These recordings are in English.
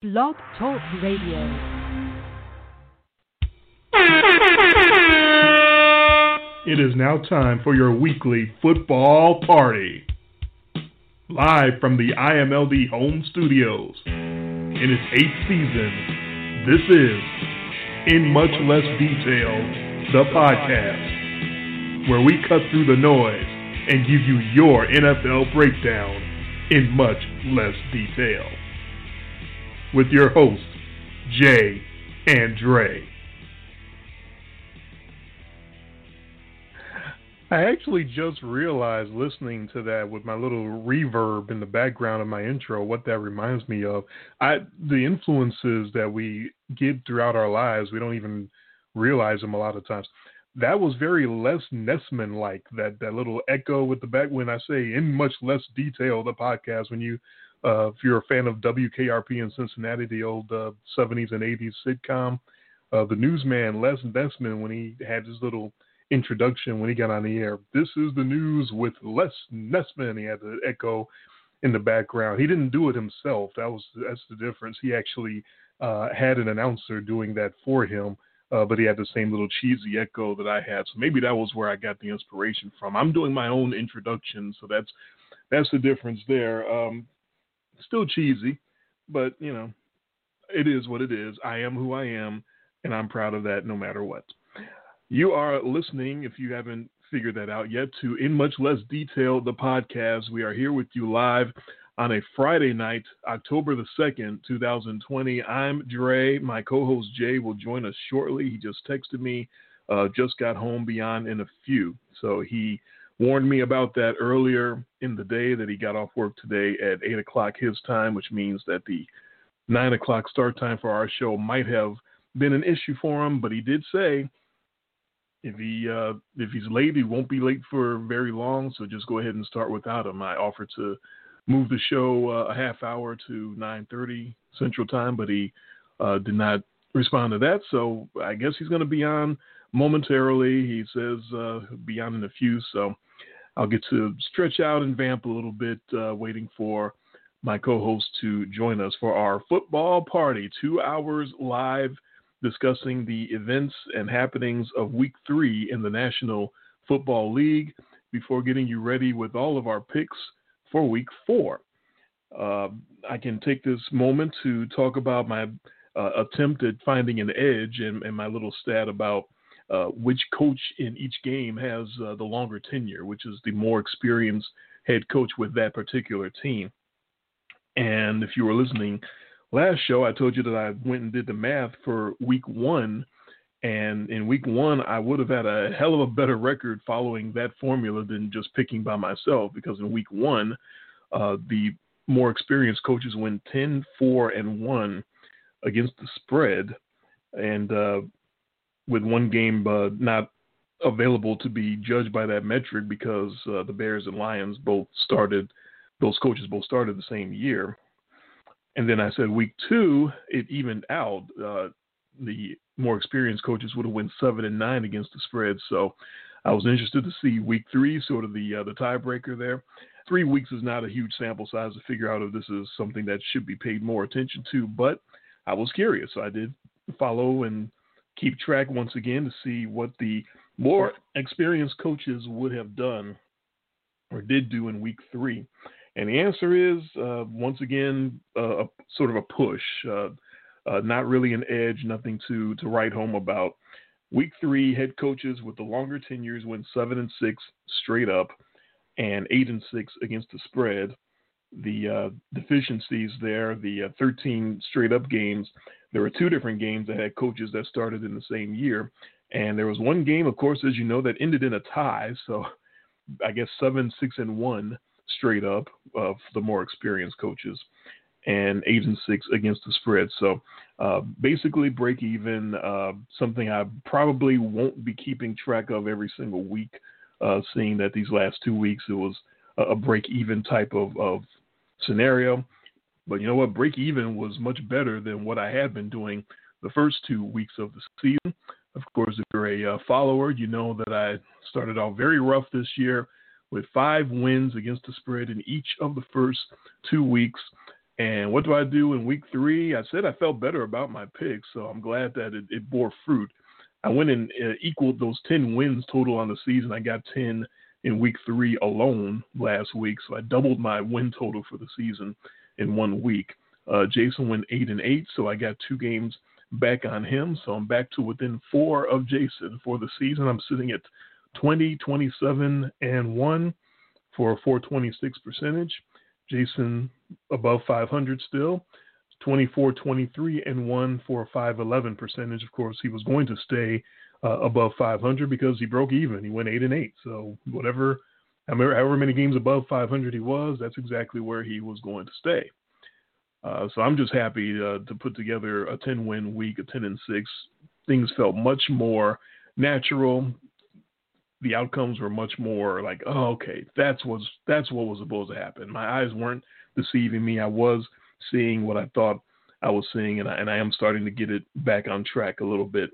Blog Talk Radio. It is now time for your weekly football party. Live from the IMLD home studios. In its eighth season, this is In Much Less Detail, the podcast, where we cut through the noise and give you your NFL breakdown in much less detail with your host, Jay and Dre. I actually just realized listening to that with my little reverb in the background of my intro what that reminds me of. I the influences that we get throughout our lives, we don't even realize them a lot of times. That was very Les Nessman like that that little echo with the back when I say in much less detail the podcast when you uh, if you're a fan of WKRP in Cincinnati, the old uh, 70s and 80s sitcom, uh, the newsman Les Nessman, when he had his little introduction when he got on the air, this is the news with Les Nessman. He had the echo in the background. He didn't do it himself. That was that's the difference. He actually uh, had an announcer doing that for him. Uh, but he had the same little cheesy echo that I had, so maybe that was where I got the inspiration from. I'm doing my own introduction, so that's that's the difference there. Um, still cheesy, but you know, it is what it is. I am who I am, and I'm proud of that no matter what. You are listening, if you haven't figured that out yet, to In Much Less Detail, the podcast. We are here with you live on a Friday night, October the 2nd, 2020. I'm Dre. My co host Jay will join us shortly. He just texted me, uh, just got home beyond in a few. So he warned me about that earlier in the day that he got off work today at 8 o'clock his time, which means that the 9 o'clock start time for our show might have been an issue for him. But he did say if he uh, if he's late, he won't be late for very long. So just go ahead and start without him. I offered to move the show uh, a half hour to 9:30 Central Time, but he uh, did not respond to that. So I guess he's going to be on momentarily. He says uh, be on in a few. So I'll get to stretch out and vamp a little bit, uh, waiting for my co host to join us for our football party. Two hours live discussing the events and happenings of week three in the National Football League before getting you ready with all of our picks for week four. Uh, I can take this moment to talk about my uh, attempt at finding an edge and, and my little stat about uh, which coach in each game has uh, the longer tenure, which is the more experienced head coach with that particular team. And if you were listening last show, I told you that I went and did the math for week one. And in week one, I would have had a hell of a better record following that formula than just picking by myself because in week one, uh, the more experienced coaches went 10, 4, and 1 against the spread. And uh, with one game uh, not available to be judged by that metric because uh, the Bears and Lions both started, those coaches both started the same year. And then I said week two, it evened out. Uh, the more experienced coaches would have won seven and nine against the spread. So I was interested to see week three, sort of the uh, the tiebreaker there. Three weeks is not a huge sample size to figure out if this is something that should be paid more attention to, but I was curious. So I did follow and keep track once again to see what the more experienced coaches would have done or did do in week three. And the answer is, uh, once again, uh, a, sort of a push, uh, uh, not really an edge, nothing to, to write home about. Week three, head coaches with the longer tenures went seven and six straight up, and eight and six against the spread. The uh, deficiencies there, the uh, 13 straight up games, there were two different games that had coaches that started in the same year. And there was one game, of course, as you know, that ended in a tie. So I guess seven, six, and one straight up of the more experienced coaches, and eight and six against the spread. So uh, basically, break even. Uh, something I probably won't be keeping track of every single week. Uh, seeing that these last two weeks it was a break even type of, of scenario. But you know what? Break even was much better than what I had been doing the first two weeks of the season. Of course, if you're a uh, follower, you know that I started off very rough this year with five wins against the spread in each of the first two weeks. And what do I do in week three? I said I felt better about my picks, so I'm glad that it, it bore fruit. I went and uh, equaled those 10 wins total on the season. I got 10 in week three alone last week, so I doubled my win total for the season in one week. Uh, Jason went eight and eight, so I got two games back on him. So I'm back to within four of Jason for the season. I'm sitting at 20, 27, and one for a 426 percentage. Jason above 500 still. 24, 23, and one for a 511 percentage. Of course, he was going to stay uh, above 500 because he broke even. He went eight and eight. So whatever, however many games above 500 he was, that's exactly where he was going to stay. Uh, so I'm just happy uh, to put together a 10 win week, a 10 and 6. Things felt much more natural. The outcomes were much more like, oh, okay, that's what's that's what was supposed to happen. My eyes weren't deceiving me. I was seeing what I thought I was seeing, and I, and I am starting to get it back on track a little bit.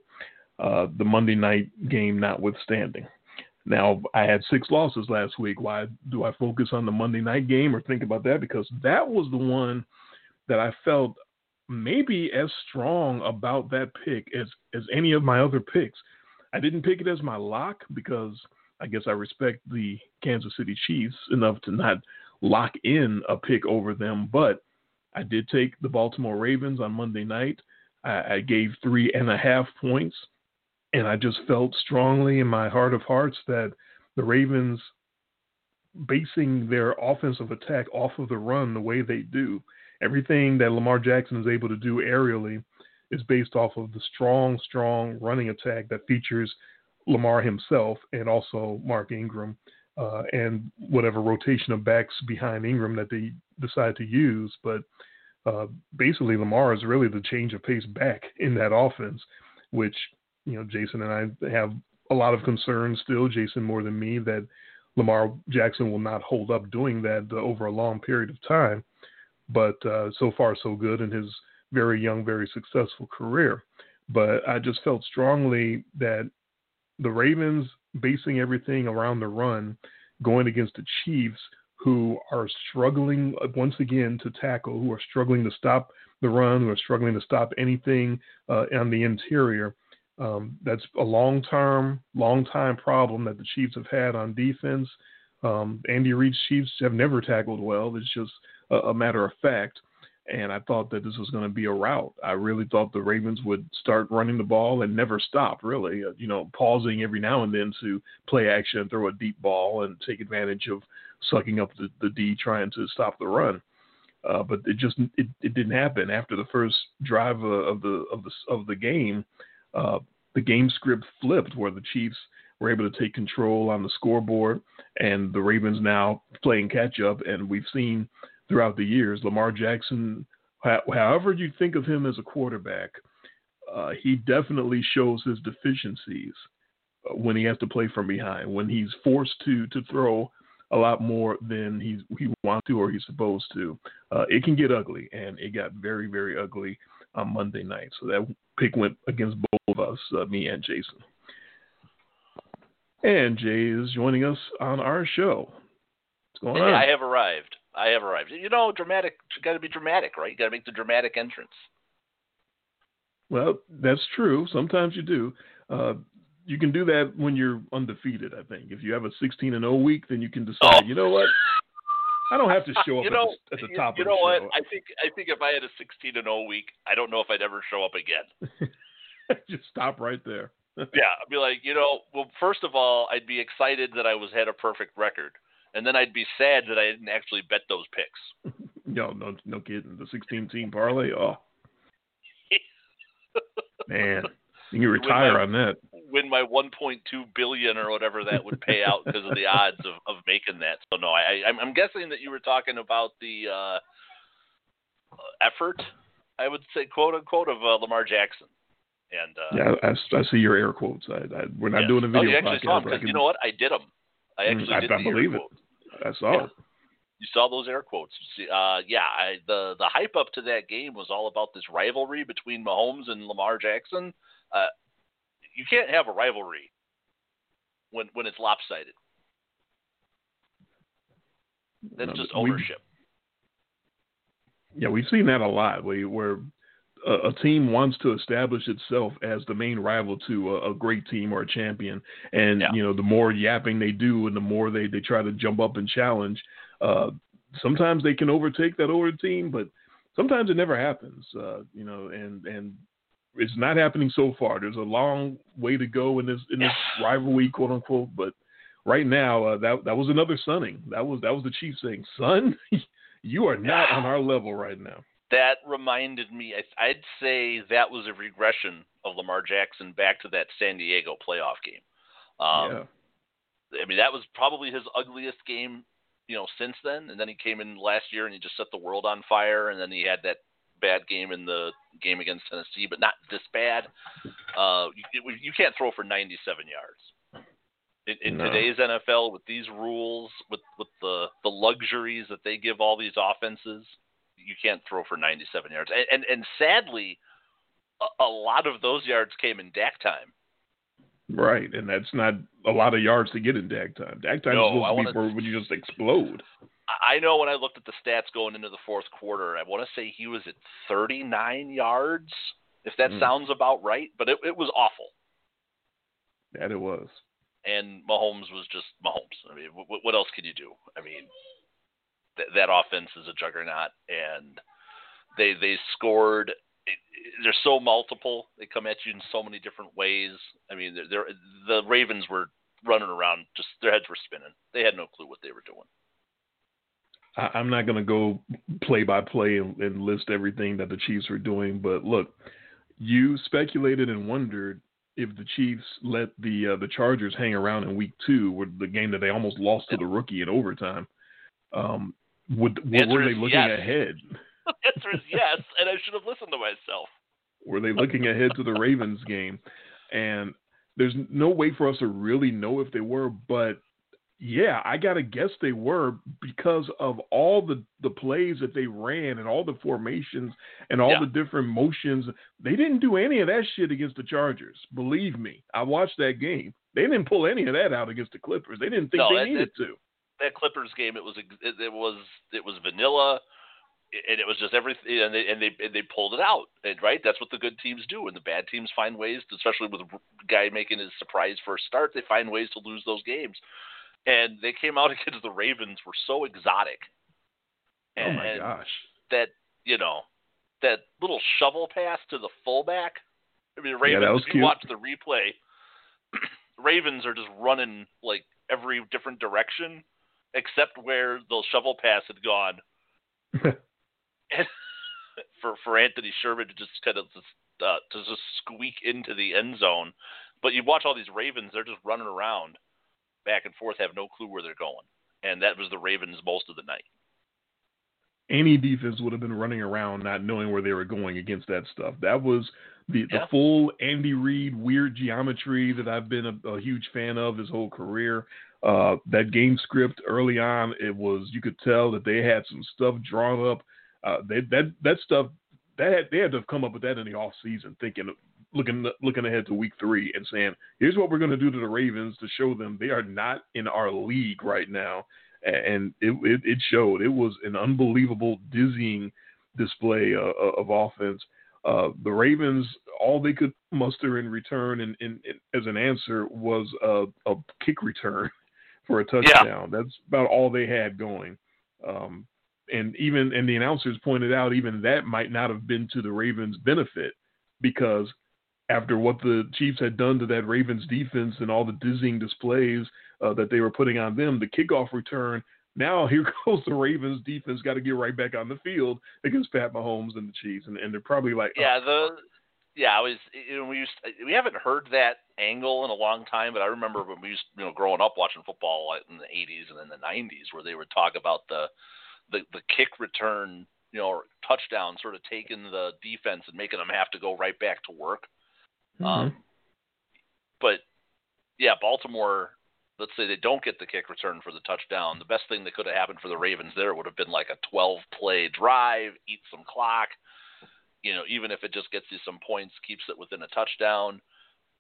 Uh, the Monday night game notwithstanding. Now, I had six losses last week. Why do I focus on the Monday night game or think about that? Because that was the one that I felt maybe as strong about that pick as as any of my other picks. I didn't pick it as my lock because I guess I respect the Kansas City Chiefs enough to not lock in a pick over them, but I did take the Baltimore Ravens on Monday night. I, I gave three and a half points, and I just felt strongly in my heart of hearts that the Ravens basing their offensive attack off of the run the way they do everything that Lamar Jackson is able to do aerially is based off of the strong, strong running attack that features Lamar himself and also Mark Ingram uh, and whatever rotation of backs behind Ingram that they decide to use. But uh, basically, Lamar is really the change of pace back in that offense, which you know Jason and I have a lot of concerns still. Jason more than me that Lamar Jackson will not hold up doing that over a long period of time but uh, so far so good in his very young, very successful career. But I just felt strongly that the Ravens basing everything around the run, going against the Chiefs, who are struggling uh, once again to tackle, who are struggling to stop the run, who are struggling to stop anything uh, on the interior. Um, that's a long term, long time problem that the Chiefs have had on defense. Um, Andy Reid's Chiefs have never tackled well. It's just a, a matter of fact. And I thought that this was going to be a rout. I really thought the Ravens would start running the ball and never stop, really, uh, you know, pausing every now and then to play action and throw a deep ball and take advantage of sucking up the, the D trying to stop the run. Uh, but it just it, it didn't happen after the first drive of, of the of the of the game. Uh, the game script flipped where the Chiefs were able to take control on the scoreboard, and the Ravens now playing catch up. And we've seen throughout the years. Lamar Jackson, however you think of him as a quarterback, uh, he definitely shows his deficiencies uh, when he has to play from behind, when he's forced to to throw a lot more than he's he wants to or he's supposed to. Uh, it can get ugly, and it got very very ugly on Monday night. So that pick went against both of us, uh, me and Jason. And Jay is joining us on our show. What's going hey, on? I have arrived. I have arrived. You know, dramatic. Got to be dramatic, right? You got to make the dramatic entrance. Well, that's true. Sometimes you do. Uh, you can do that when you're undefeated. I think if you have a 16 and 0 week, then you can decide. Oh. You know what? I don't have to show up you know, at, the, at the top. You, you know what? I think I think if I had a 16 and 0 week, I don't know if I'd ever show up again. Just stop right there. yeah, I'd be like, you know, well, first of all, I'd be excited that I was had a perfect record and then I'd be sad that I didn't actually bet those picks. no, no, no kidding. The 16 team parlay. Oh, man, you can retire my, on that. Win my 1.2 billion or whatever that would pay out because of the odds of, of making that. So no, I, I'm guessing that you were talking about the uh, effort. I would say, quote unquote, of uh, Lamar Jackson. And uh, yeah, I, I, see your air quotes. I, I, we're not doing a video. Oh, you actually saw them because you know what? I did them. I mm, actually I, did I the believe it. Quotes. I saw yeah. You saw those air quotes. Uh, yeah, I, the the hype up to that game was all about this rivalry between Mahomes and Lamar Jackson. Uh, you can't have a rivalry when when it's lopsided. That's just ownership. Yeah, we've seen that a lot. We where a, a, team wants to establish itself as the main rival to a, a great team or a champion, and yeah. you know the more yapping they do, and the more they they try to jump up and challenge. Uh, sometimes they can overtake that older team, but sometimes it never happens. Uh, you know, and and it's not happening so far. There's a long way to go in this in this rivalry, quote unquote. But right now, uh, that that was another sunning. That was that was the Chiefs saying, "Son, you are not on our level right now." That reminded me. I, I'd say that was a regression of Lamar Jackson back to that San Diego playoff game. Um, yeah. I mean, that was probably his ugliest game, you know, since then. And then he came in last year and he just set the world on fire. And then he had that bad game in the game against Tennessee, but not this bad. Uh, you, you can't throw for 97 yards. In, in no. today's NFL, with these rules, with with the the luxuries that they give all these offenses, you can't throw for 97 yards. And and, and sadly, a, a lot of those yards came in Dak time. Right, and that's not a lot of yards to get in Dak time. Dak time no, is supposed to be for when you just explode. I know when I looked at the stats going into the fourth quarter, I want to say he was at 39 yards, if that mm. sounds about right. But it, it was awful. That it was. And Mahomes was just Mahomes. I mean, what, what else can you do? I mean, th- that offense is a juggernaut, and they they scored. They're so multiple. They come at you in so many different ways. I mean, they're, they're, the Ravens were running around, just their heads were spinning. They had no clue what they were doing. I, am not going to go play by play and, and list everything that the Chiefs were doing, but look, you speculated and wondered if the Chiefs let the uh, the Chargers hang around in Week Two, with the game that they almost lost to the rookie in overtime. Um, would, the were they looking yes. ahead? the answer is yes, and I should have listened to myself. Were they looking ahead to the Ravens game? And there's no way for us to really know if they were, but yeah, I gotta guess they were because of all the the plays that they ran and all the formations and all yeah. the different motions. They didn't do any of that shit against the Chargers. Believe me, I watched that game. They didn't pull any of that out against the Clippers. They didn't think no, they needed to. That Clippers game, it was it, it was it was vanilla and it was just everything, and they and they and they pulled it out, and, right? That's what the good teams do, and the bad teams find ways, to, especially with a guy making his surprise first start, they find ways to lose those games and they came out against the Ravens were so exotic. And, oh my gosh! That you know, that little shovel pass to the fullback. I mean, Ravens. Yeah, if you watch the replay, Ravens are just running like every different direction except where the shovel pass had gone. and for for Anthony Sherman to just kind of just, uh, to just squeak into the end zone. But you watch all these Ravens; they're just running around back and forth, have no clue where they're going. And that was the Ravens most of the night. Any defense would have been running around not knowing where they were going against that stuff. That was the, yeah. the full Andy Reid weird geometry that I've been a, a huge fan of his whole career. Uh, that game script early on, it was you could tell that they had some stuff drawn up. Uh, they, that that stuff that had, they had to come up with that in the off season, thinking looking looking ahead to week three and saying, here's what we're going to do to the Ravens to show them they are not in our league right now. And it, it, it showed. It was an unbelievable, dizzying display uh, uh of offense. Uh, the Ravens, all they could muster in return and, and, and as an answer was a, a, kick return for a touchdown. Yeah. That's about all they had going. Um, and even and the announcers pointed out even that might not have been to the Ravens' benefit because after what the Chiefs had done to that Ravens defense and all the dizzying displays uh, that they were putting on them, the kickoff return. Now here goes the Ravens defense, got to get right back on the field against Pat Mahomes and the Chiefs, and, and they're probably like, oh. yeah, the yeah, I was you know we used we haven't heard that angle in a long time, but I remember when we used you know growing up watching football in the '80s and in the '90s where they would talk about the the the kick return you know touchdown sort of taking the defense and making them have to go right back to work Mm-hmm. Um, but yeah, Baltimore. Let's say they don't get the kick return for the touchdown. The best thing that could have happened for the Ravens there would have been like a 12 play drive, eat some clock. You know, even if it just gets you some points, keeps it within a touchdown.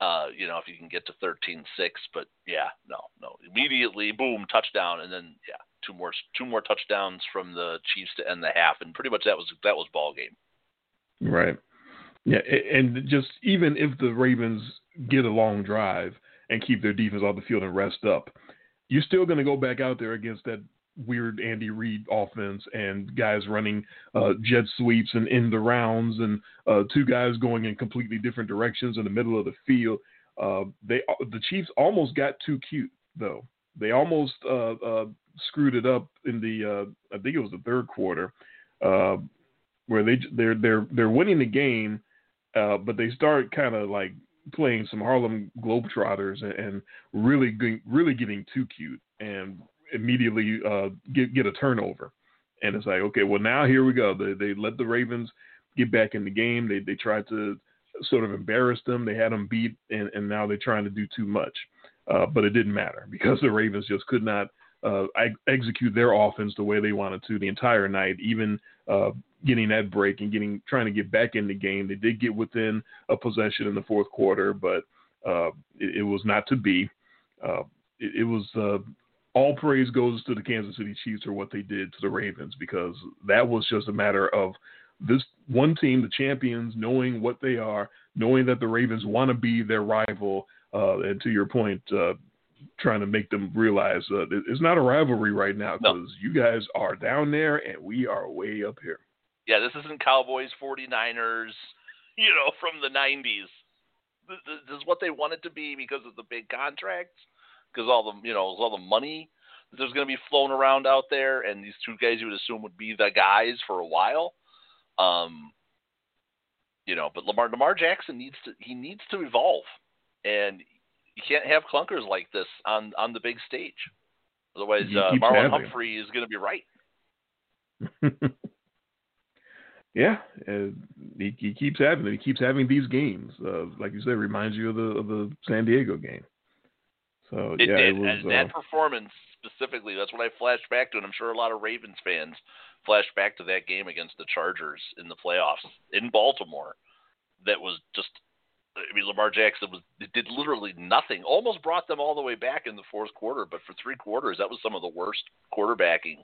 Uh, you know, if you can get to 13-6, but yeah, no, no, immediately, boom, touchdown, and then yeah, two more two more touchdowns from the Chiefs to end the half, and pretty much that was that was ball game. Right. Yeah, and just even if the Ravens get a long drive and keep their defense off the field and rest up, you're still going to go back out there against that weird Andy Reid offense and guys running uh, jet sweeps and in the rounds and uh, two guys going in completely different directions in the middle of the field. Uh, they the Chiefs almost got too cute though. They almost uh, uh, screwed it up in the uh, I think it was the third quarter where they they're they're they're winning the game, but they start kind of like playing some Harlem Globetrotters and, and really really getting too cute and immediately uh, get get a turnover. And it's like, okay, well now here we go. They they let the Ravens get back in the game. They they tried to sort of embarrass them. They had them beat, and, and now they're trying to do too much. Uh, but it didn't matter because the Ravens just could not uh, execute their offense the way they wanted to the entire night. Even uh, getting that break and getting trying to get back in the game, they did get within a possession in the fourth quarter, but uh, it, it, was not to be. Uh, it, it, was uh, all praise goes to the Kansas City Chiefs for what they did to the Ravens because that was just a matter of this one team, the champions, knowing what they are, knowing that the Ravens want to be their rival, uh, and to your point, uh, trying to make them realize uh, it's not a rivalry right now because no. you guys are down there and we are way up here. Yeah, this isn't Cowboys 49ers, you know, from the 90s. This is what they wanted to be because of the big contracts because all the you know all the money that there's going to be flown around out there, and these two guys you would assume would be the guys for a while. Um, you know, but Lamar Lamar Jackson needs to he needs to evolve, and you can't have clunkers like this on on the big stage. Otherwise, uh, Marlon Humphrey is going to be right. yeah, uh, he, he keeps having it. He keeps having these games. Uh, like you said, reminds you of the of the San Diego game. So it yeah, did. it was, and that uh, performance specifically, that's what I flashed back to, and I'm sure a lot of Ravens fans flashed back to that game against the Chargers in the playoffs in Baltimore. That was just, I mean, Lamar Jackson was did literally nothing. Almost brought them all the way back in the fourth quarter, but for three quarters, that was some of the worst quarterbacking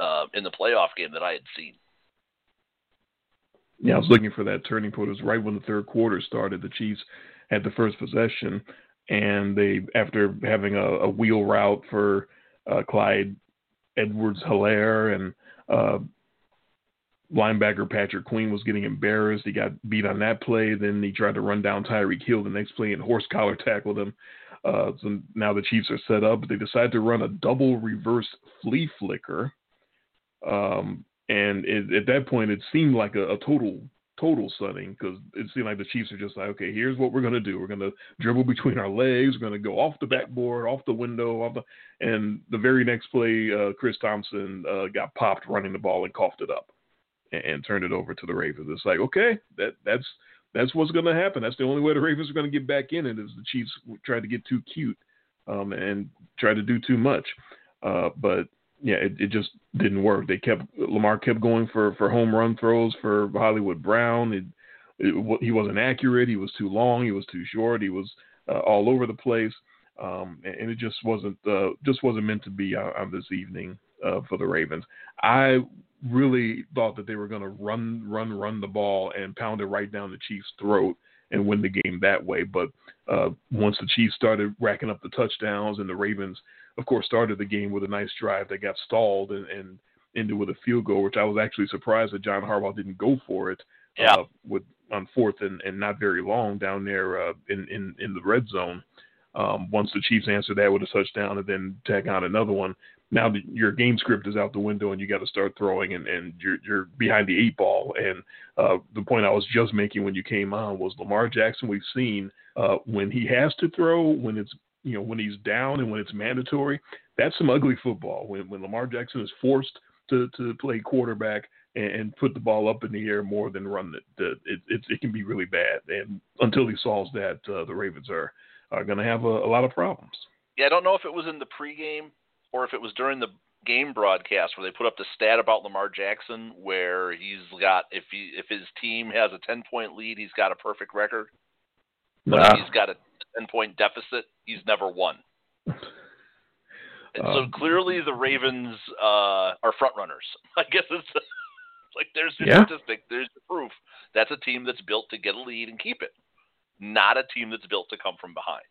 uh, in the playoff game that I had seen. Yeah, I was looking for that turning point. It was right when the third quarter started. The Chiefs had the first possession, and they after having a, a wheel route for uh, Clyde Edwards Helaire and uh, linebacker Patrick Queen was getting embarrassed. He got beat on that play. Then he tried to run down Tyreek Hill the next play and horse collar tackled him. Uh, so now the Chiefs are set up. They decide to run a double reverse flea flicker. Um, and it, at that point, it seemed like a, a total total sunning because it seemed like the Chiefs are just like, okay, here's what we're gonna do. We're gonna dribble between our legs. We're gonna go off the backboard, off the window, off the. And the very next play, uh, Chris Thompson uh, got popped running the ball and coughed it up, and, and, turned it over to the Ravens. It's like, okay, that that's that's what's gonna happen. That's the only way the Ravens are gonna get back in it is the Chiefs try to get too cute, um, and try to do too much. Uh, but yeah, it, it just didn't work. They kept Lamar kept going for for home run throws for Hollywood Brown. It, it, he wasn't accurate. He was too long. He was too short. He was uh, all over the place, um, and it just wasn't uh, just wasn't meant to be on, on this evening uh, for the Ravens. I really thought that they were going to run, run, run the ball and pound it right down the Chiefs' throat and win the game that way. But uh, once the Chiefs started racking up the touchdowns and the Ravens of course, started the game with a nice drive that got stalled and, and ended with a field goal, which I was actually surprised that John Harbaugh didn't go for it. Yeah. Uh, with on fourth and, and not very long down there uh, in, in in the red zone. Um, once the Chiefs answered that with a touchdown and then tag on another one, now your game script is out the window and you got to start throwing and, and you're, you're behind the eight ball. And uh, the point I was just making when you came on was Lamar Jackson. We've seen uh, when he has to throw, when it's you know when he's down and when it's mandatory, that's some ugly football. When when Lamar Jackson is forced to to play quarterback and, and put the ball up in the air more than run it, it it, it, can be really bad. And until he solves that, uh, the Ravens are are going to have a, a lot of problems. Yeah, I don't know if it was in the pregame or if it was during the game broadcast where they put up the stat about Lamar Jackson where he's got if he if his team has a 10 point lead, he's got a perfect record. But if he's got a 10 point deficit, he's never won. And so Um, clearly the Ravens uh, are front runners. I guess it's, it's like there's your Yeah. statistic, there's the proof. That's a team that's built to get a lead and keep it, not a team that's built to come from behind.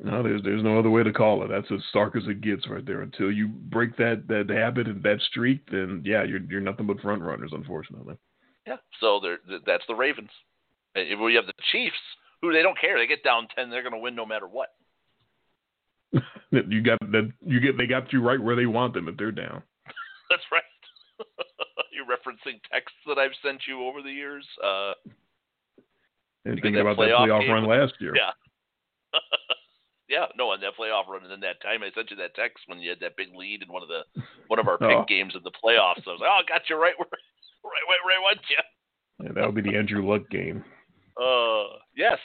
No, there's there's no other way to call it. That's as stark as it gets right there. Until you break that that habit and that streak, then yeah, you're you're nothing but front runners, unfortunately. Yeah. So that's the Ravens. We have the Chiefs, who they don't care. They get down ten, they're going to win no matter what. you got that you get they got you right where they want them if they're down. That's right. You're referencing texts that I've sent you over the years. Uh, And thinking that about that playoff playoff game run last year. yeah. yeah, no, on that playoff run and then that time I sent you that text when you had that big lead in one of the one of our pick Oh. games in the playoffs. I was like, oh, I got you right where right where, where I want you. Yeah, that would be the Andrew Luck game. Uh, yes,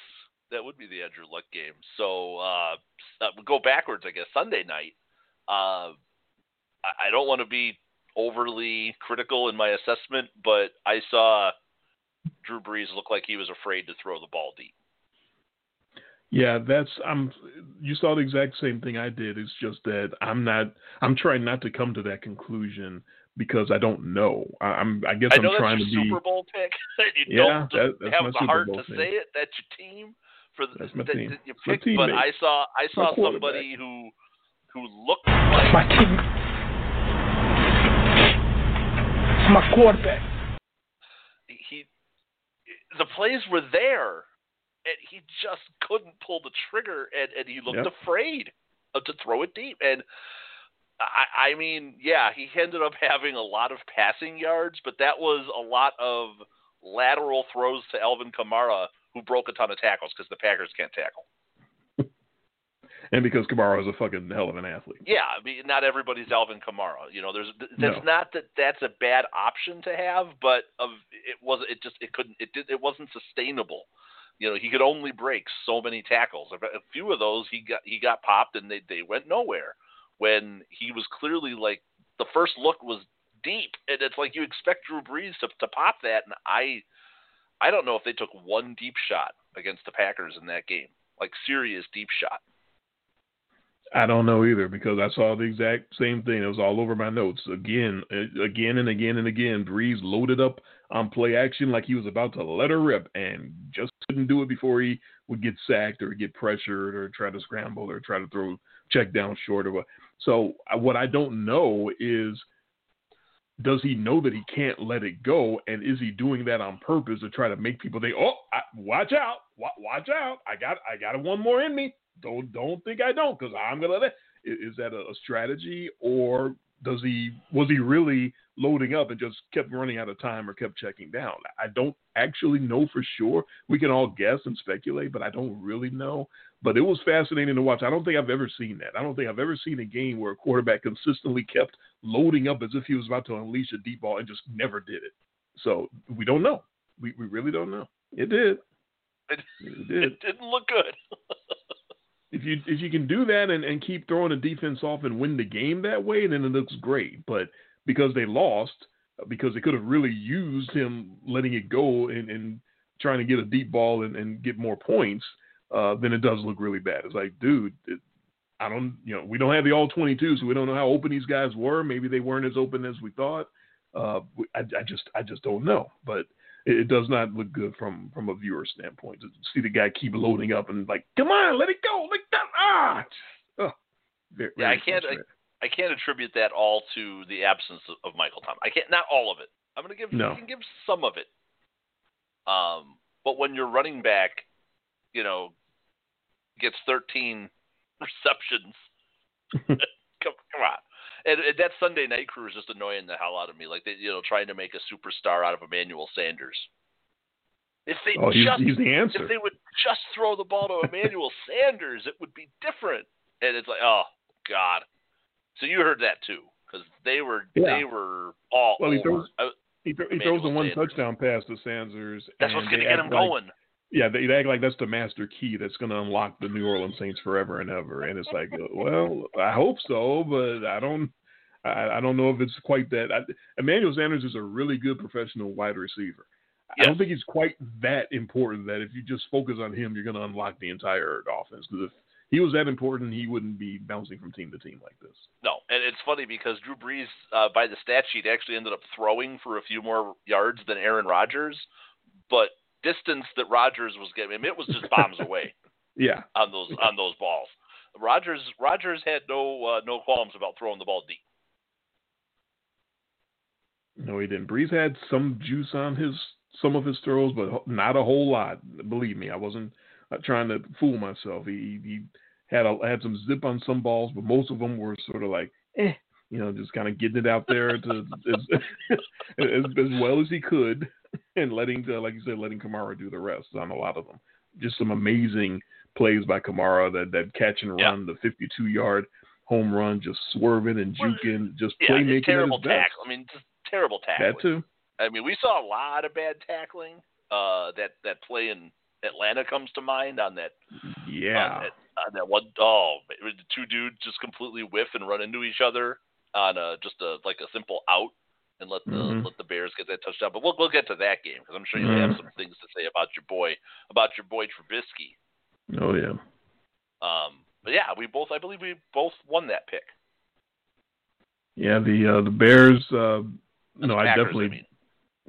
that would be the Andrew Luck game. So uh, uh go backwards, I guess. Sunday night. Uh, I, I don't want to be overly critical in my assessment, but I saw Drew Brees look like he was afraid to throw the ball deep. Yeah, that's I'm. You saw the exact same thing I did. It's just that I'm not. I'm trying not to come to that conclusion because I don't know. I, I'm. I guess I I'm trying to be. Super Bowl pick. and you Yeah, don't that- that's have my the Super heart Bowl to pick. say it. That's your team for the, That's my that, team. that you My picked. But. I saw I saw somebody who who looked like my team. It's my quarterback. he the plays were there and he just couldn't pull the trigger and, and he looked Yep. afraid to throw it deep and I, I mean yeah he ended up having a lot of passing yards but that was a lot of lateral throws to Alvin Kamara who broke a ton of tackles because the Packers can't tackle And because Kamara is a fucking hell of an athlete. yeah I mean not everybody's Alvin Kamara you know there's that's No. not that that's a bad option to have but of it was it just it couldn't it did it wasn't sustainable you know he could only break so many tackles a a few of those he got he got popped and they they went nowhere when he was clearly like the first look was deep and it's like you expect Drew Brees to to pop that and I I don't know if they took one deep shot against the Packers in that game like serious deep shot I don't know either because I saw the exact same thing. It was all over my notes again, again and again and again. Brees loaded up on play action like he was about to let her rip, and just couldn't do it before he would get sacked or get pressured or try to scramble or try to throw check down short of a. So what I don't know is. Does he know that he can't let it go, and is he doing that on purpose to try to make people think, "Oh, I, watch out, wa- watch out! I got, I got one more in me." Don't don't think I don't because I'm gonna let. Is, is that a, a strategy or does he was he really loading up and just kept running out of time or kept checking down? I don't actually know for sure. We can all guess and speculate, but I don't really know. But it was fascinating to watch. I don't think I've ever seen that. I don't think I've ever seen a game where a quarterback consistently kept loading up as if he was about to unleash a deep ball and just never did it. So we don't know. We we really don't know. It did. It- It did it didn't look good if you if you can do that and, and keep throwing the defense off and win the game that way, then it looks great. But because they lost, because they could have really used him letting it go and, and trying to get a deep ball and, and get more points, uh, then it does look really bad. It's like, dude, it, I don't, you know, we don't have the all 22, so we don't know how open these guys were. Maybe they weren't as open as we thought. Uh, I, I just, I just don't know. But it, does not look good from from a viewer standpoint to see the guy keep loading up and like, come on, let it go, let go, ah. Oh, very, Yeah, I can't- frustrating. I can't attribute that all to the absence of, of Michael Thomas. I can't, not all of it. I'm going to give, No. I can give some of it. Um, but when your running back, you know, gets 13 receptions, come, come on. And, and that Sunday night crew is just annoying the hell out of me. Like they, you know, trying to make a superstar out of Emmanuel Sanders. If they Oh, just he's the answer. if they would just throw the ball to Emmanuel Sanders, it would be different. And it's like, oh God. So you heard that too, because they were Yeah. they were all Well, he throws- Uh, He, th- he throws the one Sanders. touchdown pass to Sanders. that's and what's going to get him like- going. Yeah, they, they act like that's the master key that's going to unlock the New Orleans Saints forever and ever. And it's like, well, I hope so, but I don't. I, I don't know if it's quite that. I, Emmanuel Sanders is a really good professional wide receiver. I don't think he's quite that important that if you just focus on him, you're going to unlock the entire offense. Because if he was that important, he wouldn't be bouncing from team to team like this. No, and it's funny because Drew Brees, uh, by the stat sheet, actually ended up throwing for a few more yards than Aaron Rodgers, but distance that Rodgers was getting, I mean, it was just bombs away. Yeah, on those on those balls. Rogers Rodgers had no uh, no qualms about throwing the ball deep. No, he didn't. Brees had some juice on his some of his throws, but not a whole lot. Believe me, I wasn't uh, trying to fool myself. He he had a, had some zip on some balls, but most of them were sort of like, eh, you know, just kind of getting it out there to as, as, as well as he could, and letting, uh, like you said, letting Kamara do the rest on a lot of them. Just some amazing plays by Kamara that that catch and run, yeah. the 52 yard home run, just swerving and juking, just yeah, playmaking. Terrible tackle. I mean, just terrible tackling. That too. I mean, we saw a lot of bad tackling. Uh, that that play in Atlanta comes to mind on that. Yeah. On that, on that one, oh, the two dudes just completely whiff and run into each other on a just a like a simple out and let the mm-hmm. let the Bears get that touchdown. But we'll we'll get to that game because I'm sure you mm-hmm. have some things to say about your boy about your boy Trubisky. Oh yeah. Um, but yeah, we both I believe we both won that pick. Yeah, the uh, the Bears. Uh, no, Packers, I definitely. I mean.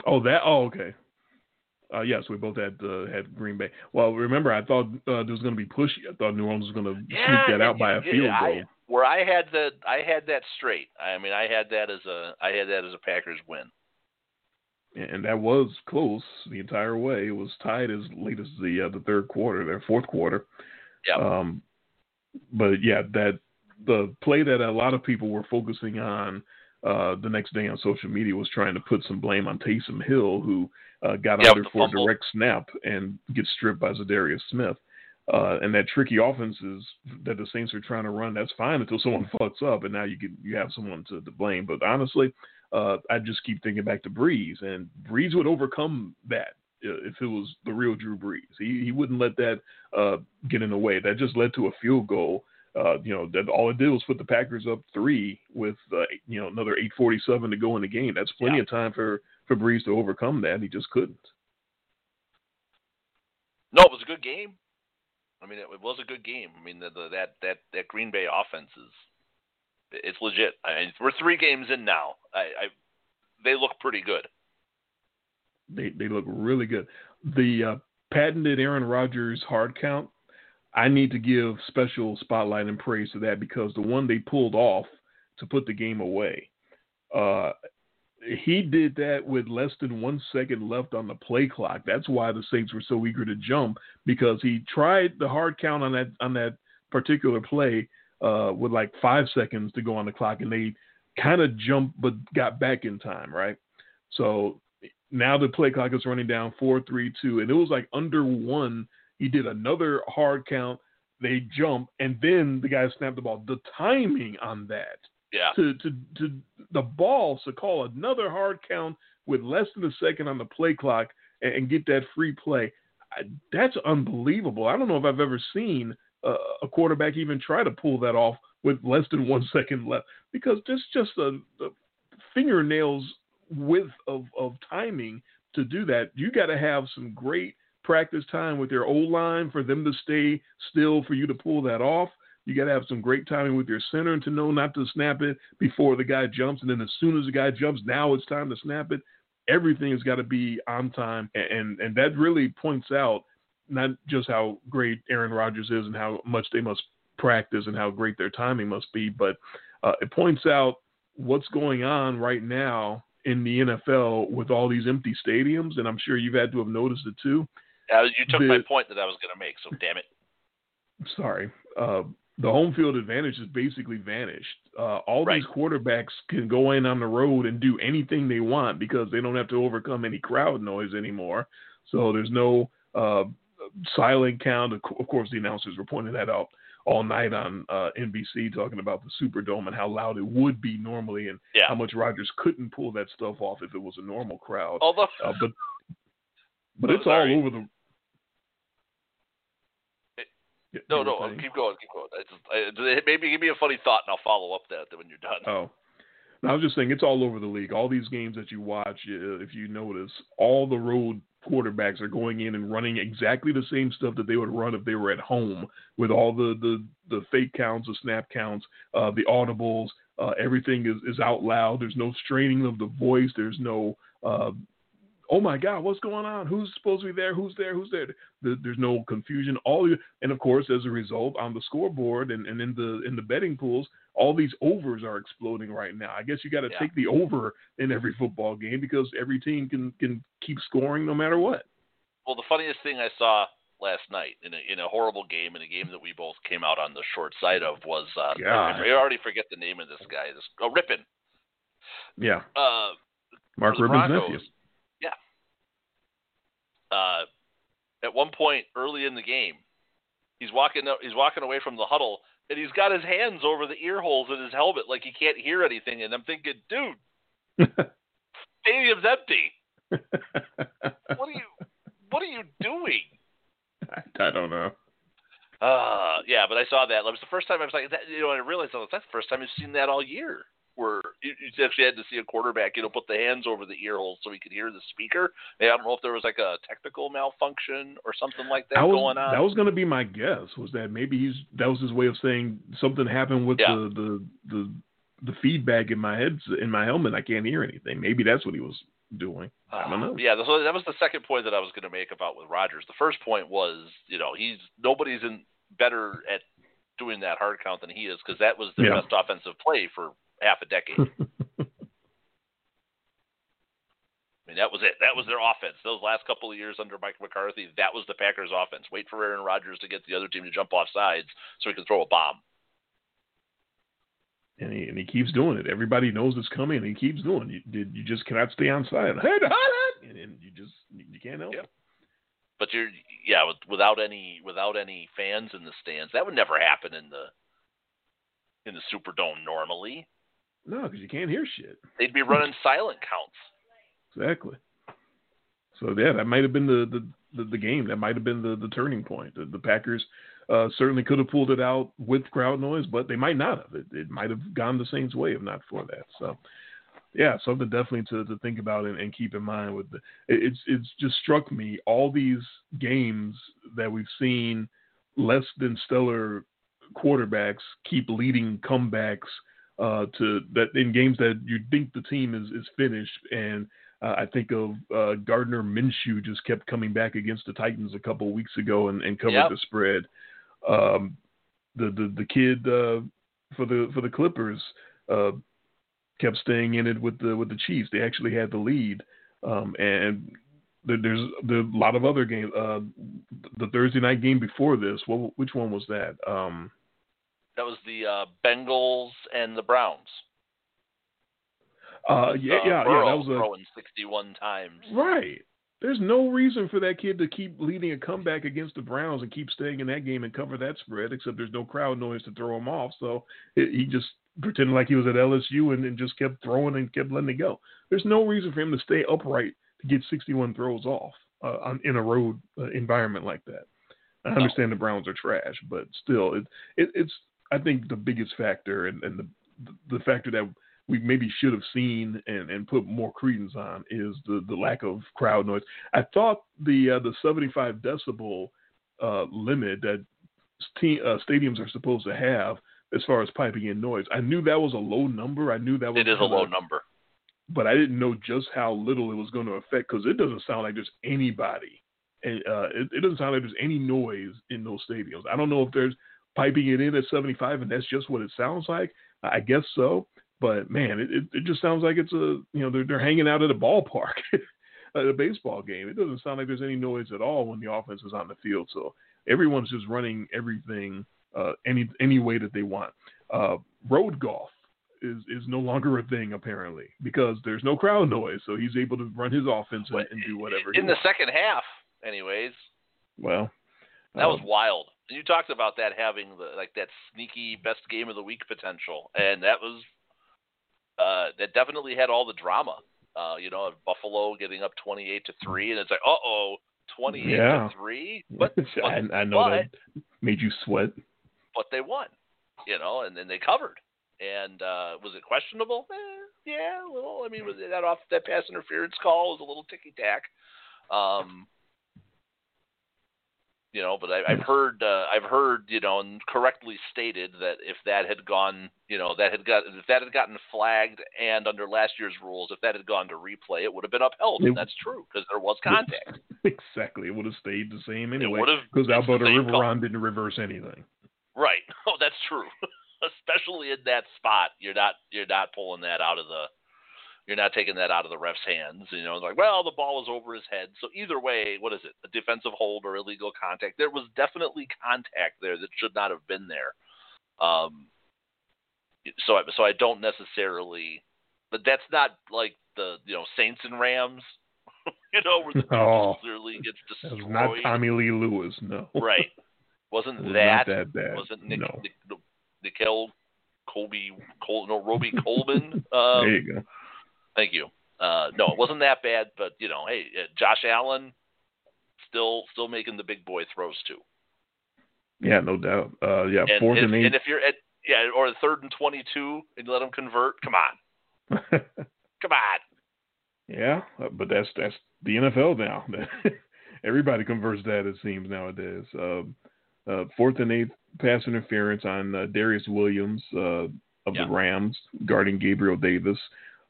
Oh, that. Oh, okay. Uh, yes, we both had uh, had Green Bay. Well, remember, I thought uh, there was going to be pushy. I thought New Orleans was going to yeah, sneak that out by a field yeah, goal. Where I had the, I had that straight. I mean, I had that as a, I had that as a Packers win. And that was close the entire way. It was tied as late as the uh, the third quarter, their fourth quarter. Yeah. Um, but yeah, that the play that a lot of people were focusing on uh, the next day on social media was trying to put some blame on Taysom Hill, who uh, got yeah, under for fumble. a direct snap and gets stripped by Za'Darius Smith. Uh, and that tricky offenses that the Saints are trying to run, that's fine until someone fucks up, and now you can you have someone to, to blame. But honestly, uh, I just keep thinking back to Brees, and Brees would overcome that uh, if it was the real Drew Brees. He he wouldn't let that uh, get in the way. That just led to a field goal. Uh, you know, that all it did was put the Packers up three with uh, you know another 8:47 to go in the game. That's plenty yeah. of time for for Brees to overcome that. He just couldn't. No, it was a good game. I mean, it, it was a good game. I mean, the, the, that that that Green Bay offense is it's legit. I mean, we're three games in now. I, I they look pretty good. They they look really good. The uh, patented Aaron Rodgers hard count. I need to give special spotlight and praise to that because the one they pulled off to put the game away. Uh, he did that with less than one second left on the play clock. That's why the Saints were so eager to jump because he tried the hard count on that on that particular play uh, with like five seconds to go on the clock, and they kind of jumped but got back in time, right? So now the play clock is running down four, three, two, and it was like under one. He did another hard count. They jump, and then the guy snapped the ball. The timing on that yeah. to, to to the balls to call another hard count with less than a second on the play clock and, and get that free play. I, that's unbelievable. I don't know if I've ever seen a quarterback even try to pull that off with less than one second left because there's just a, a fingernails width of, of timing to do that. You got to have some great practice time with your O line for them to stay still for you to pull that off. You got to have some great timing with your center and to know not to snap it before the guy jumps. And then as soon as the guy jumps, now it's time to snap it. Everything has got to be on time. And, and that really points out not just how great Aaron Rodgers is and how much they must practice and how great their timing must be, but uh, it points out what's going on right now in the NFL with all these empty stadiums. And I'm sure you've had to have noticed it too. Uh, you took the, my point that I was going to make, so damn it. Sorry. Uh, the home field advantage has basically vanished. Uh, all right. these quarterbacks can go in on the road and do anything they want because they don't have to overcome any crowd noise anymore. So there's no uh, silent count. Of course, the announcers were pointing that out all night on uh, NBC, talking about the Superdome and how loud it would be normally, and yeah. how much Rodgers couldn't pull that stuff off if it was a normal crowd. Although, uh, but but oh, it's sorry. all over the no, no, uh, keep going, keep going. Just, I, maybe give me a funny thought, and I'll follow up that when you're done. Oh, no, I was just saying it's all over the league. All these games that you watch, if you notice, all the road quarterbacks are going in and running exactly the same stuff that they would run if they were at home with all the the, the fake counts, the snap counts, uh, the audibles. Uh, everything is, is out loud. There's no straining of the voice. There's no uh, oh my God, what's going on? Who's supposed to be there? Who's there? Who's there? There's no confusion. All you, and of course, as a result, on the scoreboard and, and in the in the betting pools, all these overs are exploding right now. I guess you got to yeah. take the over in every football game because every team can can keep scoring no matter what. Well, the funniest thing I saw last night in a in a horrible game in a game that we both came out on the short side of was uh, I, I already forget the name of this guy. This oh Rypien. Yeah. Uh, Mark Rypien's nephew. Uh, at one point early in the game, he's walking he's walking away from the huddle and he's got his hands over the ear holes in his helmet like he can't hear anything. And I'm thinking, dude, stadium's empty. what are you What are you doing? I, I don't know. Uh, yeah, but I saw that. It was the first time I was like, that, you know, I realized that's the first time I've seen that all year where you, actually had to see a quarterback, you know, put the hands over the ear holes so he could hear the speaker. I don't know if there was like a technical malfunction or something like that, that was, going on. That was going to be my guess. Was that maybe he's that was his way of saying something happened with yeah. the, the the the feedback in my head in my helmet. I can't hear anything. Maybe that's what he was doing. I don't know. Uh, yeah, so that was the second point that I was going to make about with Rodgers. The first point was, you know, he's nobody's in better at doing that hard count than he is because that was the yeah. best offensive play for half a decade. I mean, that was it. That was their offense. Those last couple of years under Mike McCarthy, that was the Packers' offense. Wait for Aaron Rodgers to get the other team to jump off sides so he can throw a bomb. And he, and he keeps doing it. Everybody knows it's coming, and he keeps doing it. You, you just cannot stay on side. And, and you just you can't help it. But you're yeah, with, without any without any fans in the stands, that would never happen in the in the Superdome normally. No, because you can't hear shit. They'd be running silent counts. Exactly. So yeah, that might have been the the, the, the game. That might have been the, the turning point. The, the Packers uh, certainly could have pulled it out with crowd noise, but they might not have. It, it might have gone the Saints' way if not for that. So yeah, something definitely to, to think about and, and keep in mind. With the, it, it's it's just struck me all these games that we've seen less than stellar quarterbacks keep leading comebacks uh, to that in games that you think the team is is finished. And uh, I think of uh, Gardner Minshew just kept coming back against the Titans a couple weeks ago and, and covered yep. the spread. Um, the the the kid uh, for the for the Clippers uh, kept staying in it with the with the Chiefs. They actually had the lead, um, and there's a lot of other games. Uh, the Thursday night game before this, what which one was that? Um, that was the uh, Bengals and the Browns. Uh, yeah, uh, yeah, Burrow yeah. That was a, throwing 61 times. Right. There's no reason for that kid to keep leading a comeback against the Browns and keep staying in that game and cover that spread, except there's no crowd noise to throw him off. So it, he just pretended like he was at LSU and, and just kept throwing and kept letting it go. There's no reason for him to stay upright to get 61 throws off uh, on, in a road uh, environment like that. I understand the Browns are trash, but still, it, it, it's I think the biggest factor and, and the the factor that we maybe should have seen and, and put more credence on is the, the lack of crowd noise. I thought the uh, the 75 decibel uh, limit that te- uh, stadiums are supposed to have as far as piping in noise. I knew that was a low number. I knew that was it is a low number, but I didn't know just how little it was going to affect because it doesn't sound like there's anybody. And uh, it, it doesn't sound like there's any noise in those stadiums. I don't know if there's piping it in at 75 and that's just what it sounds like. I guess so. But man, it, it, it just sounds like it's a you know they're they're hanging out at a ballpark at a baseball game. It doesn't sound like there's any noise at all when the offense is on the field. So everyone's just running everything uh, any any way that they want. Uh, road Goff is is no longer a thing apparently because there's no crowd noise, so he's able to run his offense and, and do whatever. In the wants. second half, anyways. Well, that um, was wild. You talked about that having the like that sneaky best game of the week potential, and that was uh, that definitely had all the drama. Uh, you know, Buffalo getting up twenty-eight to three, and it's like, uh oh, twenty-eight yeah. to three. But, but I, I know but, that made you sweat. But they won, you know, and then they covered. And uh, was it questionable? Eh, yeah, a little. I mean, was that off that pass interference call was a little ticky tack. Um, you know, but I, I've heard uh, I've heard you know and correctly stated that if that had gone you know that had got if that had gotten flagged and under last year's rules if that had gone to replay it would have been upheld It- and that's true because there was contact. exactly. It would have stayed the same anyway. have Because it's the Alberto same. Riveron didn't reverse anything. Right. Oh, that's true. Especially in that spot, you're not you're not pulling that out of the you're not taking that out of the ref's hands. You know, like well, the ball was over his head. So either way, what is it? A defensive hold or illegal contact? There was definitely contact there that should not have been there. Um. So I so I don't necessarily, but that's not like the you know Saints and Rams. you know where the Oh. clearly gets That was destroyed. not Tommy Lee Lewis. No. Right. Wasn't was that that bad. wasn't Nick, no. Nick, Nickell Colby Col, no Roby Coleman? there Um, you go. Thank you. Uh, no, it wasn't that bad, but you know, hey, uh, Josh Allen still still making the big boy throws too. Yeah, no doubt. Uh, yeah, And, fourth if, and eight. and if you're at yeah, or third and twenty two and you let them convert, come on, come on. yeah, uh, but that's that's the NFL now. Everybody converts that it seems nowadays. Uh, uh, fourth and eighth pass interference on uh, Darious Williams uh, of Yeah. the Rams guarding Gabriel Davis.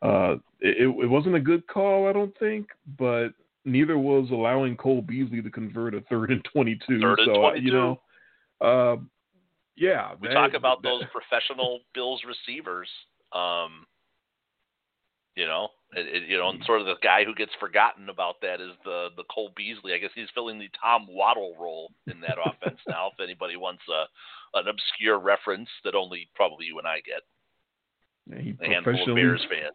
Uh, it, it wasn't a good call, I don't think, but neither was allowing Cole Beasley to convert a third and twenty-two. Third and so uh, 22. you know, uh, yeah, We that- talk about that- those professional Bills receivers. Um, you know, it, it, you know, and sort of the guy who gets forgotten about that is the the Cole Beasley. I guess he's filling the Tom Waddle role in that offense now. If anybody wants a an obscure reference that only probably you and I get, Yeah, he a professionally Bears fans.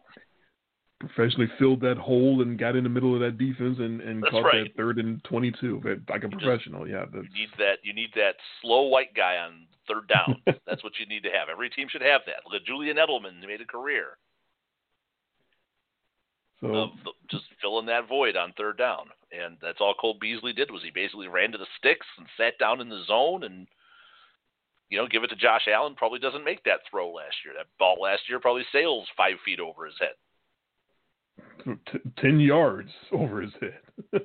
professionally filled that hole and got in the middle of that defense and, and That's caught right. that third and 22 but like a just- professional. yeah, You need that. You need that slow white guy on third down. That's what you need to have. Every team should have that. Look at Julian Edelman. He made a career so of the, just filling that void on third down. And that's all Cole Beasley did was he basically ran to the sticks and sat down in the zone and you know, give it to Josh Allen, probably doesn't make that throw last year. That ball last year probably sails five feet over his head. t- 10 yards over his head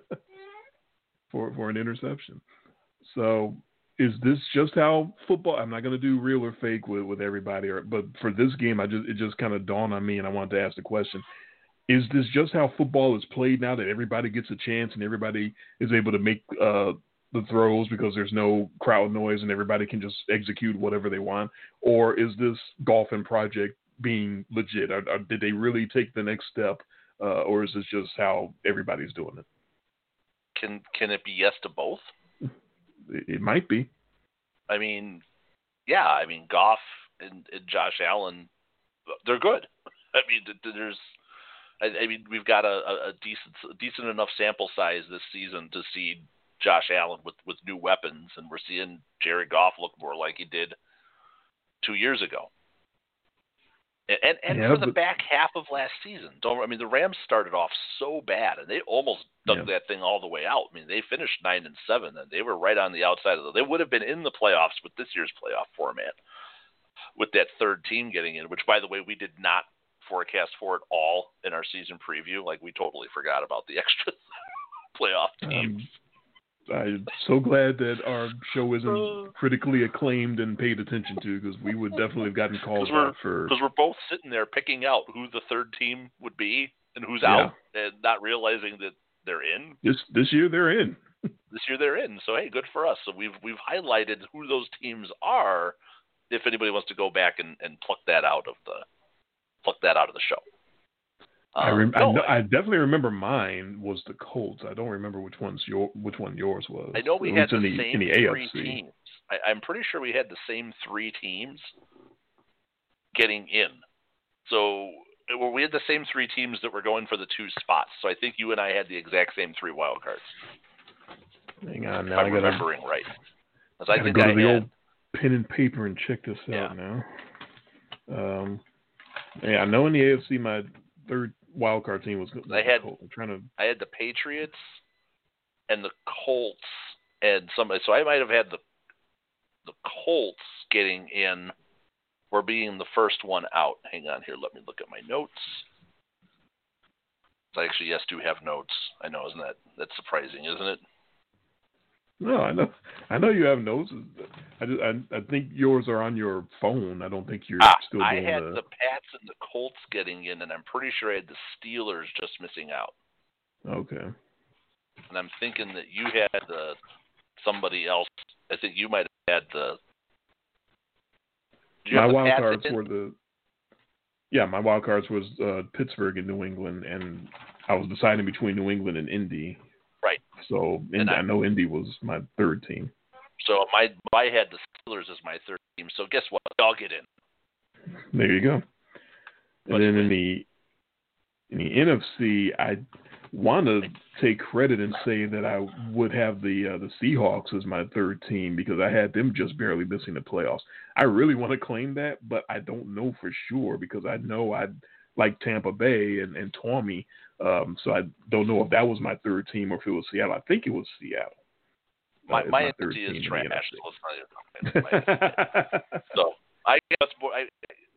for for an interception. So is this just how football? I'm not going to do real or fake with with everybody, or, but for this game, I just it just kind of dawned on me, and I wanted to ask the question: Is this just how football is played now? That everybody gets a chance and everybody is able to make uh, the throws because there's no crowd noise and everybody can just execute whatever they want, or is this golfing project being legit? Or, or did they really take the next step, uh, or is this just how everybody's doing it? Can can it be yes to both? It, it might be. I mean, yeah, I mean Goff and, and Josh Allen, they're good. I mean, th- th- there's, I, I mean, we've got a, a decent a decent enough sample size this season to see Josh Allen with with new weapons, and we're seeing Jared Goff look more like he did two years ago. And and, and Yeah, for the but- back half of last season, don't I mean the Rams started off so bad, and they almost dug Yeah. that thing all the way out. I mean, they finished nine and seven, and they were right on the outside of the. They would have been in the playoffs with this year's playoff format, with that third team getting in. Which, by the way, we did not forecast for at all in our season preview. Like we totally forgot about the extra playoff teams. Um, I'm so glad that our show Uh. isn't critically acclaimed and paid attention to because we would definitely have gotten calls 'Cause we're- out for. because we're both sitting there picking out who the third team would be and who's Yeah. out, and not realizing that they're in. This this year they're in. This year they're in, so hey, good for us. So we've we've highlighted who those teams are. If anybody wants to go back and, and pluck that out of the pluck that out of the show. I, Um, rem- no, know, I definitely remember mine was the Colts. I don't remember which one's your which one yours was. I know we had the in the, same the three AFC. teams. I, I'm pretty sure we had the same three teams getting in. So well, we had the same three teams that were going for the two spots. So I think you and I had the exact same three wild cards. Hang on now, I I'm gotta, remembering right. 'Cause I think go I to the had old pen and paper and check this Yeah. out now. Um, yeah, I know in the AFC my third wild card team was. was I had-. I'm trying to. I had the Patriots and the Colts and somebody. So I might have had the the Colts getting in or being the first one out. Hang on here. Let me look at my notes. I actually yes do have notes. I know, isn't that that's surprising, isn't it? No, I know. I know you have notes. I just, I, I think yours are on your phone. I don't think you're ah, still I had the. the Pats and the Colts getting in, and I'm pretty sure I had the Steelers just missing out. Okay. And I'm thinking that you had the somebody else. I think you might have had the. My the wild Pats cards in? were the. Yeah, my wild cards was uh, Pittsburgh and New England, and I was deciding between New England and Indy. Right. So And I- I know Indy was my third team. So my I had the Steelers as my third team. So guess what? I'll get in. There you go. And then in the in the NFC, I want to take credit and say that I would have the uh, the Seahawks as my third team because I had them just barely missing the playoffs. I really want to claim that, but I don't know for sure because I know I like Tampa Bay and and Tommy, um, so I don't know if that was my third team or if it was Seattle. I think it was Seattle. My uh, as my third team is trash. So let's not even talk about it. so I guess more, I,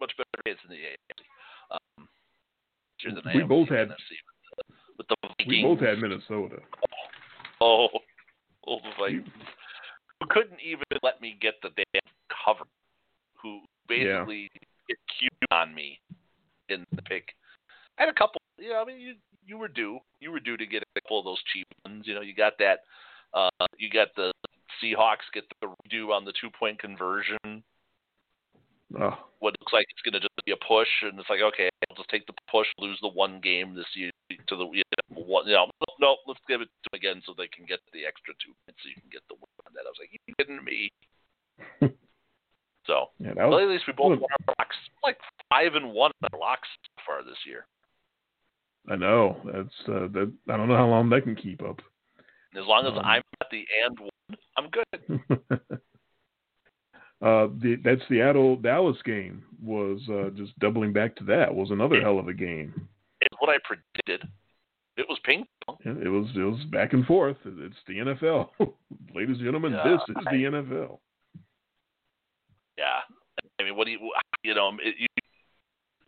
much better chance in the AFC. Um, sure than We am both had- NFC. With the, with the we both had Minnesota. Oh, oh, the Vikings. Who couldn't even let me get the damn cover? Who Yeah. basically get cute on me in the pick. I had a couple. You know, I mean, you you were due. You were due to get a couple of those cheap ones. You know, you got that. Uh, you got the Seahawks get the redo on the two point conversion. Oh, What looks like it's going to just be a push, and it's like, okay, I'll just take the push, lose the one game this year to the you know, one. You know, no, let's give it to them again so they can get the extra two points, so you can get the win on that. I was like, you kidding me? so, yeah, was at least we both well- won our locks. Like five and one on our locks so far this year. I know. That's uh, that. I don't know how long that can keep up. As long as Um, I'm at the and one, I'm good. uh, the that Seattle Dallas game was uh, just doubling back to that was another hell of a game. It's what I predicted. It was ping pong. It was it was back and forth. It's the NFL, ladies and gentlemen. Yeah, this is I- the NFL. Yeah. I mean, what do you, you know, it, you,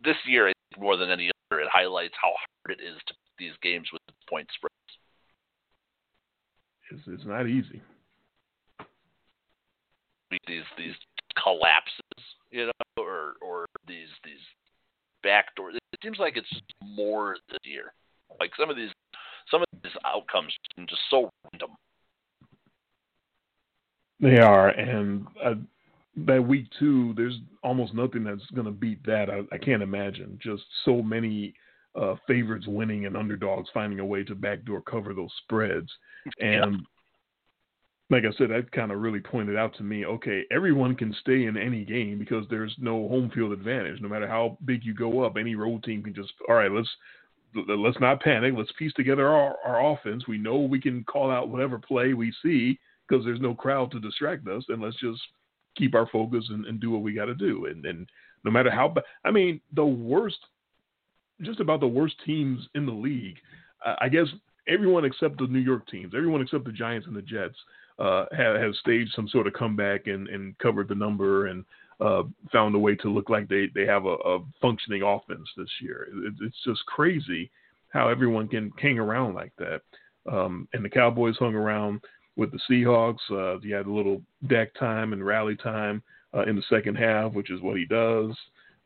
this year, more than any other, it highlights how hard it is to these games with point spreads. It's it's not easy. These these collapses, you know, or or these these backdoor. It seems like it's just more this year. Like some of these some of these outcomes seem just so random. They are, and uh, that week two, there's almost nothing that's going to beat that. I, I can't imagine. Just so many uh, favorites winning and underdogs finding a way to backdoor cover those spreads. And like I said, that kind of really pointed out to me. Okay, everyone can stay in any game because there's no home field advantage. No matter how big you go up, any road team can just all right. Let's let's not panic. Let's piece together our, our offense. We know we can call out whatever play we see because there's no crowd to distract us, and let's just keep our focus and, and do what we got to do. And, and no matter how I mean, the worst, just about the worst teams in the league, I guess everyone except the New York teams, everyone except the Giants and the Jets, uh, have, have staged some sort of comeback and, and covered the number and uh, found a way to look like they, they have a, a functioning offense this year. It, it's just crazy how everyone can hang around like that. Um, and the Cowboys hung around with the Seahawks. Uh, he had a little Dak time and rally time uh, in the second half, which is what he does,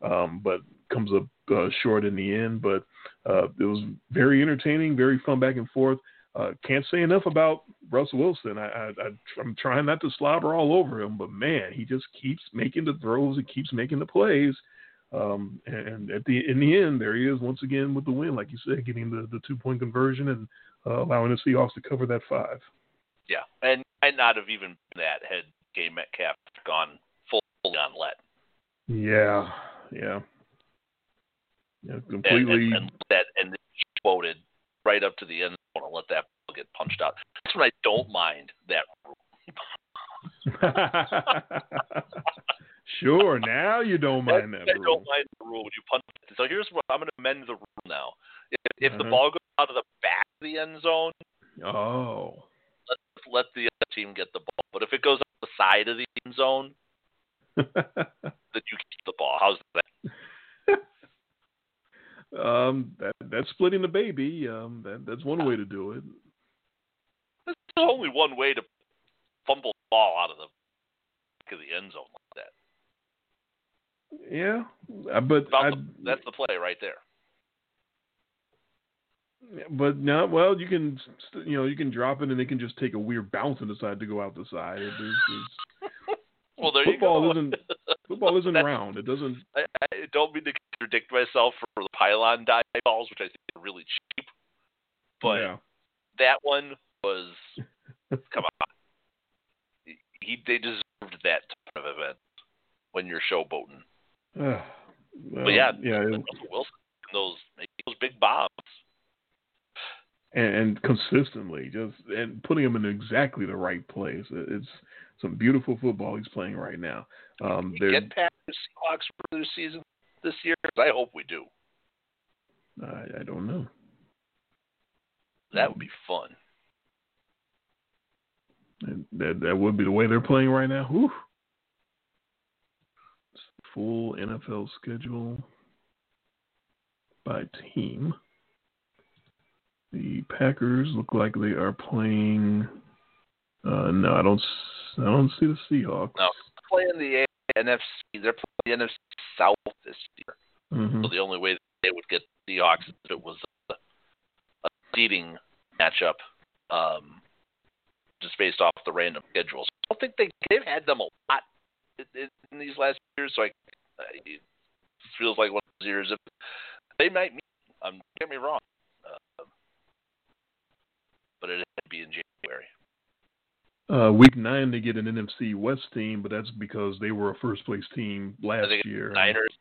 um, but comes up uh, short in the end. But uh, it was very entertaining, very fun back and forth. Uh, can't say enough about Russell Wilson. I, I'm trying not to slobber all over him, but man, he just keeps making the throws and keeps making the plays. Um, and at the in the end, there he is once again with the win, like you said, getting the, the two point conversion and uh, allowing the Seahawks to cover that five. Yeah, and might not have even been that had DK Metcalf gone fully on let. Yeah, yeah, yeah, completely. and, and that and quoted right up to the end zone and let that ball get punched out. That's when I don't mind that rule. sure, now you don't mind that, I rule. don't mind the rule when you punch. it. So here's what I'm going to amend the rule now. If, if the Uh-huh. ball goes out of the back of the end zone, Oh, let, the other team get the ball. But if it goes out the side of the end zone, then you keep the ball. How's that? Um, that that's splitting the baby. Um, that that's one way to do it. There's only one way to fumble the ball out of the of the end zone like that. Yeah, but I, the, that's the play right there. But no. Well, you can you know you can drop it and they can just take a weird bounce and decide to go out the side. It it's, Well, there football you go. isn't football isn't round. It doesn't. I, I don't mean to contradict myself for the pylon dive balls, which I think are really cheap, but yeah. that one was come on. He they deserved that type of event when you're showboating. Uh, well, But yeah, yeah, it- Wilson those those big bombs. And, and consistently, just and putting him in exactly the right place. It- It's some beautiful football he's playing right now. Um, get past the Seahawks for this season this year. I hope we do. I, I don't know. That would be fun. And That that would be the way they're playing right now. Whew. Full NFL schedule by team. The Packers look like they are playing. Uh, no, I don't. s- I don't see the Seahawks. No. Playing the NFC, they're playing the NFC South this year. Mhm. So the only way they would get the Seahawks is if it was a, a seeding matchup, um, just based off the random schedules. I don't think they they've had them a lot in, in, these last years. So I, I, it feels like one of those years. If they might meet, um, don't get me wrong, but it had to be in January. Uh, week nine, they get an NFC West team, but that's because they were a first place team last year. Niners.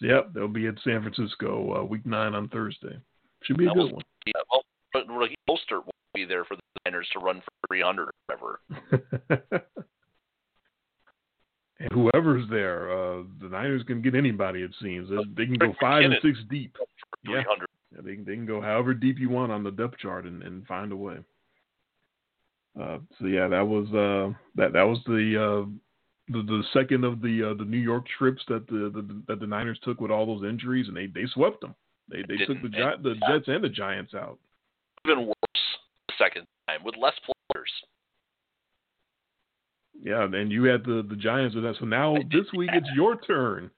Yep, they'll be at San Francisco uh, week nine on Thursday. Should be a That good was- one. Yeah, well, but Ricky Mostert won't be there for the Niners to run for 300 or whatever. and whoever's there, uh, the Niners can get anybody. It seems they, they can go five and six deep. Yeah. 300. Yeah, they can they can go however deep you want on the depth chart and, and find a way. Uh, so yeah, that was uh, that that was the uh, the the second of the uh, the New York trips that the, the that the Niners took with all those injuries, and they they swept them. They they took the Gi- the. Jets and the Giants out. Even worse the second time with less players. Yeah, and you had the the Giants with that. So now this week it's your turn.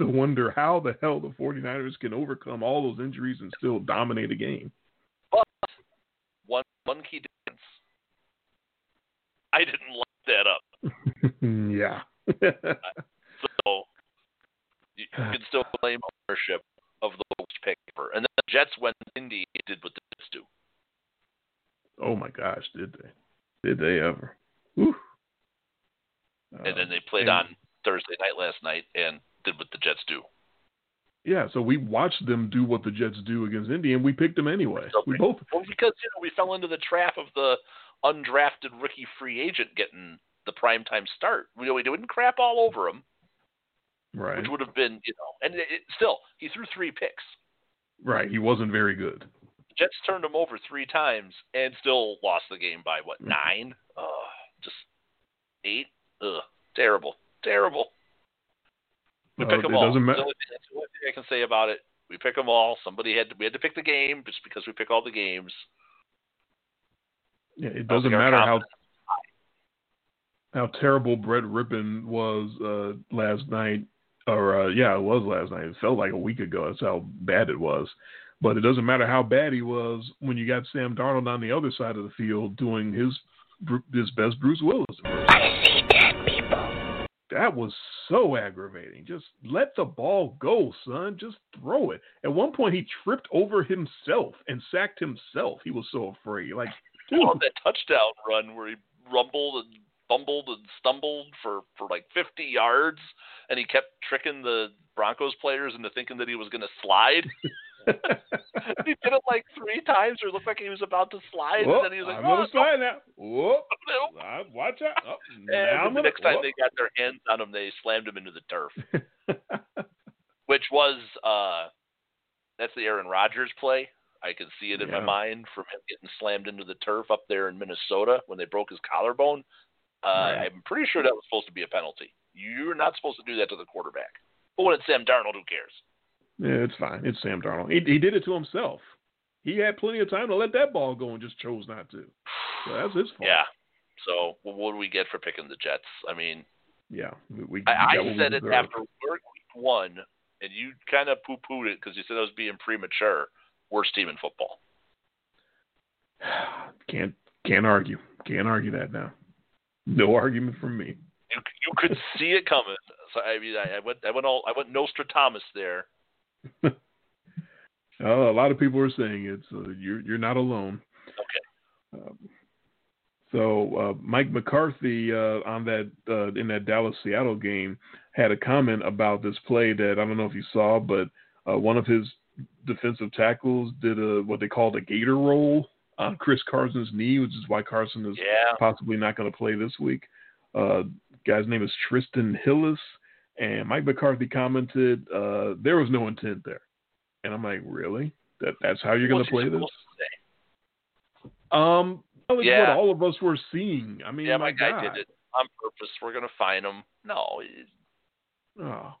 To wonder how the hell the 49ers can overcome all those injuries and still dominate a game. But one one key difference. I didn't light that up. yeah. So you, you can still claim ownership of the worst pick ever. And then the Jets went Indy did what the Jets do. oh my gosh, did they? Did they ever? Whew. And then Uh, they played and- on Thursday night last night and did what the Jets do. Yeah, so we watched them do what the Jets do against Indy, and we picked them anyway. We both. Well, because you know we fell into the trap of the undrafted rookie free agent getting the primetime start. We know we didn't crap all over him, Right. which would have been you know, and it, it, still he threw three picks. Right. He wasn't very good. The Jets turned him over three times and still lost the game by what Mm-hmm. nine? Oh, just eight. Ugh, terrible, terrible. We Uh, pick them it all. doesn't That's ma- the only thing, that's the only thing I can say about it. We pick them all. Somebody had to, we had to pick the game just because we pick all the games. Yeah, it doesn't matter how how terrible Brett Rypien was uh, last night, or uh, yeah, it was last night. It felt like a week ago. That's how bad it was. But it doesn't matter how bad he was when you got Sam Darnold on the other side of the field doing his his best Bruce Willis. That was so aggravating. Just let the ball go, son. Just throw it. At one point, he tripped over himself and sacked himself. He was so afraid. Like, on that touchdown run where he rumbled and fumbled and stumbled for for like 50 yards, and he kept tricking the Broncos players into thinking that he was going to slide. he did it like three times, or it looked like he was about to slide, Whoop, and then he was like, I'm "Oh, gonna slide now. Whoop. no, no." Uh, Watch out. Oh, And now I'm the gonna- next time whoop. they got their hands on him, they slammed him into the turf, which was uh, that's the Aaron Rodgers play. I can see it in my mind from him getting slammed into the turf up there in Minnesota when they broke his collarbone. Uh, Right. I'm pretty sure that was supposed to be a penalty. You're not supposed to do that to the quarterback. But when it's Sam Darnold, who cares? Yeah, it's fine. It's Sam Darnold. He, he did it to himself. He had plenty of time to let that ball go and just chose not to. So that's his fault. Yeah. So what do we get for picking the Jets? I mean, yeah. We, we I, I said it after week one, and you kind of poo pooed it because you said I was being premature. Worst team in football. Can't can't argue. Can't argue that now. No argument from me. You you could see it coming. So I mean, I, I went I went all I went Nostradamus there. Oh, a lot of people are saying it, so you're you're not alone. Okay. Um, so uh, Mike McCarthy uh, on that uh, in that Dallas Seattle game had a comment about this play that I don't know if you saw, but uh, one of his defensive tackles did a what they called a gator roll on Chris Carson's knee, which is why Carson is Yeah. possibly not going to play this week. Uh, guy's name is Trysten Hillis, and Mike McCarthy commented uh, there was no intent there, and I'm like, really? That that's how you're going to play this? to? Um, that was Yeah. what all of us were seeing. I mean, Yeah, my my guy God. did it on purpose. We're gonna find him. No, Oh.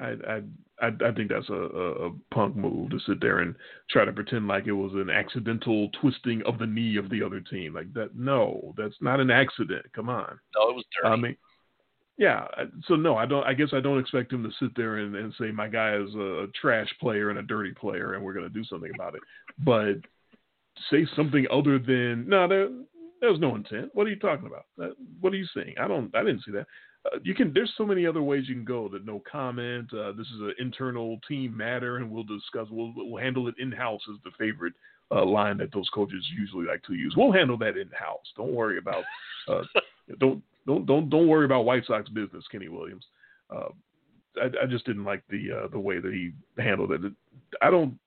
I, I I I think that's a, a, a punk move to sit there and try to pretend like it was an accidental twisting of the knee of the other team. Like that, no, that's not an accident. Come on. no, it was dirty. I mean, yeah. So no, I don't. I guess I don't expect him to sit there and, and say my guy is a, a trash player and a dirty player, and we're going to do something about it. But say something other than no, there there's no intent. What are you talking about? What are you saying? I don't. I didn't see that. Uh, you can. There's so many other ways you can go. That no comment. Uh, this is an internal team matter, and we'll discuss. We'll we'll handle it in house. Is the favorite uh, line that those coaches usually like to use. We'll handle that in house. Don't worry about. Uh, don't don't don't don't worry about White Sox business, Kenny Williams. Uh, I, I just didn't like the uh, the way that he handled it. I don't.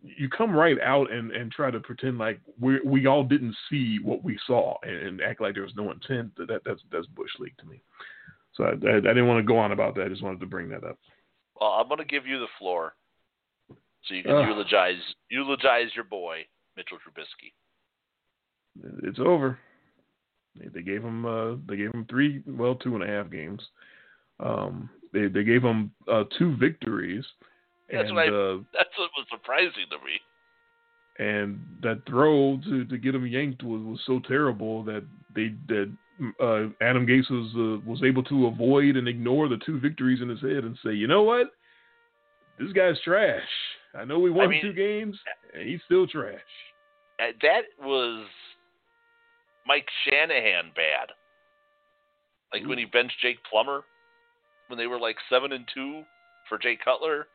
You come right out and, and try to pretend like we we all didn't see what we saw and, and act like there was no intent. That that's that's bush league to me. So I, I, I didn't want to go on about that. I just wanted to bring that up. well, I'm gonna give you the floor, so you can Ugh. eulogize eulogize your boy Mitchell Trubisky. It's over. They, they gave him uh, they gave him three well two and a half games. Um, they they gave him uh, two victories. That's and, what I- uh, That's what was surprising to me. and that throw to, to get him yanked was, was so terrible that they that uh, Adam Gase was uh, was able to avoid and ignore the two victories in his head and say, you know what, this guy's trash. I know we won mean- two games, and he's still trash. That was Mike Shanahan bad. Like when he benched Jake Plummer when they were like seven and two for Jay Cutler,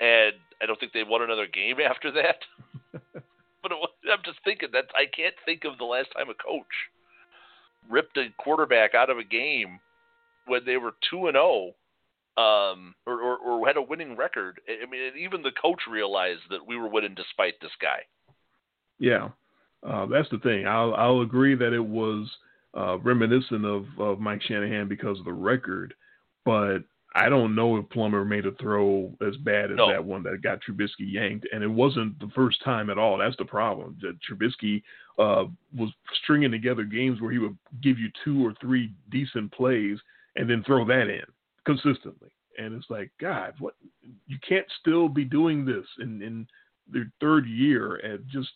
and I don't think they won another game after that. but it was, I'm just thinking that I can't think of the last time a coach ripped a quarterback out of a game when they were two and zero, um, or, or or had a winning record. I mean, even the coach realized that we were winning despite this guy. Yeah, uh, that's the thing. I'll I'll agree that it was uh, reminiscent of, of Mike Shanahan because of the record, but I don't know if Plummer made a throw as bad as No. that one that got Trubisky yanked, and it wasn't the first time at all. That's the problem. That Trubisky uh, was stringing together games where he would give you two or three decent plays and then throw that in consistently, and it's like God, what you can't still be doing this in in their third year at just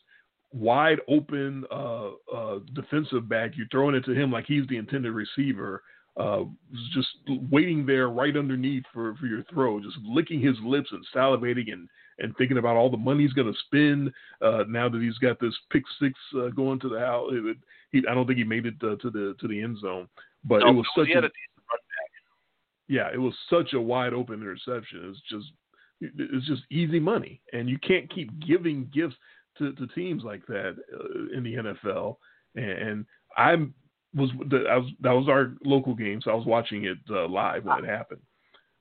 wide open uh, uh, defensive back. You're throwing it to him like he's the intended receiver. Uh, just waiting there right underneath for, for your throw, just licking his lips and salivating and, and thinking about all the money he's going to spend uh, now that he's got this pick six uh, going to the house. It, he, I don't think he made it uh, to the to the end zone, but No, it was such a, a decent run back. yeah, it was such a wide open interception. It's just it's just easy money, and you can't keep giving gifts to, to teams like that uh, in the NFL. And I was was that was our local game, so I was watching it uh, live when it happened,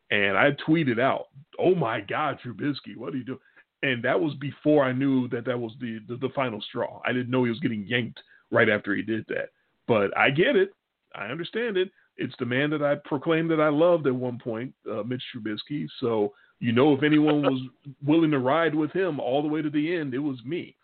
and I tweeted out, "Oh my God, Trubisky, what are you doing?" And that was before I knew that that was the, the the final straw. I didn't know he was getting yanked right after he did that, but I get it. I understand it. It's the man that I proclaimed that I loved at one point, uh, Mitch Trubisky. So you know, if anyone was willing to ride with him all the way to the end, it was me,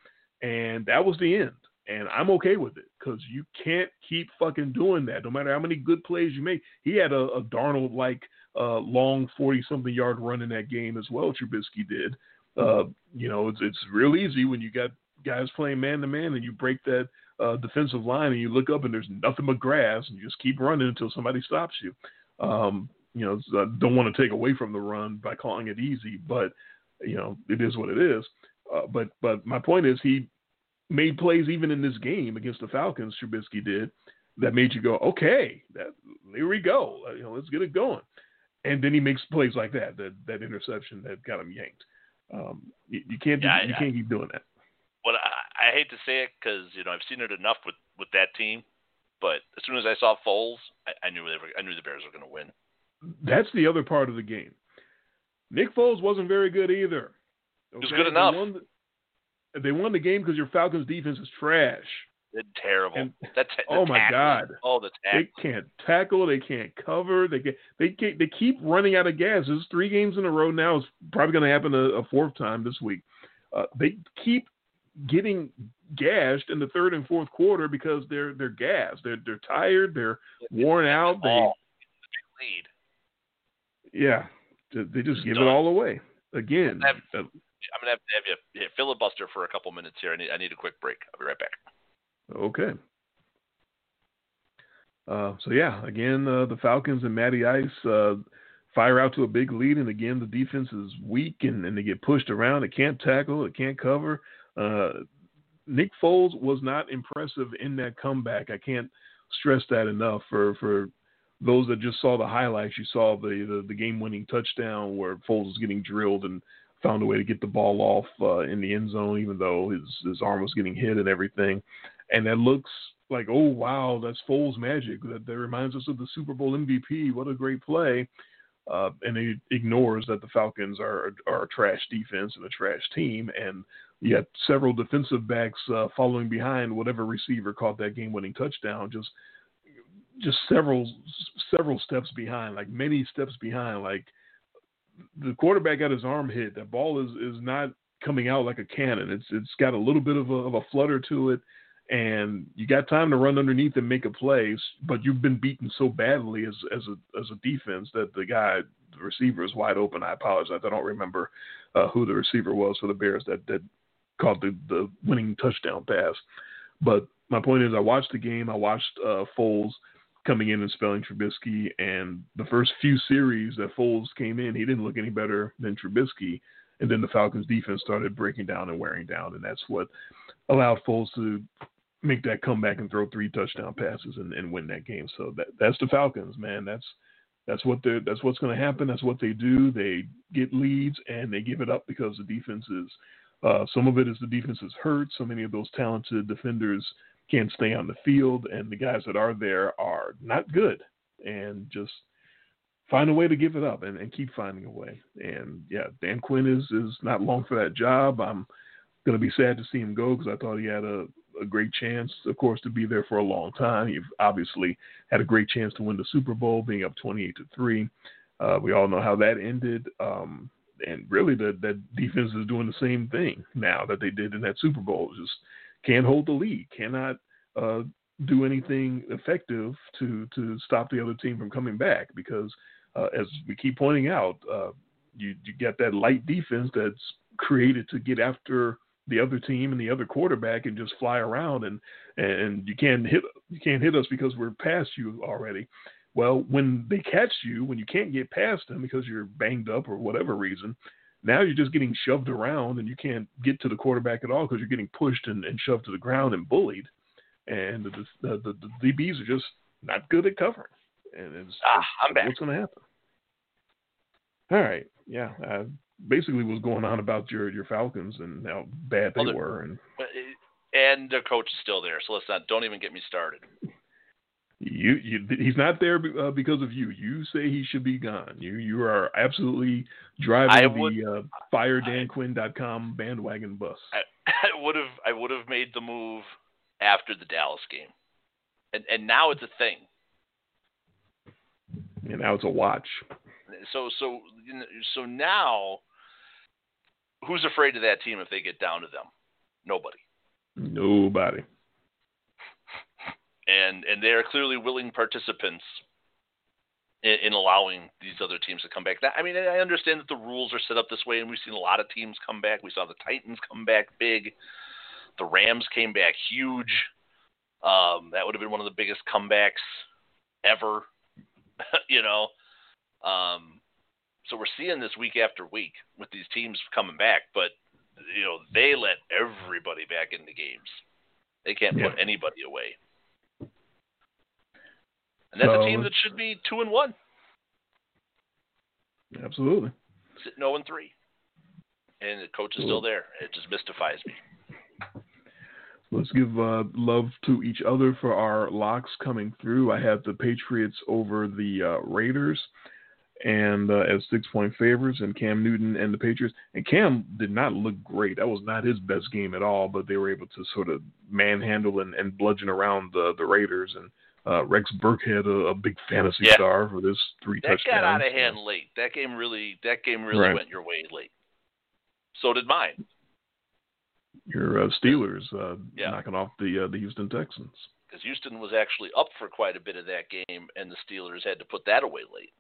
and that was the end. And I'm okay with it because you can't keep fucking doing that. No matter how many good plays you make, he had a, a Darnold like uh, long 40 something yard run in that game as well. Trubisky did. Uh, you know, it's it's real easy when you got guys playing man to man and you break that uh, defensive line and you look up and there's nothing but grass and you just keep running until somebody stops you. Um, you know, I don't want to take away from the run by calling it easy, but you know, it is what it is. Uh, but but my point is he made plays even in this game against the Falcons. Trubisky did that made you go, okay, that, here we go. Uh, you know, let's get it going. And then he makes plays like that, that that interception that got him yanked. Um, you, you, can't yeah, you I, can't keep doing that. Well, I, I hate to say it because you know I've seen it enough with with that team, but as soon as I saw Foles, I, I knew they were, I knew the Bears were going to win. That's the other part of the game. Nick Foles wasn't very good either. Okay? It was good enough. They won the, they won the game because your Falcons defense is trash. They're terrible. And, That's oh my god! Oh, the tackle. They can't tackle. They can't cover. They get they can't, they keep running out of gas. This is three games in a row now. It's probably going to happen a, a, fourth time this week. Uh, they keep getting gashed in the third and fourth quarter because they're they're gassed. They're they're tired. They're worn out. They lead. Yeah, they just give it all away again. I'm gonna have, I'm gonna have to have you filibuster for a couple minutes here. I need I need a quick break. I'll be right back. Okay. Uh, so yeah, again, uh, the Falcons and Matty Ice uh, fire out to a big lead, and again, the defense is weak and, and they get pushed around. It can't tackle, it can't cover. Uh, Nick Foles was not impressive in that comeback. I can't stress that enough. For for those that just saw the highlights, you saw the the, the game-winning touchdown where Foles was getting drilled and found a way to get the ball off uh, in the end zone, even though his his arm was getting hit and everything and that looks like, oh wow, that's Foles magic. That, that reminds us of the Super Bowl MVP. What a great play! Uh, and it ignores that the Falcons are are a trash defense and a trash team, and yet several defensive backs uh, following behind whatever receiver caught that game-winning touchdown, just just several several steps behind, like many steps behind. Like the quarterback got his arm hit. That ball is is not coming out like a cannon. It's it's got a little bit of a, of a flutter to it and you got time to run underneath and make a play, but you've been beaten so badly as as a as a defense that the guy the receiver is wide open. I apologize, I don't remember uh, who the receiver was for the Bears that that caught the the winning touchdown pass. But my point is, I watched the game. I watched uh, Foles coming in and spelling Trubisky, and the first few series that Foles came in, he didn't look any better than Trubisky. And then the Falcons defense started breaking down and wearing down, and that's what allowed Foles to make that comeback and throw three touchdown passes and, and win that game. So that that's the Falcons, man. That's that's what they're that's what's going to happen. That's what they do. They get leads and they give it up because the defense is. Uh, some of it is the defense is hurt. So many of those talented defenders can't stay on the field, and the guys that are there are not good. And just find a way to give it up and, and keep finding a way. And yeah, Dan Quinn is is not long for that job. I'm going to be sad to see him go because I thought he had a a great chance, of course, to be there for a long time. You've obviously had a great chance to win the Super Bowl, being up 28 to three. Uh, we all know how that ended. Um, and really, the, that defense is doing the same thing now that they did in that Super Bowl. Just can't hold the lead, cannot uh, do anything effective to to stop the other team from coming back. Because uh, as we keep pointing out, uh, you you get that light defense that's created to get after the other team and the other quarterback and just fly around and and you can't hit you can't hit us because we're past you already. Well, when they catch you, when you can't get past them because you're banged up or whatever reason, now you're just getting shoved around and you can't get to the quarterback at all because you're getting pushed and, and, shoved to the ground and bullied. And the, the, the, the DBs are just not good at covering. And it's, ah, I'm back. what's going to happen? All right. Yeah. Uh, basically was going on about your your Falcons and how bad they well, were, and and their coach is still there. So let's not don't even get me started. You, you he's not there uh, because of you. You say he should be gone. You you are absolutely driving would, the uh, firedanquinn.com bandwagon bus. I, I would have I would have made the move after the Dallas game, and and now it's a thing. And now it's a watch. So so so now, who's afraid of that team if they get down to them? Nobody. Nobody. And and they are clearly willing participants in, in allowing these other teams to come back. That, I mean, I understand that the rules are set up this way, and we've seen a lot of teams come back. We saw the Titans come back big. The Rams came back huge. Um, that would have been one of the biggest comebacks ever, you know. Um, so we're seeing this week after week with these teams coming back, but you know they let everybody back into games. They can't Yeah. put anybody away, and that's So a team that should be two and one, Absolutely. sitting zero and three, and the coach is still there. It just mystifies me. Let's give uh, love to each other for our locks coming through. I have the Patriots over the uh, Raiders and uh, as six point favorites, and Cam Newton and the Patriots. And Cam did not look great. That was not his best game at all, but they were able to sort of manhandle and, and bludgeon around the, the Raiders. And uh, Rex Burkhead, a, a big fantasy Yeah. star for this three That touchdowns. got out of hand late. That game really, that game really Right. went your way late. So did mine. Your uh, Steelers uh, Yeah. knocking off the uh, the Houston Texans. because Houston was actually up for quite a bit of that game, and the Steelers had to put that away late.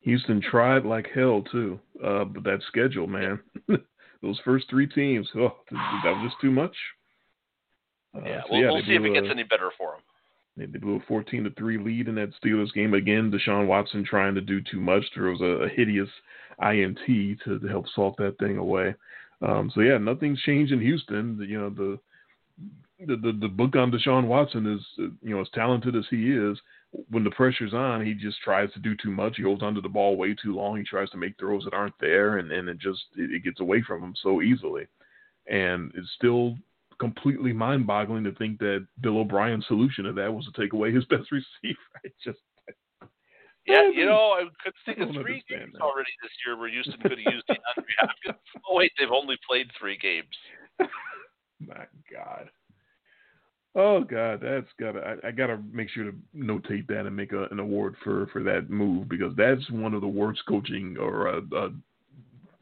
Houston tried like hell too, uh, but that schedule, man, those first three teams, oh, that was just too much. Uh, yeah, so we'll, yeah, we'll see if it gets any better for them. They, blew a 14 to three lead in that Steelers game again. Deshaun Watson trying to do too much, throws a, a hideous INT to, to help salt that thing away. Um, so yeah, nothing's changed in Houston. You know the, the the the book on Deshaun Watson is you know as talented as he is. When the pressure's on, he just tries to do too much. He holds onto the ball way too long. He tries to make throws that aren't there, and, and it just it, it gets away from him so easily. And it's still completely mind-boggling to think that Bill O'Brien's solution to that was to take away his best receiver. I just Yeah, you know, I could think of three games that. already this year where Houston could have used DeAndre Hopkins. Oh wait, they've only played three games. my God. Oh God, that's gotta. I, I gotta make sure to notate that and make a, an award for for that move because that's one of the worst coaching or uh, uh,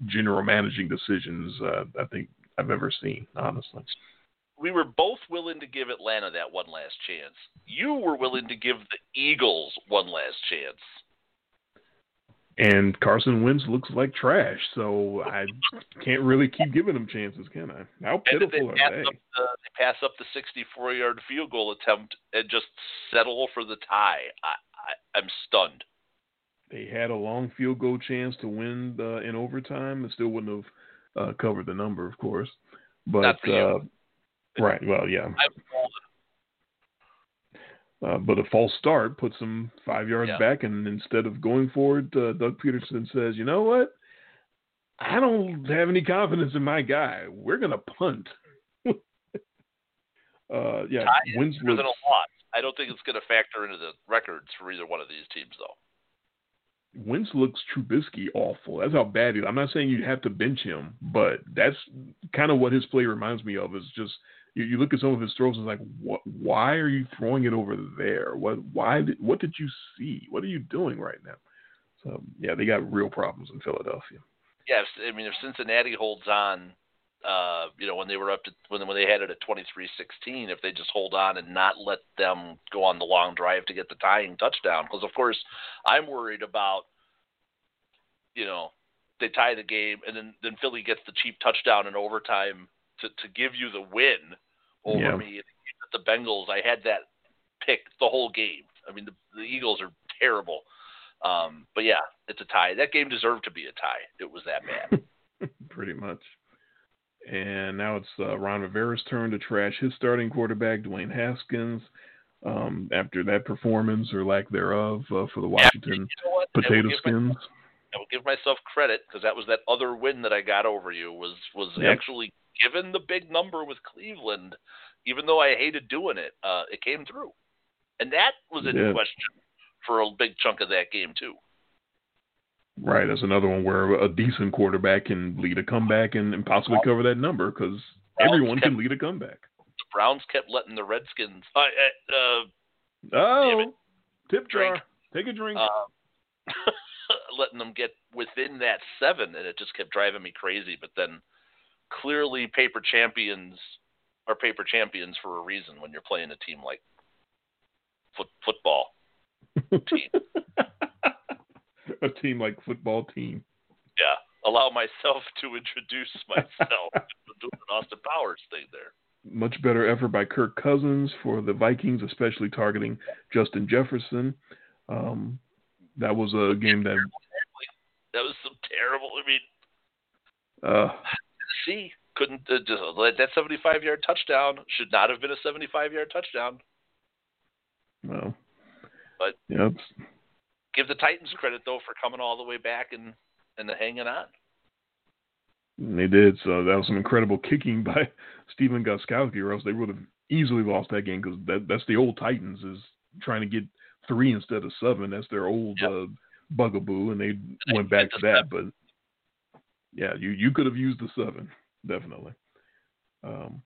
general managing decisions uh, I think I've ever seen. Honestly, We were both willing to give Atlanta that one last chance. You were willing to give the Eagles one last chance. and Carson Wentz looks like trash, so I can't really keep giving them chances, can I? How pitiful pass are they? up the they pass up the 64-yard field goal attempt and just settle for the tie. I, I I'm stunned. they had a long field goal chance to win uh, in overtime. It still wouldn't have uh, covered the number, of course. But Not for you. uh, right, well, yeah. Uh, but a false start puts them five yards Yeah. back, and instead of going forward, uh, Doug Pederson says, "You know what? I don't have any confidence in my guy. We're gonna punt." uh, yeah, Tie is Wentz better than looks- a loss. I don't think it's going to factor into the records for either one of these teams, though. Wentz looks Trubisky awful. That's how bad he is. I'm not saying you have to bench him, but that's kind of what his play reminds me of. Is just you, you look at some of his throws and it's like, what? Why are you throwing it over there? What? Why? Did, what did you see? What are you doing right now? So yeah, they got real problems in Philadelphia. Yeah, I mean, if Cincinnati holds on, uh, you know, when they were up to when when they had it at 23-16, if they just hold on and not let them go on the long drive to get the tying touchdown, because of course I'm worried about, you know, they tie the game and then then Philly gets the cheap touchdown in overtime to to give you the win over Yeah. me. The Bengals, I had that pick the whole game. I mean, the, the Eagles are terrible. Um, but yeah, it's a tie. That game deserved to be a tie. It was that bad. Pretty much. And now it's uh, Ron Rivera's turn to trash his starting quarterback, Dwayne Haskins, um, after that performance or lack thereof uh, for the Washington you know what? I Potato my- Skins. I will give myself credit because that was that other win that I got over you was was Yep. actually given the big number with Cleveland, even though I hated doing it, uh, it came through, and that was in Yeah. question for a big chunk of that game too. Right, that's another one where a decent quarterback can lead a comeback and, and possibly cover that number because everyone can lead a comeback. The Browns kept letting the Redskins. Uh, uh, Oh, tip Drink. jar. Take a drink. uh, letting them get within that seven, and it just kept driving me crazy. But then, clearly, paper champions are paper champions for a reason when you're playing a team like foot, football. team. a team like football team. Yeah, allow myself to introduce myself. doing an Austin Powers thing there. Much better effort by Kirk Cousins for the Vikings, especially targeting Justin Jefferson. Um, that was a game that that was some terrible. I mean, uh, see, couldn't uh, just let that 75 yard touchdown should not have been a 75 yard touchdown. No. but yeah, give the Titans credit though for coming all the way back and and hanging on. They did. So that was some incredible kicking by Stephen Gostkowski, or else they would have easily lost that game because that, that's the old Titans is trying to get three instead of seven. That's their old yep. uh, bugaboo, and they went back to that. But yeah, you you could have used the seven definitely. Um,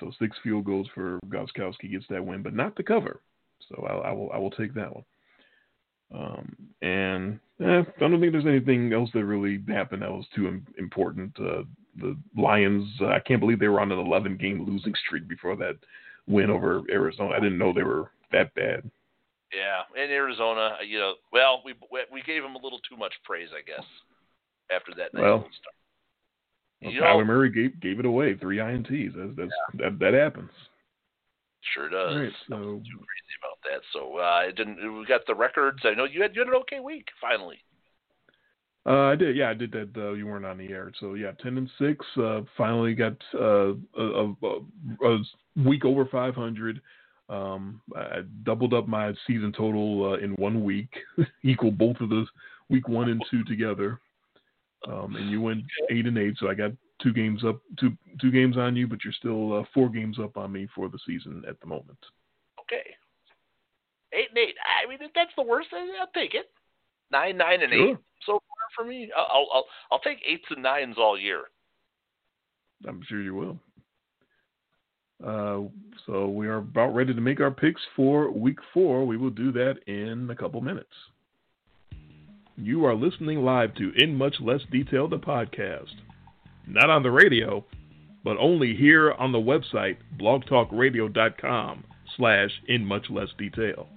so six field goals for Gostkowski gets that win, but not the cover. So I, I will I will take that one. Um, and eh, I don't think there's anything else that really happened that was too important. Uh, the Lions, uh, I can't believe they were on an 11 game losing streak before that win over Arizona. I didn't know they were that bad. Yeah, in Arizona, you know, well, we we gave them a little too much praise, I guess, after that well. Well, You Kyler Murray gave gave it away, three ints. That's, that's that that happens. Sure does. Right, so too crazy about that. So uh, I didn't. We got the records. I know you had you had an okay week finally. Uh, I did, yeah, I did that. Uh, you weren't on the air, so yeah, ten and six. Uh, finally got uh, a, a, a week over five hundred. Um, I doubled up my season total uh, in one week, equal both of the week one and two together. Um, and you went eight and eight, so I got two games up, two two games on you, but you're still uh, four games up on me for the season at the moment. Okay. Eight and eight. I mean, if that's the worst, I'll take it. Nine, nine, and Sure. eight. So far for me, I'll I'll I'll take eights and nines all year. I'm sure you will. Uh, so we are about ready to make our picks for week four. We will do that in a couple minutes. You are listening live to In Much Less Detail, the podcast. Not on the radio, but only here on the website, blogtalkradio.com slash In Much Less Detail.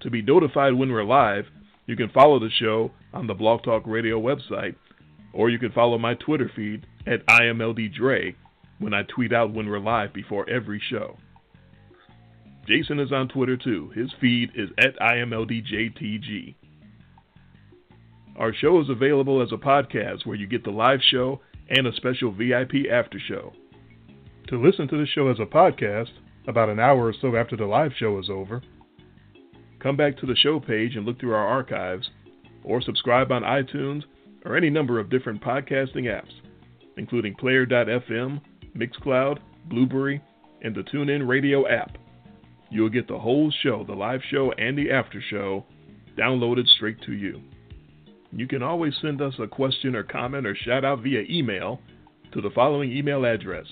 To be notified when we're live, you can follow the show on the Blog Talk Radio website, or you can follow my Twitter feed at IMLDDre when I tweet out when we're live before every show. Jason is on Twitter too. His feed is at IMLDJTG. Our show is available as a podcast where you get the live show and a special VIP after show. To listen to the show as a podcast, about an hour or so after the live show is over, Come back to the show page and look through our archives, or subscribe on iTunes or any number of different podcasting apps, including Player.fm, Mixcloud, Blubrry, and the TuneIn Radio app. You'll get the whole show, the live show and the after show, downloaded straight to you. You can always send us a question or comment or shout out via email to the following email address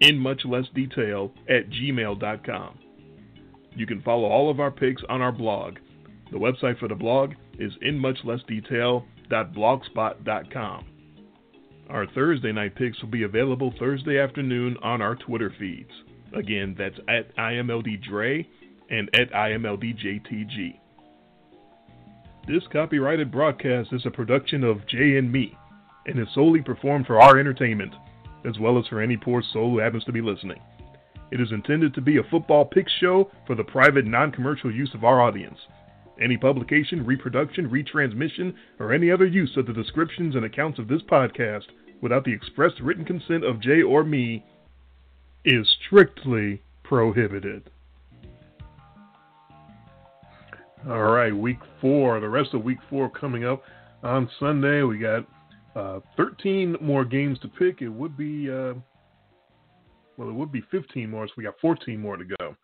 in much less detail at gmail.com. You can follow all of our picks on our blog. The website for the blog is inmuchlessdetail.blogspot.com. Our Thursday night picks will be available Thursday afternoon on our Twitter feeds. Again, that's at IMLDDre and at IMLDJTG. This copyrighted broadcast is a production of J and Me and is solely performed for our entertainment, as well as for any poor soul who happens to be listening. It is intended to be a football pick show for the private, non commercial use of our audience. Any publication, reproduction, retransmission, or any other use of the descriptions and accounts of this podcast without the expressed written consent of Jay or me is strictly prohibited. All right, week four. The rest of week four coming up on Sunday. We got uh, 13 more games to pick. It would be, uh, well, it would be 15 more, so we got 14 more to go.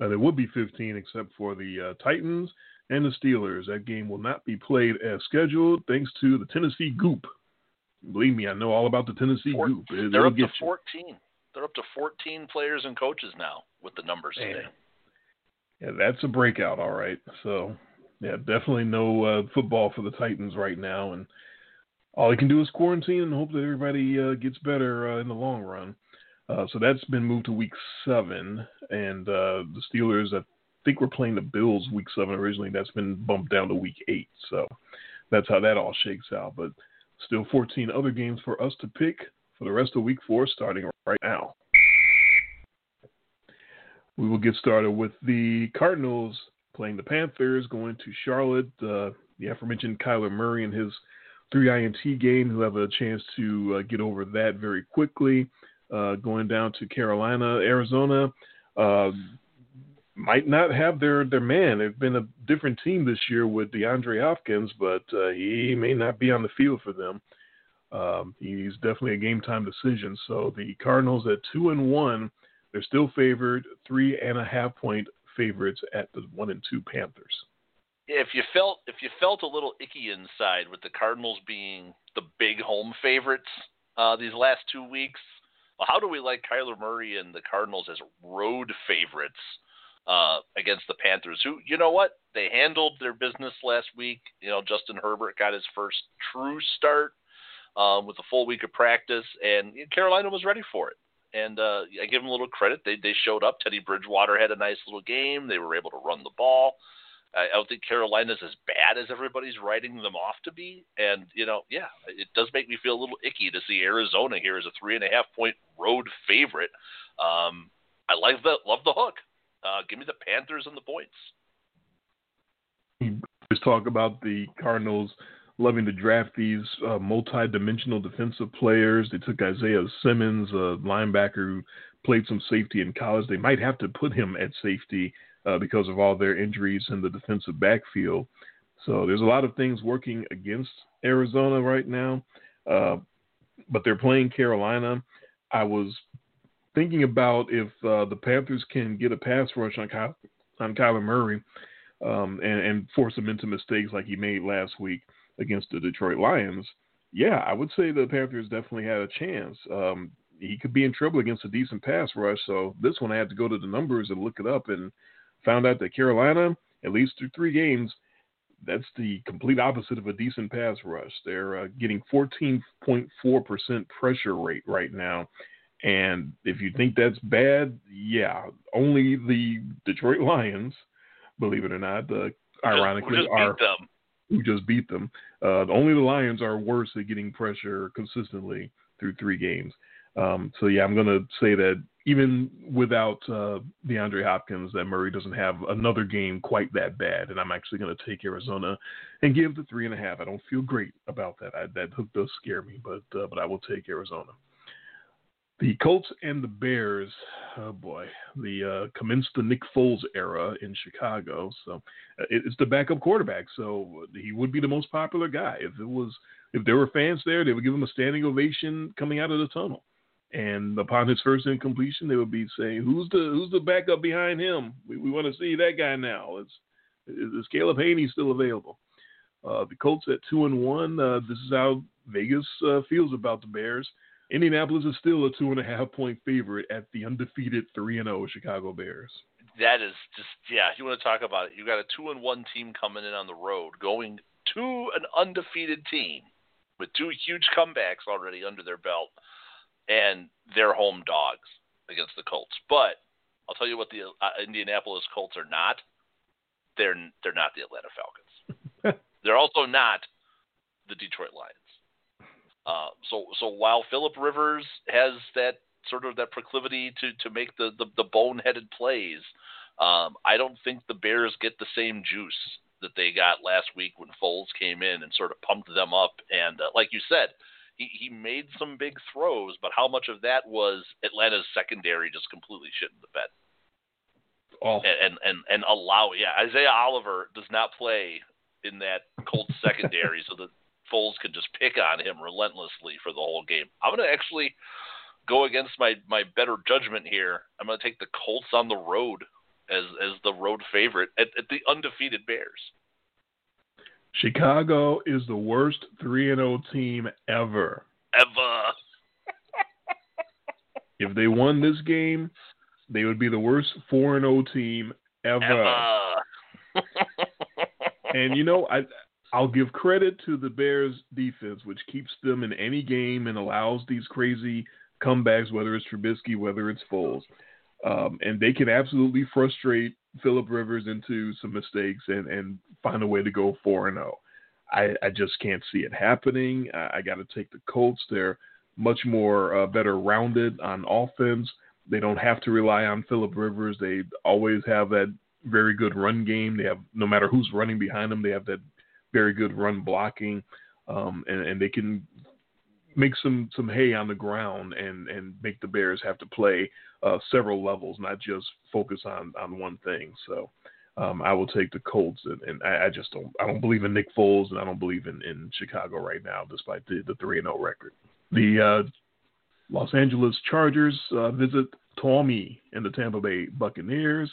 Uh, there would be 15 except for the uh, Titans and the Steelers. That game will not be played as scheduled thanks to the Tennessee Goop. Believe me, I know all about the Tennessee Four- Goop. It, They're up to get you. 14. They're up to 14 players and coaches now with the numbers Man. today. Yeah, that's a breakout, all right. So, yeah, definitely no uh, football for the Titans right now, and all they can do is quarantine and hope that everybody uh, gets better uh, in the long run. Uh, so that's been moved to week seven, and uh, the Steelers, I think we're playing the Bills week seven originally. That's been bumped down to week eight. So that's how that all shakes out. But still 14 other games for us to pick for the rest of week four starting right now. We will get started with the Cardinals playing the Panthers, going to Charlotte. Uh, the aforementioned Kyler Murray and his three INT game, who have a chance to uh, get over that very quickly. Uh, going down to Carolina, Arizona. Uh, might not have their their man. They've been a different team this year with DeAndre Hopkins, but uh, he may not be on the field for them. Um, he's definitely a game time decision. So the Cardinals at two and one, they're still favored, three and a half point favorites at the one and two Panthers. If you felt if you felt a little icky inside with the Cardinals being the big home favorites uh, these last two weeks, well, how do we like Kyler Murray and the Cardinals as road favorites uh, against the Panthers? Who, you know what, they handled their business last week. You know, Justin Herbert got his first true start um, with a full week of practice, and Carolina was ready for it. And uh, I give them a little credit. They they showed up. Teddy Bridgewater had a nice little game. They were able to run the ball. I don't think Carolina's as bad as everybody's writing them off to be. And, you know, yeah, it does make me feel a little icky to see Arizona here as a three and a half point road favorite. Um, I like the love the hook. Uh, give me the Panthers and the points. Just talk about the Cardinals loving to draft these uh, multi-dimensional defensive players. They took Isaiah Simmons, a linebacker who played some safety in college. They might have to put him at safety uh, because of all their injuries in the defensive backfield. So there's a lot of things working against Arizona right now, uh, but they're playing Carolina. I was thinking about if uh, the Panthers can get a pass rush on Ky- on Kyler Murray um, and, and force him into mistakes like he made last week against the Detroit Lions. Yeah, I would say the Panthers definitely had a chance. Um, he could be in trouble against a decent pass rush. So this one I had to go to the numbers and look it up and found out that Carolina, at least through three games, that's the complete opposite of a decent pass rush. They're uh, getting 14.4% pressure rate right now. And if you think that's bad, yeah, only the Detroit Lions, believe it or not, uh, ironically, are who just beat them. Uh, only the Lions are worse at getting pressure consistently through three games. Um, so yeah, I'm going to say that even without uh, DeAndre Hopkins, that Murray doesn't have another game quite that bad, and I'm actually going to take Arizona and give the three and a half. I don't feel great about that. I, that hook does scare me, but uh, but I will take Arizona. The Colts and the Bears, oh boy, the uh, commenced the Nick Foles era in Chicago. So uh, it's the backup quarterback, so he would be the most popular guy. If it was, if there were fans there, they would give him a standing ovation coming out of the tunnel. And upon his first incompletion, they would be saying, "Who's the who's the backup behind him? We, we want to see that guy now." Is is Caleb Hanie still available? Uh, the Colts at two and one. Uh, this is how Vegas uh, feels about the Bears. Indianapolis is still a two and a half point favorite at the undefeated three and zero oh Chicago Bears. That is just yeah. You want to talk about it? You got a two and one team coming in on the road, going to an undefeated team with two huge comebacks already under their belt and they're home dogs against the Colts. But I'll tell you what the uh, Indianapolis Colts are not. They're they're not the Atlanta Falcons. they're also not the Detroit Lions. Uh, so so while Philip Rivers has that sort of that proclivity to to make the the, the boneheaded plays, um, I don't think the Bears get the same juice that they got last week when Foles came in and sort of pumped them up. And uh, like you said, he, he made some big throws, but how much of that was Atlanta's secondary just completely shitting the bed? Oh. And, and and and allow yeah Isaiah Oliver does not play in that Colts secondary, so that Foles can just pick on him relentlessly for the whole game. I'm going to actually go against my my better judgment here. I'm going to take the Colts on the road as as the road favorite at, at the undefeated Bears. Chicago is the worst 3 and 0 team ever. Ever. if they won this game, they would be the worst 4 and 0 team ever. ever. and you know, I I'll give credit to the Bears defense, which keeps them in any game and allows these crazy comebacks, whether it's Trubisky, whether it's Foles. Um, and they can absolutely frustrate Philip Rivers into some mistakes and and find a way to go four and zero. Oh. I, I just can't see it happening. I, I got to take the Colts. They're much more uh, better rounded on offense. They don't have to rely on Philip Rivers. They always have that very good run game. They have no matter who's running behind them, they have that very good run blocking, um, and, and they can make some some hay on the ground and and make the Bears have to play uh, several levels, not just focus on on one thing. So. Um, I will take the Colts, and, and I, I, just don't. I don't believe in Nick Foles, and I don't believe in, in Chicago right now, despite the three and zero record. The uh, Los Angeles Chargers uh, visit Tommy and the Tampa Bay Buccaneers.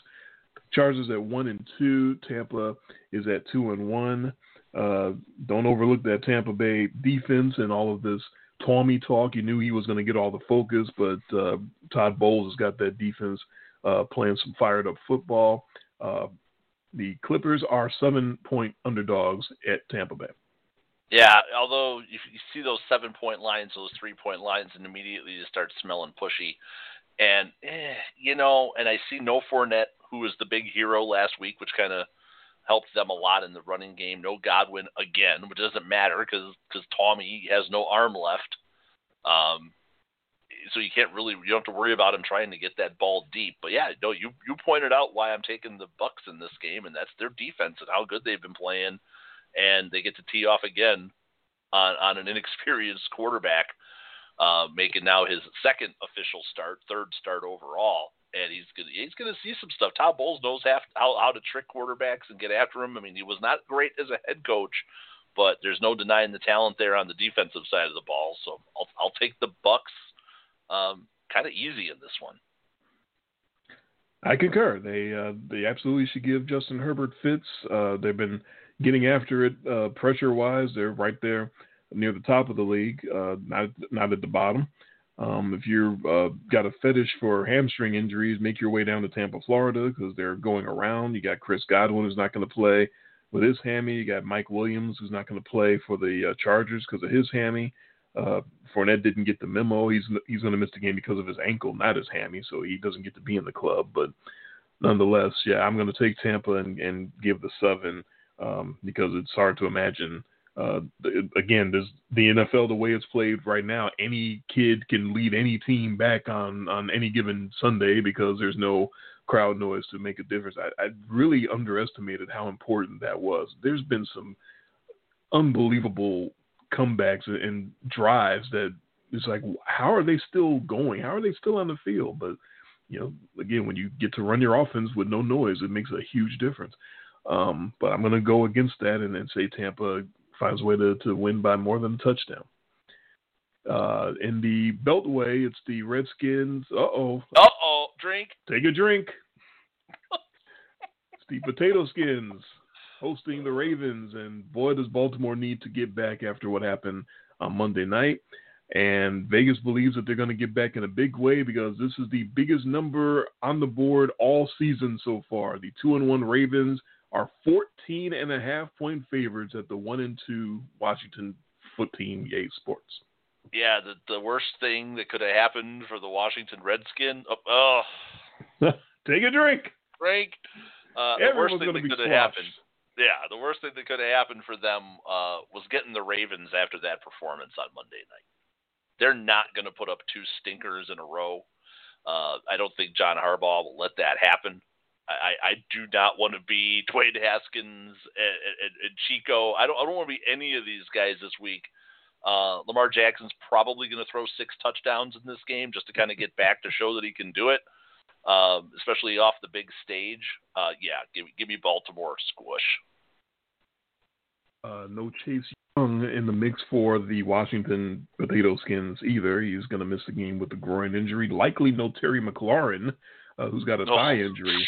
Chargers at one and two. Tampa is at two and one. Uh, don't overlook that Tampa Bay defense and all of this Tommy talk. You knew he was going to get all the focus, but uh, Todd Bowles has got that defense uh, playing some fired up football. Uh, the Clippers are seven point underdogs at Tampa Bay. Yeah, although if you see those seven point lines, those three point lines, and immediately you start smelling pushy. And, eh, you know, and I see no Fournette, who was the big hero last week, which kind of helped them a lot in the running game. No Godwin again, which doesn't matter because because Tommy has no arm left. Um, so you can't really you don't have to worry about him trying to get that ball deep. But yeah, no, you you pointed out why I'm taking the Bucks in this game, and that's their defense and how good they've been playing and they get to tee off again on, on an inexperienced quarterback, uh, making now his second official start, third start overall. And he's gonna he's gonna see some stuff. Todd Bowles knows how, how how to trick quarterbacks and get after him. I mean, he was not great as a head coach, but there's no denying the talent there on the defensive side of the ball. So I'll I'll take the Bucks, um, kind of easy in this one. I concur. They uh, they absolutely should give Justin Herbert fits. Uh, they've been getting after it uh, pressure wise. They're right there near the top of the league, uh, not not at the bottom. Um, if you've uh, got a fetish for hamstring injuries, make your way down to Tampa, Florida, because they're going around. You got Chris Godwin who's not going to play with his hammy. You got Mike Williams who's not going to play for the uh, Chargers because of his hammy. Uh, Fournette didn't get the memo. He's he's going to miss the game because of his ankle, not his hammy, so he doesn't get to be in the club. But nonetheless, yeah, I'm going to take Tampa and, and give the seven um, because it's hard to imagine. Uh, again, there's the NFL the way it's played right now. Any kid can lead any team back on on any given Sunday because there's no crowd noise to make a difference. I, I really underestimated how important that was. There's been some unbelievable comebacks and drives that it's like, how are they still going? How are they still on the field? But you know, again, when you get to run your offense with no noise, it makes a huge difference. Um, but I'm going to go against that and, and say Tampa finds a way to, to win by more than a touchdown. Uh, in the Beltway, it's the Redskins. Uh oh. Uh oh. Drink. Take a drink. it's the Potato Skins hosting the Ravens, and boy, does Baltimore need to get back after what happened on Monday night. And Vegas believes that they're going to get back in a big way because this is the biggest number on the board all season so far. The two and one Ravens are 14 and a half point favorites at the one and two Washington foot team Yay Sports. Yeah, the the worst thing that could have happened for the Washington Redskin. Oh, oh. take a drink. Drink. Uh, the worst thing that could have happened. Yeah, the worst thing that could have happened for them uh, was getting the Ravens after that performance on Monday night. They're not going to put up two stinkers in a row. Uh, I don't think John Harbaugh will let that happen. I, I do not want to be Dwayne Haskins and, and, and Chico. I don't I don't want to be any of these guys this week. Uh, Lamar Jackson's probably going to throw six touchdowns in this game just to kind of get back to show that he can do it, um, especially off the big stage. Uh, yeah, give, give me Baltimore squish. Uh, no Chase Young in the mix for the Washington Potato Skins either. He's going to miss the game with a groin injury. Likely no Terry McLaurin uh, who's got a oh, thigh injury.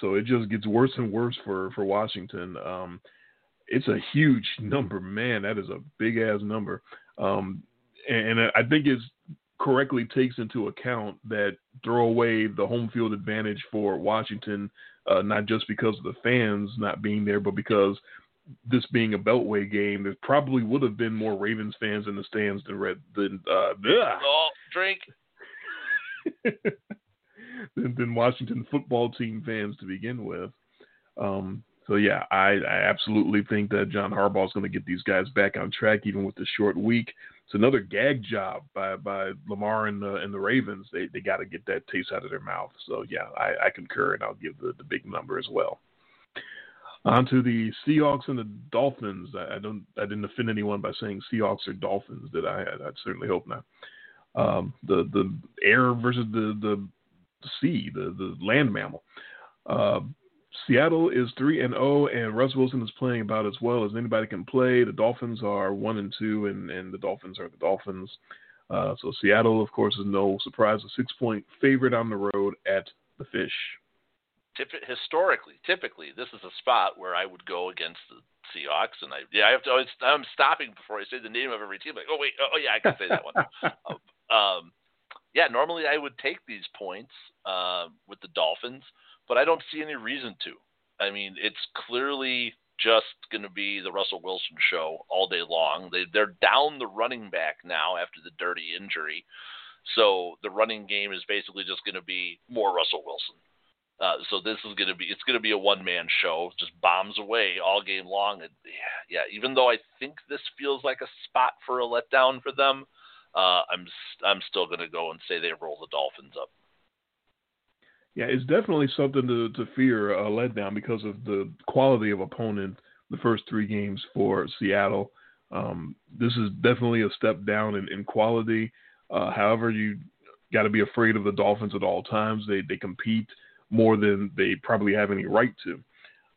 So it just gets worse and worse for for Washington. Um, it's a huge number, man. That is a big ass number. Um, and, and I think it correctly takes into account that throw away the home field advantage for Washington, uh, not just because of the fans not being there, but because this being a Beltway game, there probably would have been more Ravens fans in the stands than Red than. Uh, oh, drink. than, than Washington football team fans to begin with. Um, so yeah, I, I absolutely think that John Harbaugh is going to get these guys back on track, even with the short week. It's another gag job by by Lamar and the and the Ravens. They they got to get that taste out of their mouth. So yeah, I, I concur, and I'll give the, the big number as well. On to the Seahawks and the Dolphins. I, I, don't I didn't offend anyone by saying Seahawks or Dolphins, did I? I, I certainly hope not. Um, the the air versus the the sea, the the land mammal. Uh, Seattle is three and zero, oh, and Russ Wilson is playing about as well as anybody can play. The Dolphins are one and two, and and the Dolphins are the Dolphins. Uh, so Seattle, of course, is no surprise, a six point favorite on the road at the Fish. historically, typically, this is a spot where I would go against the Seahawks, and I yeah, I have to always I'm stopping before I say the name of every team. Like, oh wait, oh yeah, I can say that one. um, yeah, normally I would take these points uh, with the Dolphins but I don't see any reason to. I mean, it's clearly just going to be the Russell Wilson show all day long. They they're down the running back now after the dirty injury, so the running game is basically just going to be more Russell Wilson. Uh, so this is going to be it's going to be a one man show, just bombs away all game long. And yeah, yeah, even though I think this feels like a spot for a letdown for them, uh, I'm I'm still going to go and say they roll the Dolphins up. Yeah, it's definitely something to, to fear a letdown because of the quality of opponent the first three games for Seattle. Um, this is definitely a step down in, in quality. Uh, however, you got to be afraid of the Dolphins at all times. They they compete more than they probably have any right to.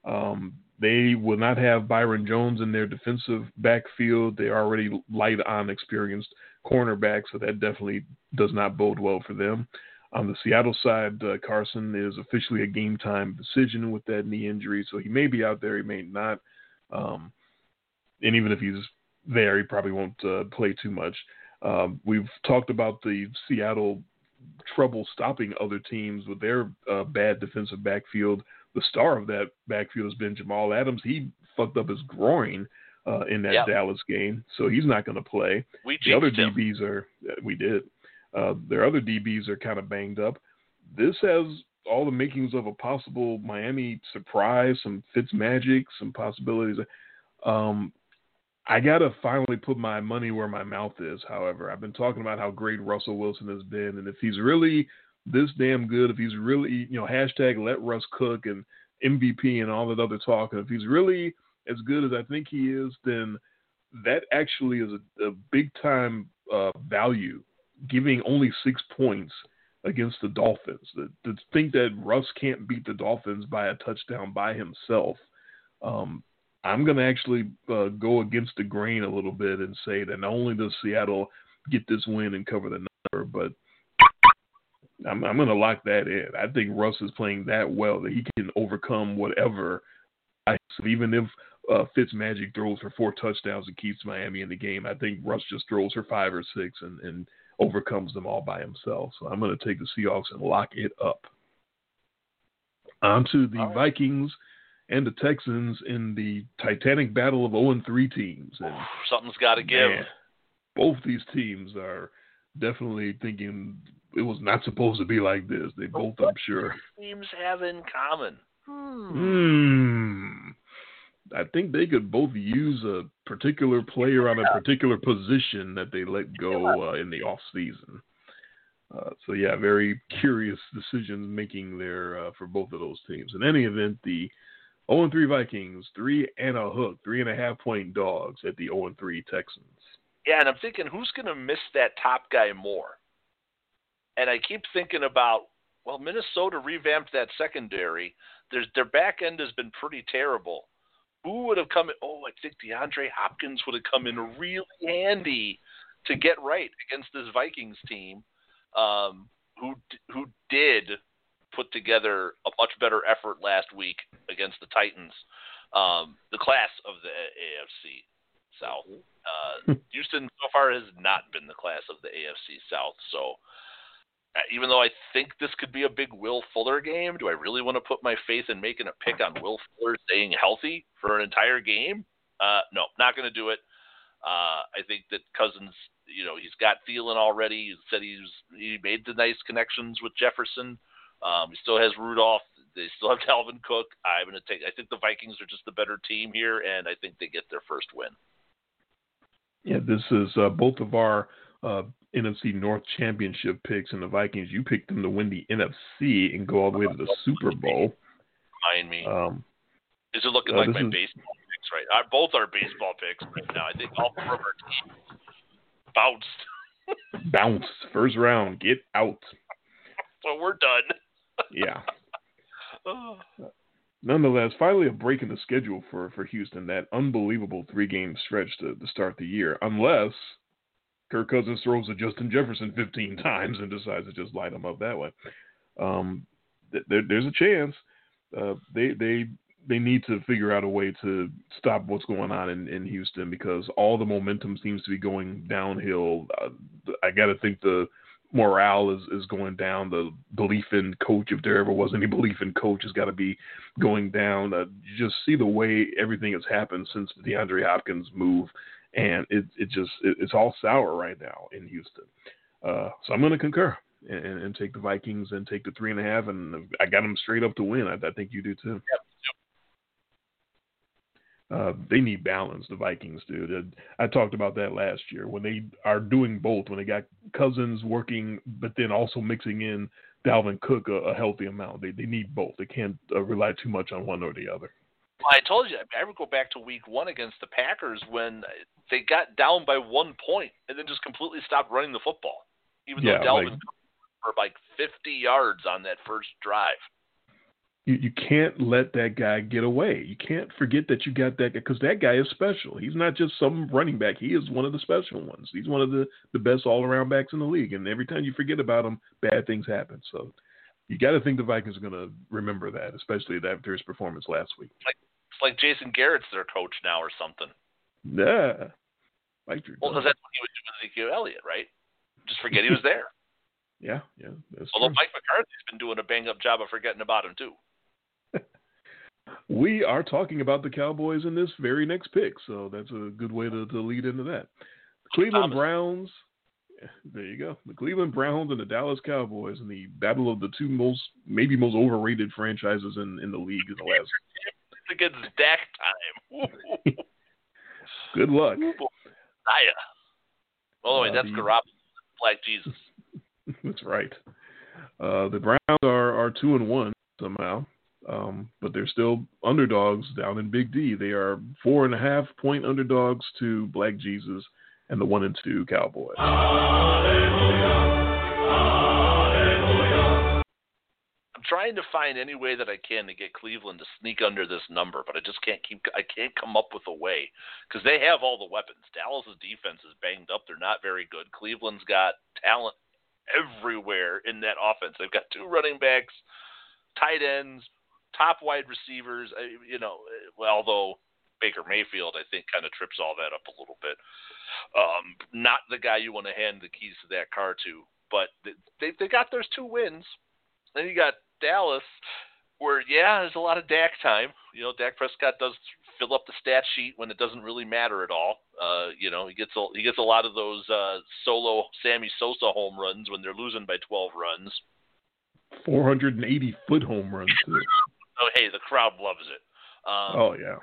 Um, they will not have Byron Jones in their defensive backfield. They're already light on experienced cornerback, so that definitely does not bode well for them. On the Seattle side, uh, Carson is officially a game time decision with that knee injury, so he may be out there, he may not. Um, and even if he's there, he probably won't uh, play too much. Um, we've talked about the Seattle trouble stopping other teams with their uh, bad defensive backfield. The star of that backfield has been Jamal Adams. He fucked up his groin uh, in that yep. Dallas game, so he's not going to play. We the other him. DBs are we did. Uh, their other DBs are kind of banged up. This has all the makings of a possible Miami surprise, some Fitz magic, some possibilities. Um, I gotta finally put my money where my mouth is. However, I've been talking about how great Russell Wilson has been, and if he's really this damn good, if he's really you know hashtag let Russ cook and MVP and all that other talk, and if he's really as good as I think he is, then that actually is a, a big time uh, value giving only six points against the Dolphins. To, think that Russ can't beat the Dolphins by a touchdown by himself, um, I'm going to actually uh, go against the grain a little bit and say that not only does Seattle get this win and cover the number, but I'm, I'm going to lock that in. I think Russ is playing that well that he can overcome whatever. I, even if uh, Fitzmagic throws for four touchdowns and keeps Miami in the game, I think Russ just throws for five or six and, and overcomes them all by himself. So I'm going to take the Seahawks and lock it up. On to the right. Vikings and the Texans in the Titanic battle of 0 and 3 teams. And Something's got to give. Both these teams are definitely thinking it was not supposed to be like this. They both, I'm sure. Teams have in common. Hmm. hmm. I think they could both use a particular player on a particular position that they let go uh, in the off season. Uh, so yeah, very curious decisions making there uh, for both of those teams. In any event, the 0 3 Vikings, three and a hook, three and a half point dogs at the 0 3 Texans. Yeah, and I'm thinking who's going to miss that top guy more? And I keep thinking about well, Minnesota revamped that secondary. There's, their back end has been pretty terrible who would have come in? Oh, I think DeAndre Hopkins would have come in really handy to get right against this Vikings team, um, who who did put together a much better effort last week against the Titans, um, the class of the AFC South. Uh, Houston so far has not been the class of the AFC South, so even though I think this could be a big Will Fuller game, do I really want to put my faith in making a pick on Will Fuller staying healthy for an entire game? Uh, no, not going to do it. Uh, I think that Cousins, you know, he's got Thielen already. He said he's he made the nice connections with Jefferson. Um, he still has Rudolph. They still have Dalvin Cook. I'm going to take. I think the Vikings are just the better team here, and I think they get their first win. Yeah, this is uh, both of our uh, NFC North Championship picks, and the Vikings. You picked them to win the NFC and go all the way to the Super Bowl. Remind me. Um, is it looking uh, like my is- baseball picks right? Our, both are baseball picks right now. I think all four of our teams bounced. bounce first round, get out. So we're done. Yeah. Oh. Nonetheless, finally a break in the schedule for, for Houston. That unbelievable three game stretch to, to start the year, unless Kirk Cousins throws to Justin Jefferson 15 times and decides to just light him up that way. Um, th- there, there's a chance. Uh, they they they need to figure out a way to stop what's going on in, in Houston because all the momentum seems to be going downhill. Uh, I got to think the morale is, is going down. The belief in coach, if there ever was any belief in coach, has got to be going down. Uh, just see the way everything has happened since the DeAndre Hopkins move, and it it just it, it's all sour right now in Houston. Uh, so I'm going to concur and, and take the Vikings and take the three and a half, and I got them straight up to win. I, I think you do too. Uh, they need balance. The Vikings do. I talked about that last year when they are doing both. When they got Cousins working, but then also mixing in Dalvin Cook a, a healthy amount. They they need both. They can't uh, rely too much on one or the other. I told you, I would go back to week one against the Packers when they got down by one point and then just completely stopped running the football. Even Yeah, though Dalvin like- for like 50 yards on that first drive. You you can't let that guy get away. You can't forget that you got that guy because that guy is special. He's not just some running back. He is one of the special ones. He's one of the the best all around backs in the league. And every time you forget about him, bad things happen. So you got to think the Vikings are going to remember that, especially after his performance last week. It's like Jason Garrett's their coach now or something. Yeah, your Well, because that's what he was doing with Ezekiel Elliott, right? Just forget he was there. yeah, yeah. Although true. Mike McCarthy's been doing a bang up job of forgetting about him too. We are talking about the Cowboys in this very next pick, so that's a good way to, to lead into that. Cleveland Thomas. Browns. There you go. The Cleveland Browns and the Dallas Cowboys in the battle of the two most, maybe most overrated franchises in, in the league in the last. It's against Dak time. Good luck. Naya. Oh, wait, Uh, that's the- Garoppolo. Black Jesus. That's right. Uh, the Browns are, are two and one somehow, um, but they're still underdogs down in Big D. They are four and a half point underdogs to Black Jesus and the one and two Cowboys. I'm trying to find any way that I can to get Cleveland to sneak under this number, but I just can't keep. I can't come up with a way because they have all the weapons. Dallas's defense is banged up; they're not very good. Cleveland's got talent everywhere in that offense. They've got two running backs, tight ends, top wide receivers. You know, although Baker Mayfield, I think, kind of trips all that up a little bit. Um, not the guy you want to hand the keys to that car to, but they, they got those two wins. Then you got Dallas, where yeah, there's a lot of Dak time. You know, Dak Prescott does fill up the stat sheet when it doesn't really matter at all. Uh, you know, he gets a, he gets a lot of those uh, solo Sammy Sosa home runs when they're losing by 12 runs. 480 foot home runs. Too. Oh, hey, the crowd loves it. Um, Oh yeah.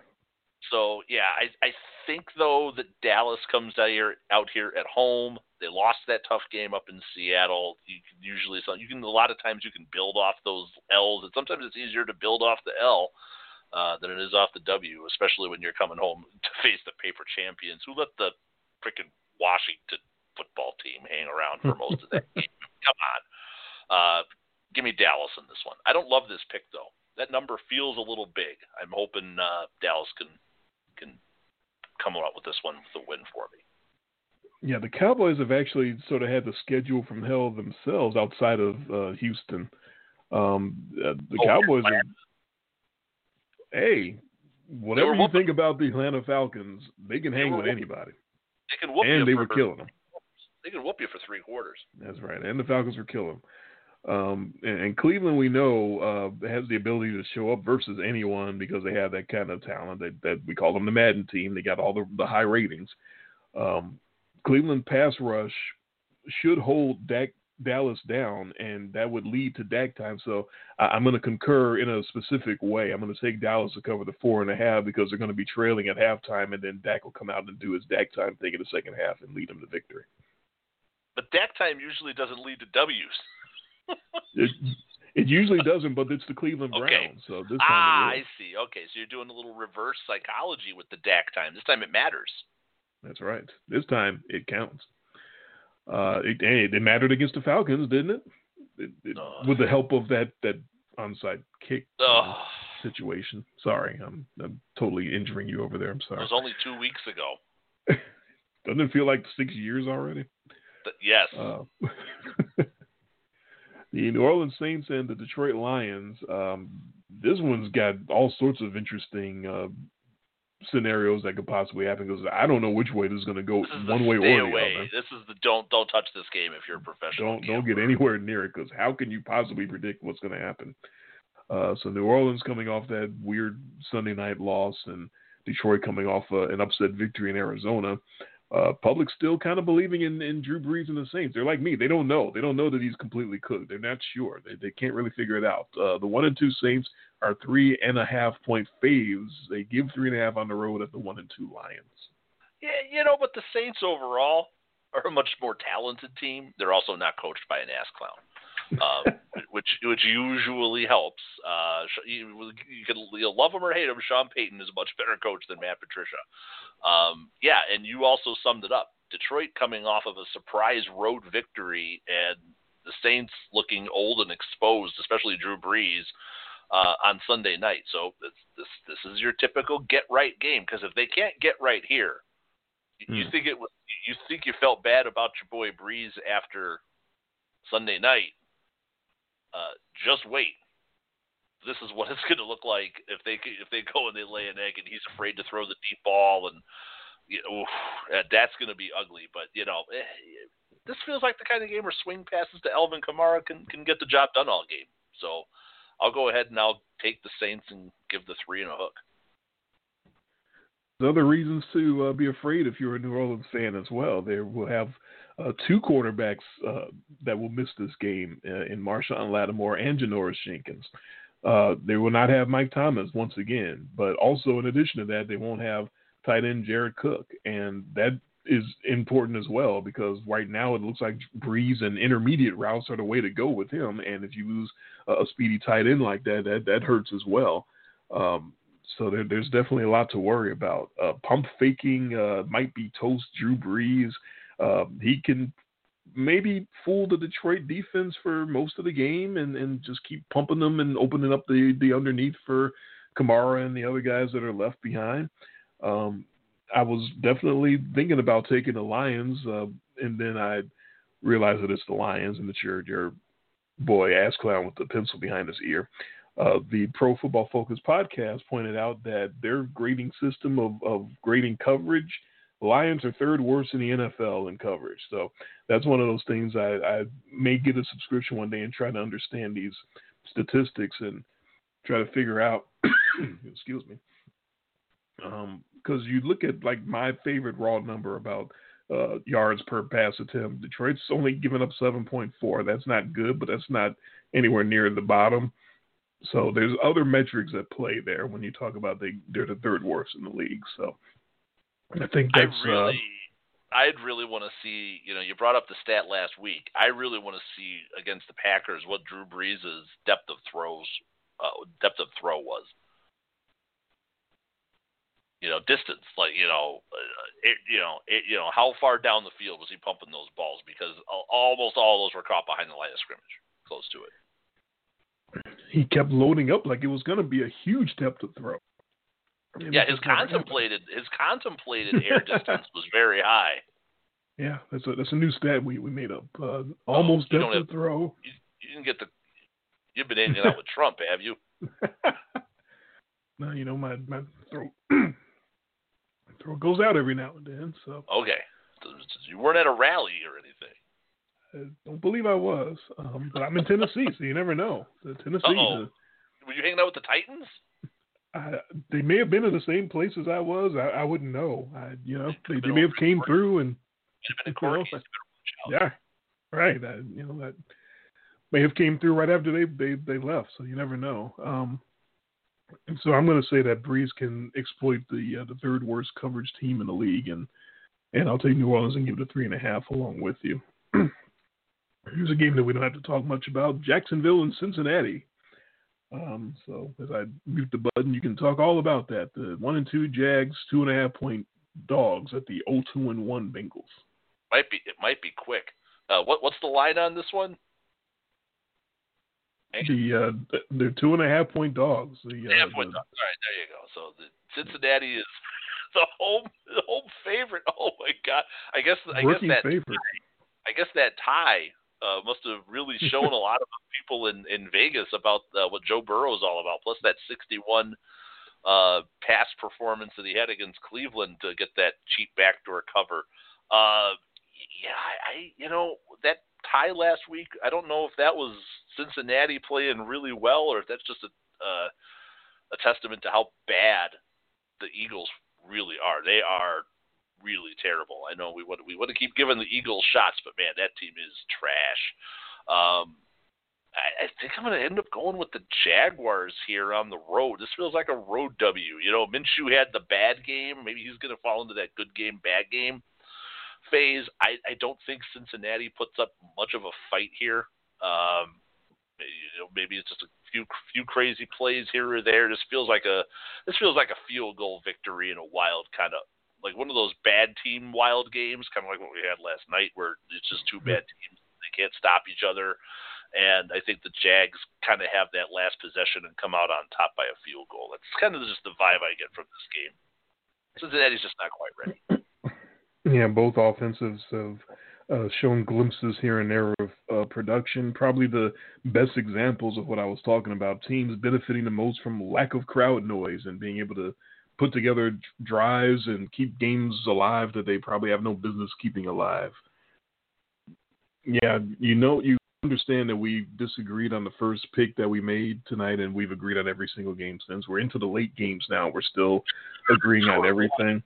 So yeah, I I think though that Dallas comes out here out here at home. They lost that tough game up in Seattle. You can usually so you can a lot of times you can build off those L's, and sometimes it's easier to build off the L uh, than it is off the W, especially when you're coming home to face the paper champions who let the freaking Washington football team hang around for most of that game. Come on, uh, give me Dallas in this one. I don't love this pick though. That number feels a little big. I'm hoping uh, Dallas can come out with this one with a win for me. Yeah, the Cowboys have actually sort of had the schedule from hell themselves outside of uh, Houston. Um, uh, the Oh, Cowboys are. Hey, whatever you think about the Atlanta Falcons, they can hang were with whooping- anybody, They can whoop and you they for, were killing them. They can whoop you for three quarters. That's right, and the Falcons were killing them. Um, and, and Cleveland, we know, uh, has the ability to show up versus anyone because they have that kind of talent. That, that we call them the Madden team. They got all the, the high ratings. Um, Cleveland pass rush should hold Dak Dallas down, and that would lead to Dak time. So I, am going to concur in a specific way. I'm going to take Dallas to cover the four and a half because they're going to be trailing at halftime, and then Dak will come out and do his Dak time thing in the second half and lead them to victory. But Dak time usually doesn't lead to W's. It, it usually doesn't, but it's the Cleveland Browns. Okay. So this time ah, I see. Okay, so you're doing a little reverse psychology with the Dak time. This time it matters. That's right. This time it counts. Uh, it, it, it mattered against the Falcons, didn't it? it, it with the help of that that onside kick situation. Sorry, I'm, I'm totally injuring you over there. I'm sorry. It was only two weeks ago. Doesn't it feel like six years already? yes. The New Orleans Saints and the Detroit Lions. Um, this one's got all sorts of interesting uh, scenarios that could possibly happen because I don't know which way this is going to go, one way or the away. other. This is the don't don't touch this game if you're a professional. Don't don't get anywhere near it because how can you possibly predict what's going to happen? Uh, so New Orleans coming off that weird Sunday night loss and Detroit coming off uh, an upset victory in Arizona uh, public still kind of believing in, in Drew Brees and the Saints. They're like me; they don't know. They don't know that he's completely cooked. They're not sure. They they can't really figure it out. Uh, the one and two Saints are three and a half point faves. They give three and a half on the road at the one and two Lions. Yeah, you know, but the Saints overall are a much more talented team. They're also not coached by an ass clown. Um, which which usually helps. Uh, you, you can you love him or hate him. Sean Payton is a much better coach than Matt Patricia. Um, yeah, and you also summed it up. Detroit coming off of a surprise road victory, and the Saints looking old and exposed, especially Drew Brees. Uh, on Sunday night, so this this this is your typical get right game because if they can't get right here, you, hmm. think it was you think you felt bad about your boy Brees after Sunday night. Uh, just wait. This is what it's going to look like if they if they go and they lay an egg and he's afraid to throw the deep ball and you know, that's going to be ugly. But you know, eh, this feels like the kind of game where swing passes to Alvin Kamara can can get the job done all game. So I'll go ahead and I'll take the Saints and give the three and a hook. There's other reasons to uh, be afraid if you're a New Orleans fan as well. They will have uh, two quarterbacks uh, that will miss this game uh, in Marshon Lattimore and Janoris Jenkins. Uh, they will not have Mike Thomas once again, but also in addition to that, they won't have tight end Jared Cook, and that is important as well because right now it looks like Brees and intermediate routes are the way to go with him, and if you lose a speedy tight end like that, that that hurts as well. Um, so there, there's definitely a lot to worry about. Uh, pump faking uh, might be toast Drew Brees. Uh, he can maybe fool the Detroit defense for most of the game and, and just keep pumping them and opening up the, the underneath for Kamara and the other guys that are left behind. Um, I was definitely thinking about taking the Lions, uh, and then I realized that it's the Lions and that your your boy ass clown with the pencil behind his ear. Uh, the Pro Football Focus podcast pointed out that their grading system of, of grading coverage – Lions are third worst in the NFL in coverage. So that's one of those things I, I may get a subscription one day and try to understand these statistics and try to figure out. excuse me. Because um, you look at like my favorite raw number about uh, yards per pass attempt. Detroit's only given up 7.4. That's not good, but that's not anywhere near the bottom. So there's other metrics at play there when you talk about they they're the third worst in the league. So I think that's. I really, uh, I'd really want to see. You know, you brought up the stat last week. I really want to see against the Packers what Drew Brees' depth of throws, uh, depth of throw was. You know, distance, like you know, uh, it, you know, it, you know, how far down the field was he pumping those balls? Because almost all those were caught behind the line of scrimmage, close to it. He kept loading up like it was going to be a huge depth of throw. Yeah, his contemplated his contemplated air distance was very high. Yeah, that's a that's a new stat we, we made up. Uh, almost oh, depth of throw. You, you, didn't get the. You've been hanging out with Trump, have you? no, you know my my throat throat goes out every now and then. So okay, you weren't at a rally or anything. I don't believe I was, um, but I'm in Tennessee, so you never know. The Tennessee. Uh, Were you hanging out with the Titans? I, they may have been in the same place as I was. I, I wouldn't know. I, you know, they, they may have came through and. You know, yeah. Right. That you know that may have came through right after they they, they left, so you never know. Um, and so I'm going to say that Brees can exploit the uh, the third worst coverage team in the league, and and I'll take New Orleans and give it a three and a half along with you. Here's a game that we don't have to talk much about: Jacksonville and Cincinnati. Um, so as I mute the button, you can talk all about that. The one and two Jags, two and a half point dogs at the 0-2 and one Bengals. Might be it might be quick. Uh, what what's the line on this one? The uh, they're two and a half point dogs. The, uh, half point dogs. All right, there you go. So the Cincinnati is the home the home favorite. Oh my god! I guess I guess that favorite. I guess that tie uh, must have really shown a lot of people in in Vegas about uh, what Joe Burrow is all about. Plus that 61 uh, pass performance that he had against Cleveland to get that cheap backdoor cover. Uh, yeah, I, I you know that tie last week. I don't know if that was Cincinnati playing really well or if that's just a uh, a testament to how bad the Eagles really are. They are really terrible. I know we want we want to keep giving the Eagles shots, but man, that team is trash. Um, I, I think I'm going to end up going with the Jaguars here on the road. This feels like a road W. You know, Minshew had the bad game. Maybe he's going to fall into that good game, bad game phase. I, I don't think Cincinnati puts up much of a fight here. Um, you know, maybe it's just a few few crazy plays here or there. This feels like a this feels like a field goal victory in a wild kind of like one of those bad team wild games, kind of like what we had last night, where it's just two bad teams they can't stop each other. And I think the Jags kind of have that last possession and come out on top by a field goal. That's kind of just the vibe I get from this game. Cincinnati's just not quite ready. Yeah, both offensives have uh, shown glimpses here and there of uh, production. Probably the best examples of what I was talking about. Teams benefiting the most from lack of crowd noise and being able to put together drives and keep games alive that they probably have no business keeping alive. Yeah, you know, you understand that we disagreed on the first pick that we made tonight, and we've agreed on every single game since. We're into the late games now. We're still agreeing on everything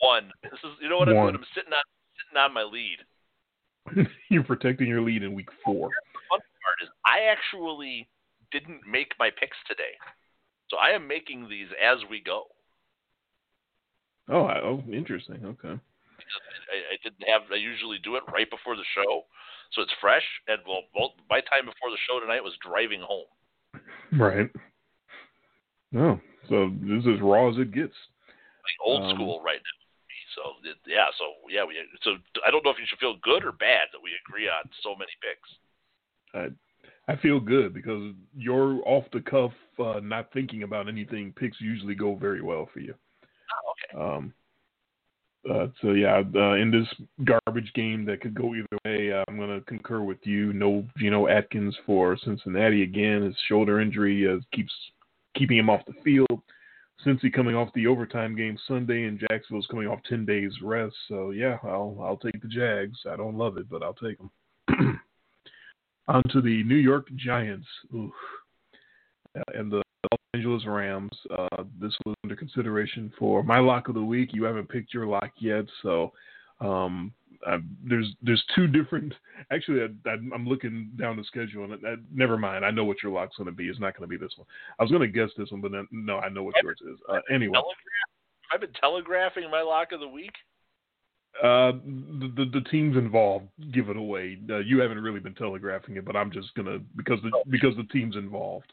one. This is you know what I'm doing. I'm sitting on sitting on my lead. You're protecting your lead in week four. The fun part is I actually didn't make my picks today, so I am making these as we go. Oh, oh, interesting. Okay. I, I didn't have. I usually do it right before the show, so it's fresh. And well, both, my time before the show tonight was driving home. Right. Oh, so this is raw as it gets. Like old um, school right now. So yeah, so yeah, we so I don't know if you should feel good or bad that we agree on so many picks. I I feel good because you're off the cuff, uh, not thinking about anything. Picks usually go very well for you. Oh, okay. Um. Uh, so yeah, uh, in this garbage game that could go either way, uh, I'm going to concur with you. No Geno Atkins for Cincinnati again. His shoulder injury uh, keeps keeping him off the field. Cincy coming off the overtime game Sunday, and Jacksonville's coming off ten days rest. So yeah, I'll I'll take the Jags. I don't love it, but I'll take them. On to the New York Giants, Oof. and the Los Angeles Rams. Uh, this was under consideration for my lock of the week. You haven't picked your lock yet, so um, uh, there's there's two different. Actually, I, am looking down the schedule, and I, never mind. I know what your lock's going to be. It's not going to be this one. I was going to guess this one, but then, no, I know what yours is. Uh, anyway, I've been telegraphing my lock of the week. Uh, the, the, the teams involved give it away. Uh, you haven't really been telegraphing it, but I'm just gonna because the because the teams involved.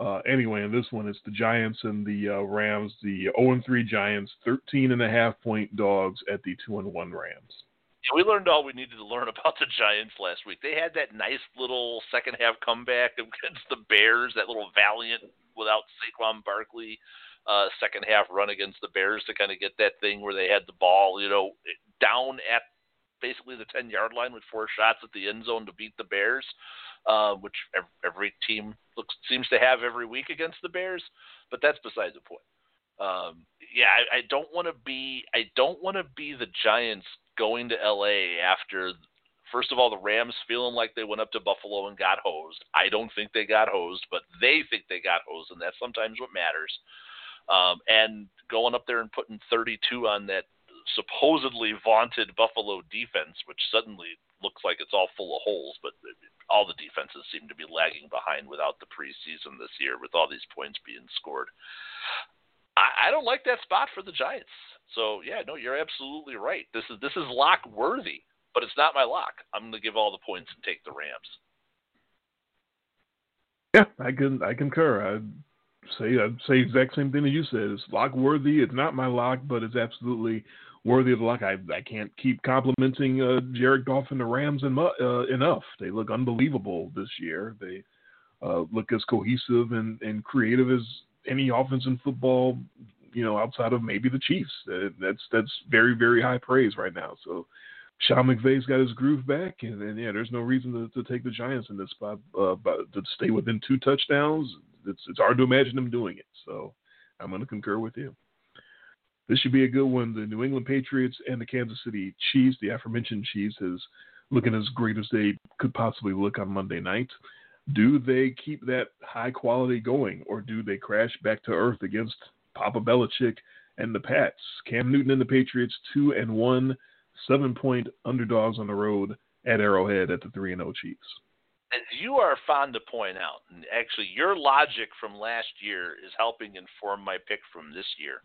Uh, anyway, in this one, it's the Giants and the uh, Rams. The 0 3 Giants, 13 and a half point dogs at the 2 and 1 Rams. Yeah, we learned all we needed to learn about the Giants last week. They had that nice little second half comeback against the Bears, that little valiant without Saquon Barkley uh, second half run against the Bears to kind of get that thing where they had the ball, you know, down at basically the 10 yard line with four shots at the end zone to beat the Bears, uh, which every team looks seems to have every week against the Bears. But that's besides the point. Um, yeah, I, I don't want to be I don't want to be the Giants going to LA after first of all the Rams feeling like they went up to Buffalo and got hosed. I don't think they got hosed, but they think they got hosed, and that's sometimes what matters. Um, and going up there and putting 32 on that supposedly vaunted Buffalo defense, which suddenly looks like it's all full of holes, but all the defenses seem to be lagging behind without the preseason this year, with all these points being scored. I, I don't like that spot for the Giants. So yeah, no, you're absolutely right. This is this is lock worthy, but it's not my lock. I'm going to give all the points and take the Rams. Yeah, I can I concur. I'd say I'd say exact same thing that you said. It's lock worthy. It's not my lock, but it's absolutely worthy of the lock. I I can't keep complimenting uh, Jared Goff and the Rams en- uh, enough. They look unbelievable this year. They uh, look as cohesive and, and creative as any offense in football. You know, outside of maybe the Chiefs. Uh, that's that's very very high praise right now. So. Sean McVay's got his groove back, and, and yeah, there's no reason to, to take the Giants in this spot. Uh, but to stay within two touchdowns, it's it's hard to imagine them doing it. So I'm going to concur with you. This should be a good one. The New England Patriots and the Kansas City Chiefs, the aforementioned Chiefs, is looking as great as they could possibly look on Monday night. Do they keep that high quality going, or do they crash back to earth against Papa Belichick and the Pats? Cam Newton and the Patriots, two and one, seven point underdogs on the road at Arrowhead at the three and zero oh Chiefs. As you are fond to point out, and actually your logic from last year is helping inform my pick from this year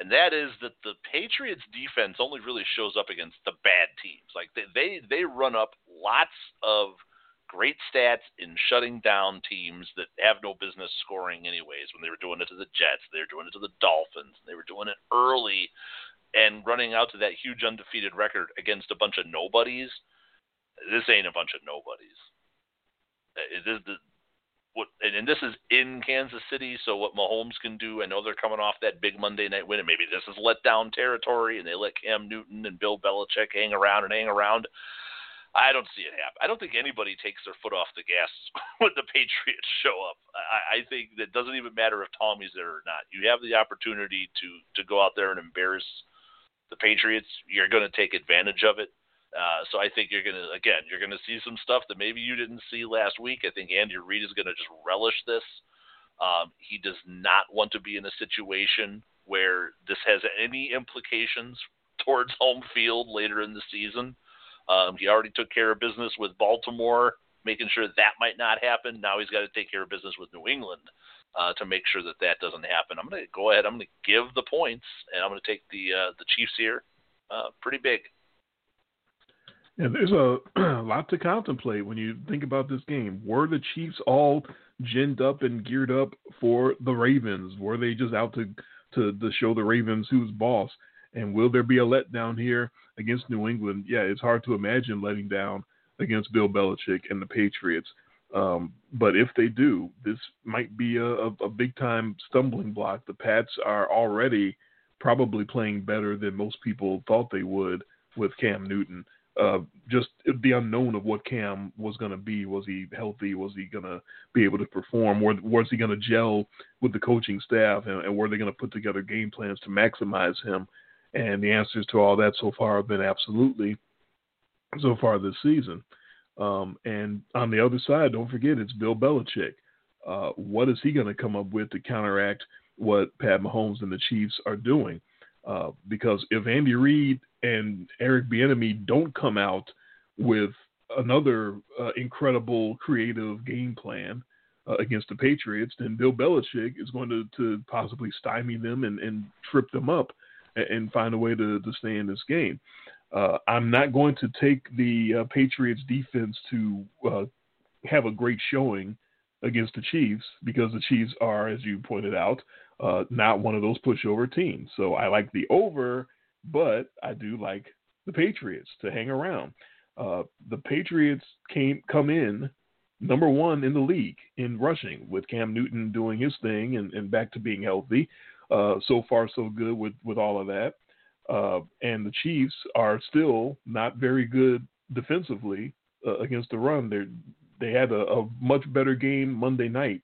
and that is that the Patriots defense only really shows up against the bad teams. Like they they, they run up lots of great stats in shutting down teams that have no business scoring anyways. When they were doing it to the Jets, they were doing it to the Dolphins, they were doing it early and running out to that huge undefeated record against a bunch of nobodies. This ain't a bunch of nobodies. Uh, this, what and, and this is in Kansas City, so what Mahomes can do, I know they're coming off that big Monday night win, and maybe this is let down territory, and they let Cam Newton and Bill Belichick hang around and hang around. I don't see it happen. I don't think anybody takes their foot off the gas when the Patriots show up. I, I think that doesn't even matter if Tommy's there or not. You have the opportunity to to go out there and embarrass the Patriots. You're going to take advantage of it. Uh, so I think you're gonna again you're gonna see some stuff that maybe you didn't see last week. I think Andy Reid is gonna just relish this. Um, he does not want to be in a situation where this has any implications towards home field later in the season. Um, he already took care of business with Baltimore, making sure that might not happen. Now he's got to take care of business with New England uh, to make sure that that doesn't happen. I'm going to go ahead. I'm going to give the points, and I'm going to take the uh, the Chiefs here, uh, pretty big. And there's a, a lot to contemplate when you think about this game. Were the Chiefs all ginned up and geared up for the Ravens? Were they just out to to, to show the Ravens who's boss? And will there be a letdown here against New England? Yeah, it's hard to imagine letting down against Bill Belichick and the Patriots. Um, but if they do, this might be a, a, a big time stumbling block. The Pats are already probably playing better than most people thought they would with Cam Newton uh, just the unknown of what Cam was going to be. Was he healthy? Was he going to be able to perform? Or was he going to gel with the coaching staff? And, and were they going to put together game plans to maximize him? And the answers to all that so far have been absolutely so far this season. Um, and on the other side, don't forget it's Bill Belichick. Uh, what is he going to come up with to counteract what Pat Mahomes and the Chiefs are doing? Uh, because if Andy Reid and Eric Bieniemy don't come out with another uh, incredible creative game plan uh, against the Patriots, then Bill Belichick is going to, to possibly stymie them and, and trip them up and, find a way to, to stay in this game. Uh, I'm not going to take the uh, Patriots defense to have a great showing against the Chiefs because the Chiefs are, as you pointed out, uh, not one of those pushover teams. So I like the over but I do like the Patriots to hang around. Uh, the Patriots came come in number one in the league in rushing with Cam Newton doing his thing and, and back to being healthy. Uh, so far, so good with, with all of that. Uh, and the Chiefs are still not very good defensively uh, against the run. They they had a, a much better game Monday night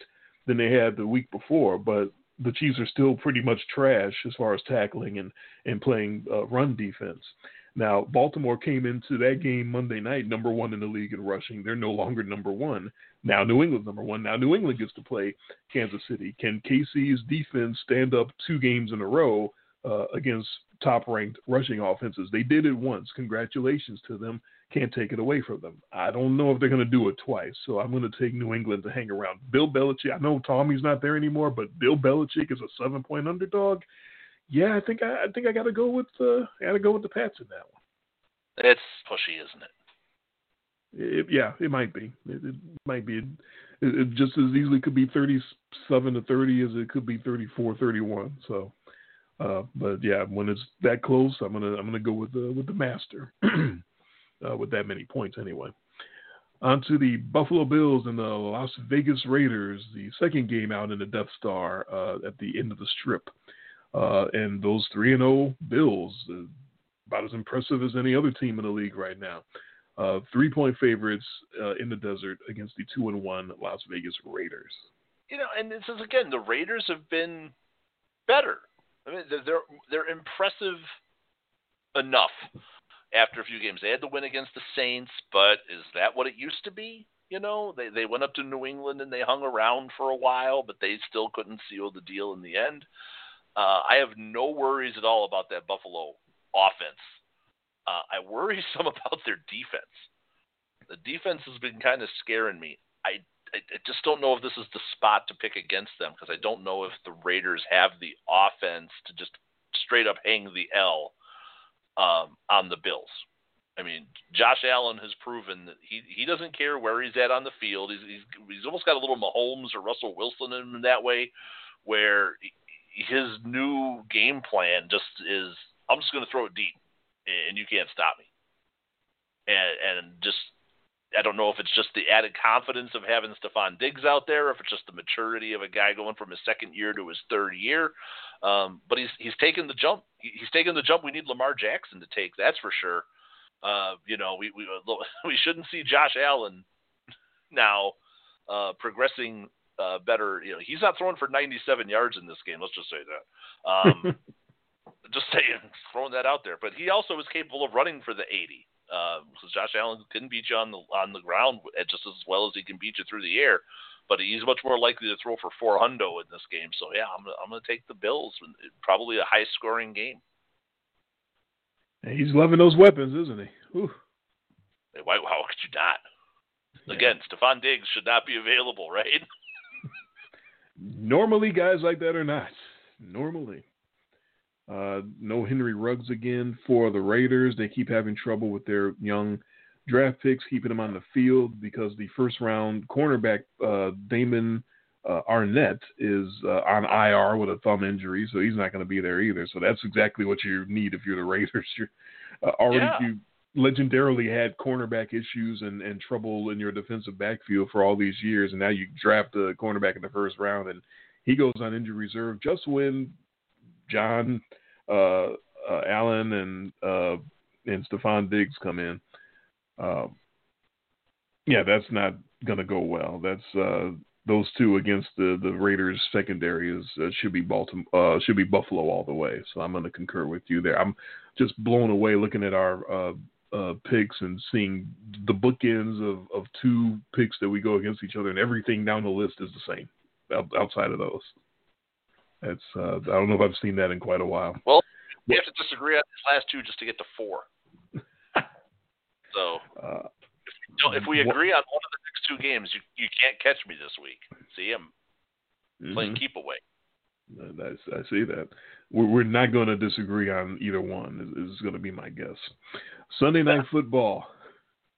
than they had the week before, but the Chiefs are still pretty much trash as far as tackling and and playing uh, run defense. Now, Baltimore came into that game Monday night number one in the league in rushing. They're no longer number one. Now New England's number one. Now New England gets to play Kansas City. Can KC's defense stand up two games in a row uh, against top-ranked rushing offenses? They did it once. Congratulations to them. Can't take it away from them. I don't know if they're going to do it twice, so I'm going to take New England to hang around. Bill Belichick, I know Tommy's not there anymore, but Bill Belichick is a seven point underdog. Yeah, I think I, I think I got to go with uh, I got to go with the Pats in that one. It's pushy, isn't it? It, yeah, it might be. It, it might be. It, it, just as easily could be 37 to 30 as it could be 34 31. So, uh, but yeah, when it's that close, I'm gonna I'm gonna go with the with the master uh, with that many points anyway. On to the Buffalo Bills and the Las Vegas Raiders, the second game out in the Death Star uh, at the end of the strip. Uh, and those 3 and 0 Bills, uh, about as impressive as any other team in the league right now. Uh, three point favorites uh, in the desert against the two and one Las Vegas Raiders. You know, and this is again the Raiders have been better. I mean, they're they're impressive enough after a few games. They had to win against the Saints, but is that what it used to be? You know, they they went up to New England and they hung around for a while, but they still couldn't seal the deal in the end. Uh, I have no worries at all about that Buffalo offense. Uh, I worry some about their defense. The defense has been kind of scaring me. I, I, just don't know if this is the spot to pick against them because I don't know if the Raiders have the offense to just straight up hang the L um, on the Bills. I mean, Josh Allen has proven that he he doesn't care where he's at on the field. He's he's, he's almost got a little Mahomes or Russell Wilson in him that way, where his new game plan just is I'm just going to throw it deep, and you can't stop me. And and just I don't know if it's just the added confidence of having Stefon Diggs out there, if it's just the maturity of a guy going from his second year to his third year. Um, but he's he's taken the jump. He's taken the jump we need Lamar Jackson to take. That's for sure. Uh, you know, we we we shouldn't see Josh Allen now uh, progressing uh, better. You know, he's not throwing for 97 yards in this game. Let's just say that. Um, just saying, throwing that out there. But he also is capable of running for the 80. Uh, Josh Allen can beat you on the on the ground just as well as he can beat you through the air. But he's much more likely to throw for four hundo in this game. So yeah, I'm gonna, I'm going to take the Bills. Probably a high scoring game. He's loving those weapons, isn't he? Ooh. Why, how could you not? Again, yeah. Stefon Diggs should not be available, right? Normally, guys like that are not. Normally. Uh, no Henry Ruggs again for the Raiders. They keep having trouble with their young draft picks, keeping them on the field because the first round cornerback, uh, Damon uh, Arnette, is uh, on IR with a thumb injury, so he's not going to be there either. So that's exactly what you need if you're the Raiders. You're uh, already yeah. you legendarily had cornerback issues and, and trouble in your defensive backfield for all these years, and now you draft a cornerback in the first round, and he goes on injury reserve just when John uh, uh, Allen and uh, and Stefon Diggs come in. Um, yeah, that's not going to go well. That's uh, those two against the the Raiders secondary is uh, should be Baltimore uh, should be Buffalo all the way. So I'm going to concur with you there. I'm just blown away looking at our uh, picks and seeing the bookends of, of two picks that we go against each other, and everything down the list is the same outside of those. Uh, I don't know if I've seen that in quite a while. Well, we have to disagree on these last two just to get to four. so uh, if, if, we agree on one of the next two games, you you can't catch me this week. See, I'm mm-hmm. playing keep away. I, I see that. We're, we're not going to disagree on either one. Is, is going to be my guess. Sunday night football.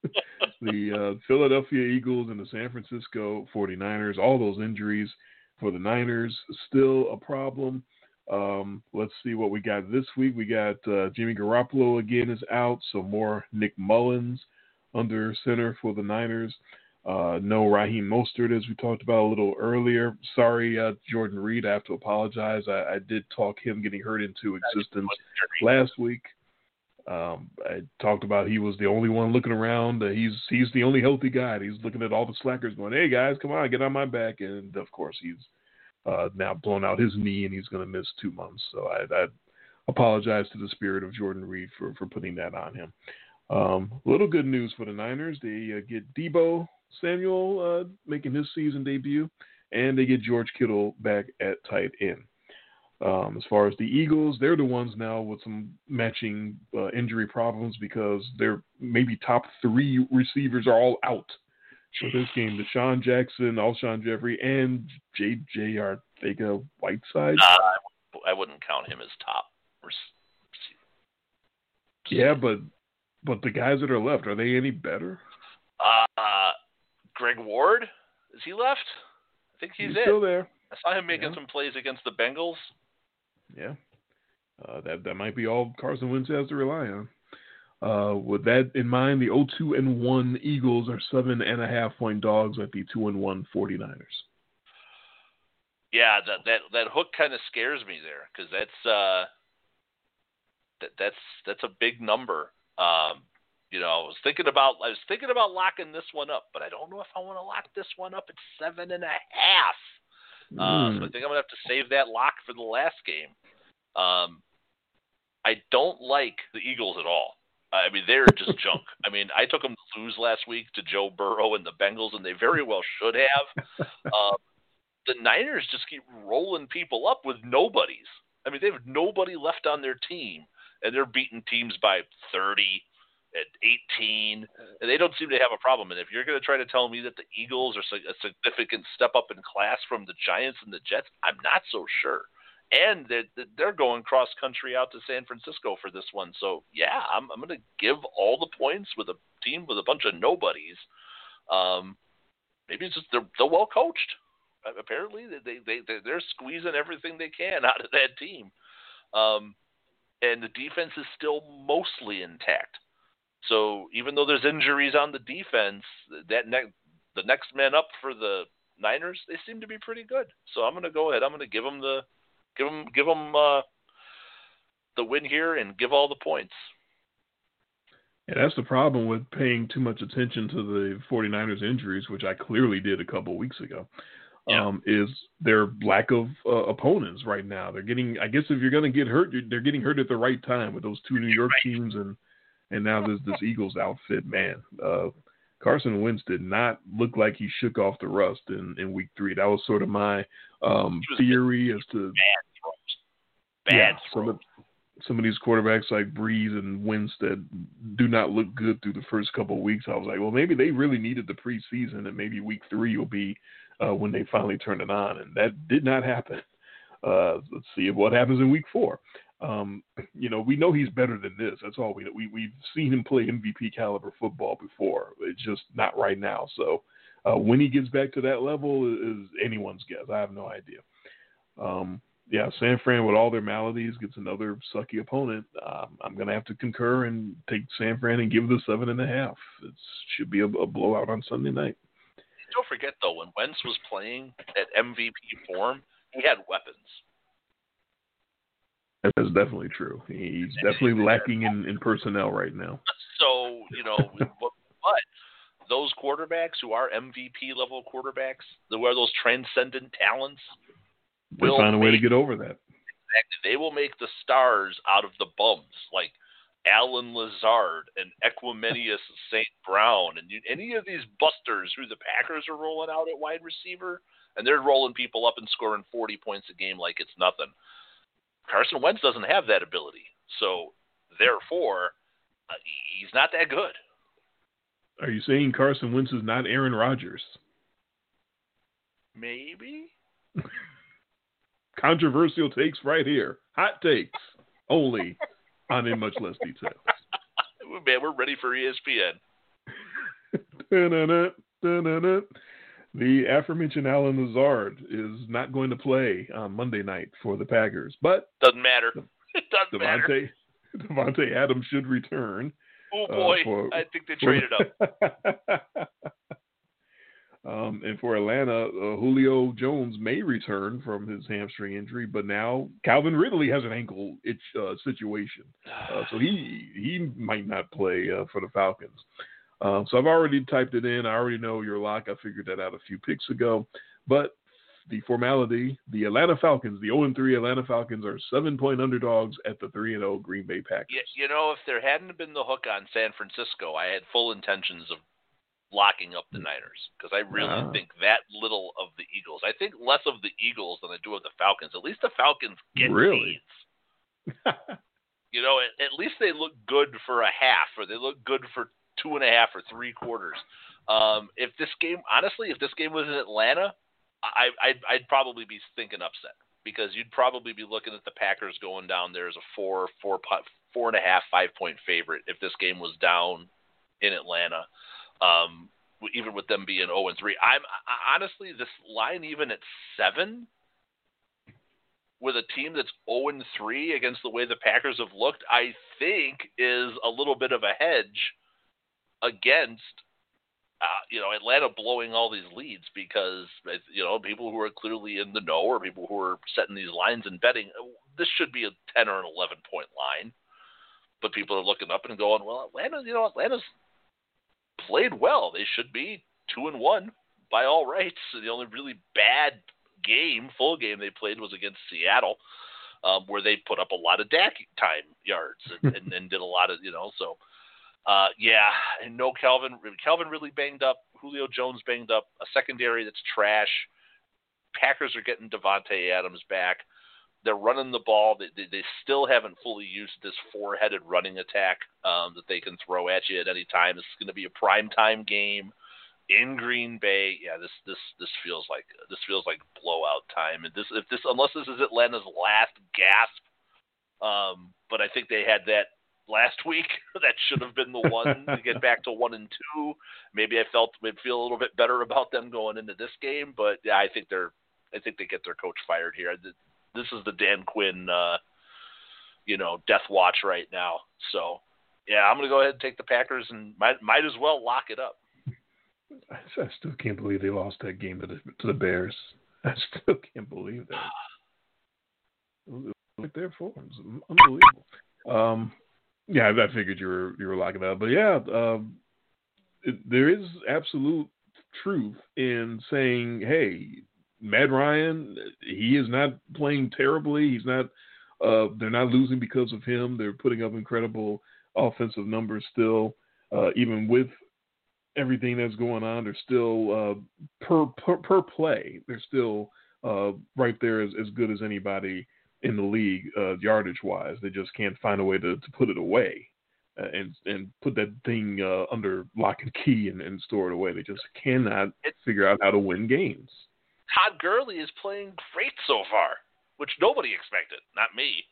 the uh, Philadelphia Eagles and the San Francisco 49ers, all those injuries for the Niners, still a problem. Um, let's see what we got this week. We got uh, Jimmy Garoppolo again is out, so more Nick Mullens under center for the Niners. Uh, no Raheem Mostert, as we talked about a little earlier. Sorry, uh, Jordan Reed. I have to apologize. I, I, did talk him getting hurt into existence last week. Um, I talked about he was the only one looking around. Uh, he's he's the only healthy guy. He's looking at all the slackers, going, "Hey guys, come on, get on my back!" And of course, he's uh, now blown out his knee, and he's going to miss two months. So I, I apologize to the spirit of Jordan Reed for for putting that on him. Um, little good news for the Niners. They uh, get Deebo Samuel uh, making his season debut, and they get George Kittle back at tight end. Um, as far as the Eagles, they're the ones now with some matching uh, injury problems because their maybe top three receivers are all out for this game. DeSean Jackson, Alshon Jeffery, and J.J. Arcega Whiteside. Uh, I wouldn't count him as top. Yeah, but but the guys that are left are they any better? Uh, Greg Ward is he left? I think he's, he's still there. I saw him making Yeah. some plays against the Bengals. Yeah, uh, that that might be all Carson Wentz has to rely on. Uh, with that in mind, the 0-2 and 1 Eagles are seven and a half point dogs at the 2 and 1 49ers. Yeah, that that that hook kind of scares me there because that's uh that that's that's a big number. Um, you know, I was thinking about I was thinking about locking this one up, but I don't know if I want to lock this one up at seven and a half. Uh, so I Mm. think I'm gonna have to save that lock for the last game. Um, I don't like the Eagles at all. I mean, they're just junk. I mean, I took them to lose last week to Joe Burrow and the Bengals, and they very well should have. Um, the Niners just keep rolling people up with nobodies. I mean, they have nobody left on their team, and they're beating teams by 30 at 18, and they don't seem to have a problem. And if you're going to try to tell me that the Eagles are a significant step up in class from the Giants and the Jets, I'm not so sure. And they're, they're going cross country out to San Francisco for this one. So, yeah, I'm, I'm going to give all the points with a team with a bunch of nobodies. Um, maybe it's just they're, they're well coached. Apparently, they, they, they, they're squeezing everything they can out of that team. Um, and the defense is still mostly intact. So even though there's injuries on the defense, that ne- the next man up for the Niners, they seem to be pretty good. So I'm going to go ahead. I'm going to give them the give them give them uh, the win here and give all the points. Yeah, that's the problem with paying too much attention to the 49ers injuries, which I clearly did a couple weeks ago. Yeah. Um, is their lack of uh, opponents right now? They're getting, I guess, if you're going to get hurt, you're, they're getting hurt at the right time with those two New York Right. teams and and now this this Eagles outfit. Man, uh, Carson Wentz did not look like he shook off the rust in, in Week Three. That was sort of my um, theory as to Bad throws. Bad yeah, some throws. of some of these quarterbacks like Brees and Wentz that do not look good through the first couple of weeks. I was like, well, maybe they really needed the preseason, and maybe Week Three will be uh, when they finally turn it on, and that did not happen. Uh, let's see what happens in Week Four. Um, you know, we know he's better than this. That's all we know. We we've seen him play MVP caliber football before. It's just not right now. So uh, when he gets back to that level is anyone's guess. I have no idea. Um, yeah, San Fran with all their maladies gets another sucky opponent. Um, I'm going to have to concur and take San Fran and give the seven and a half. It should be a, a blowout on Sunday night. Don't forget though, when Wentz was playing at MVP form, he had weapons. That's definitely true. He's definitely lacking in, in personnel right now. So you know, but, but those quarterbacks who are MVP level quarterbacks, who are those transcendent talents, They will find a way to get over that. Exactly, they will make the stars out of the bums, like Allen Lazard and Equanimeous St. Brown, and you, any of these busters who the Packers are rolling out at wide receiver, and they're rolling people up and scoring 40 points a game like it's nothing. Carson Wentz doesn't have that ability, so therefore, uh, he's not that good. Are you saying Carson Wentz is not Aaron Rodgers? Maybe. Controversial takes right here. Hot takes only on in much less detail. Man, we're ready for ESPN. Da-na-na, da-na-na. The aforementioned Allen Lazard is not going to play on Monday night for the Packers, but Doesn't matter. It doesn't matter. Davante Davante Adams should return. Oh uh, boy, for- I think they traded up. um, and for Atlanta, uh, Julio Jones may return from his hamstring injury, but now Calvin Ridley has an ankle itch uh, situation, uh, so he he might not play uh, for the Falcons. Um, so I've already typed it in. I already know your lock. I figured that out a few picks ago. But the formality, the Atlanta Falcons, the 0 3 Atlanta Falcons are seven point underdogs at the 3 0 Green Bay Packers. You, you know, if there hadn't been the hook on San Francisco, I had full intentions of locking up the Niners because I really Ah. think that little of the Eagles. I think less of the Eagles than I do of the Falcons. At least the Falcons get Really? leads. You know, at, at least they look good for a half, or they look good for two and a half or three quarters. Um, if this game, honestly, if this game was in Atlanta, I, I'd, I'd probably be thinking upset because you'd probably be looking at the Packers going down there as a four, four, four and a half, five point favorite if this game was down in Atlanta. Um, even with them being 0 and 3, I'm I, honestly this line even at seven with a team that's 0 and 3 against the way the Packers have looked, I think is a little bit of a hedge against uh, you know Atlanta blowing all these leads because you know people who are clearly in the know or people who are setting these lines and betting this should be a 10 or an 11 point line, but people are looking up and going, well, Atlanta, you know, Atlanta's played well. They should be two and one by all rights. The only really bad game, full game they played was against Seattle, um, where they put up a lot of Dak time yards and, and, and did a lot of you know. So uh, yeah, and no Calvin. Calvin really banged up. Julio Jones banged up. A secondary that's trash. Packers are getting Davante Adams back. They're running the ball. They, they, they still haven't fully used this four-headed running attack um, that they can throw at you at any time. This is going to be a prime time game in Green Bay. Yeah, this this this feels like this feels like blowout time. And this if this unless this is Atlanta's last gasp, um, but I think they had that last week. that should have been the one to get back to one and two. Maybe I felt would feel a little bit better about them going into this game, but yeah, I think they're I think they get their coach fired here. This is the Dan Quinn, uh, you know, death watch right now. So yeah, I'm gonna go ahead and take the Packers and might might as well lock it up. I I still can't believe they lost that game to the to the Bears. I still can't believe that. It was Like their forms, unbelievable. Um, yeah, I figured you were you were locking up, but yeah, um, it, there is absolute truth in saying, hey, Matt Ryan, he is not playing terribly. He's not. Uh, they're not losing because of him. They're putting up incredible offensive numbers still, uh, even with everything that's going on. They're still uh, per, per per play. They're still uh, right there as, as good as anybody in the league uh, yardage wise. They just can't find a way to, to put it away uh, and and put that thing uh, under lock and key and, and store it away. They just cannot figure out how to win games. Todd Gurley is playing great so far, which nobody expected, not me.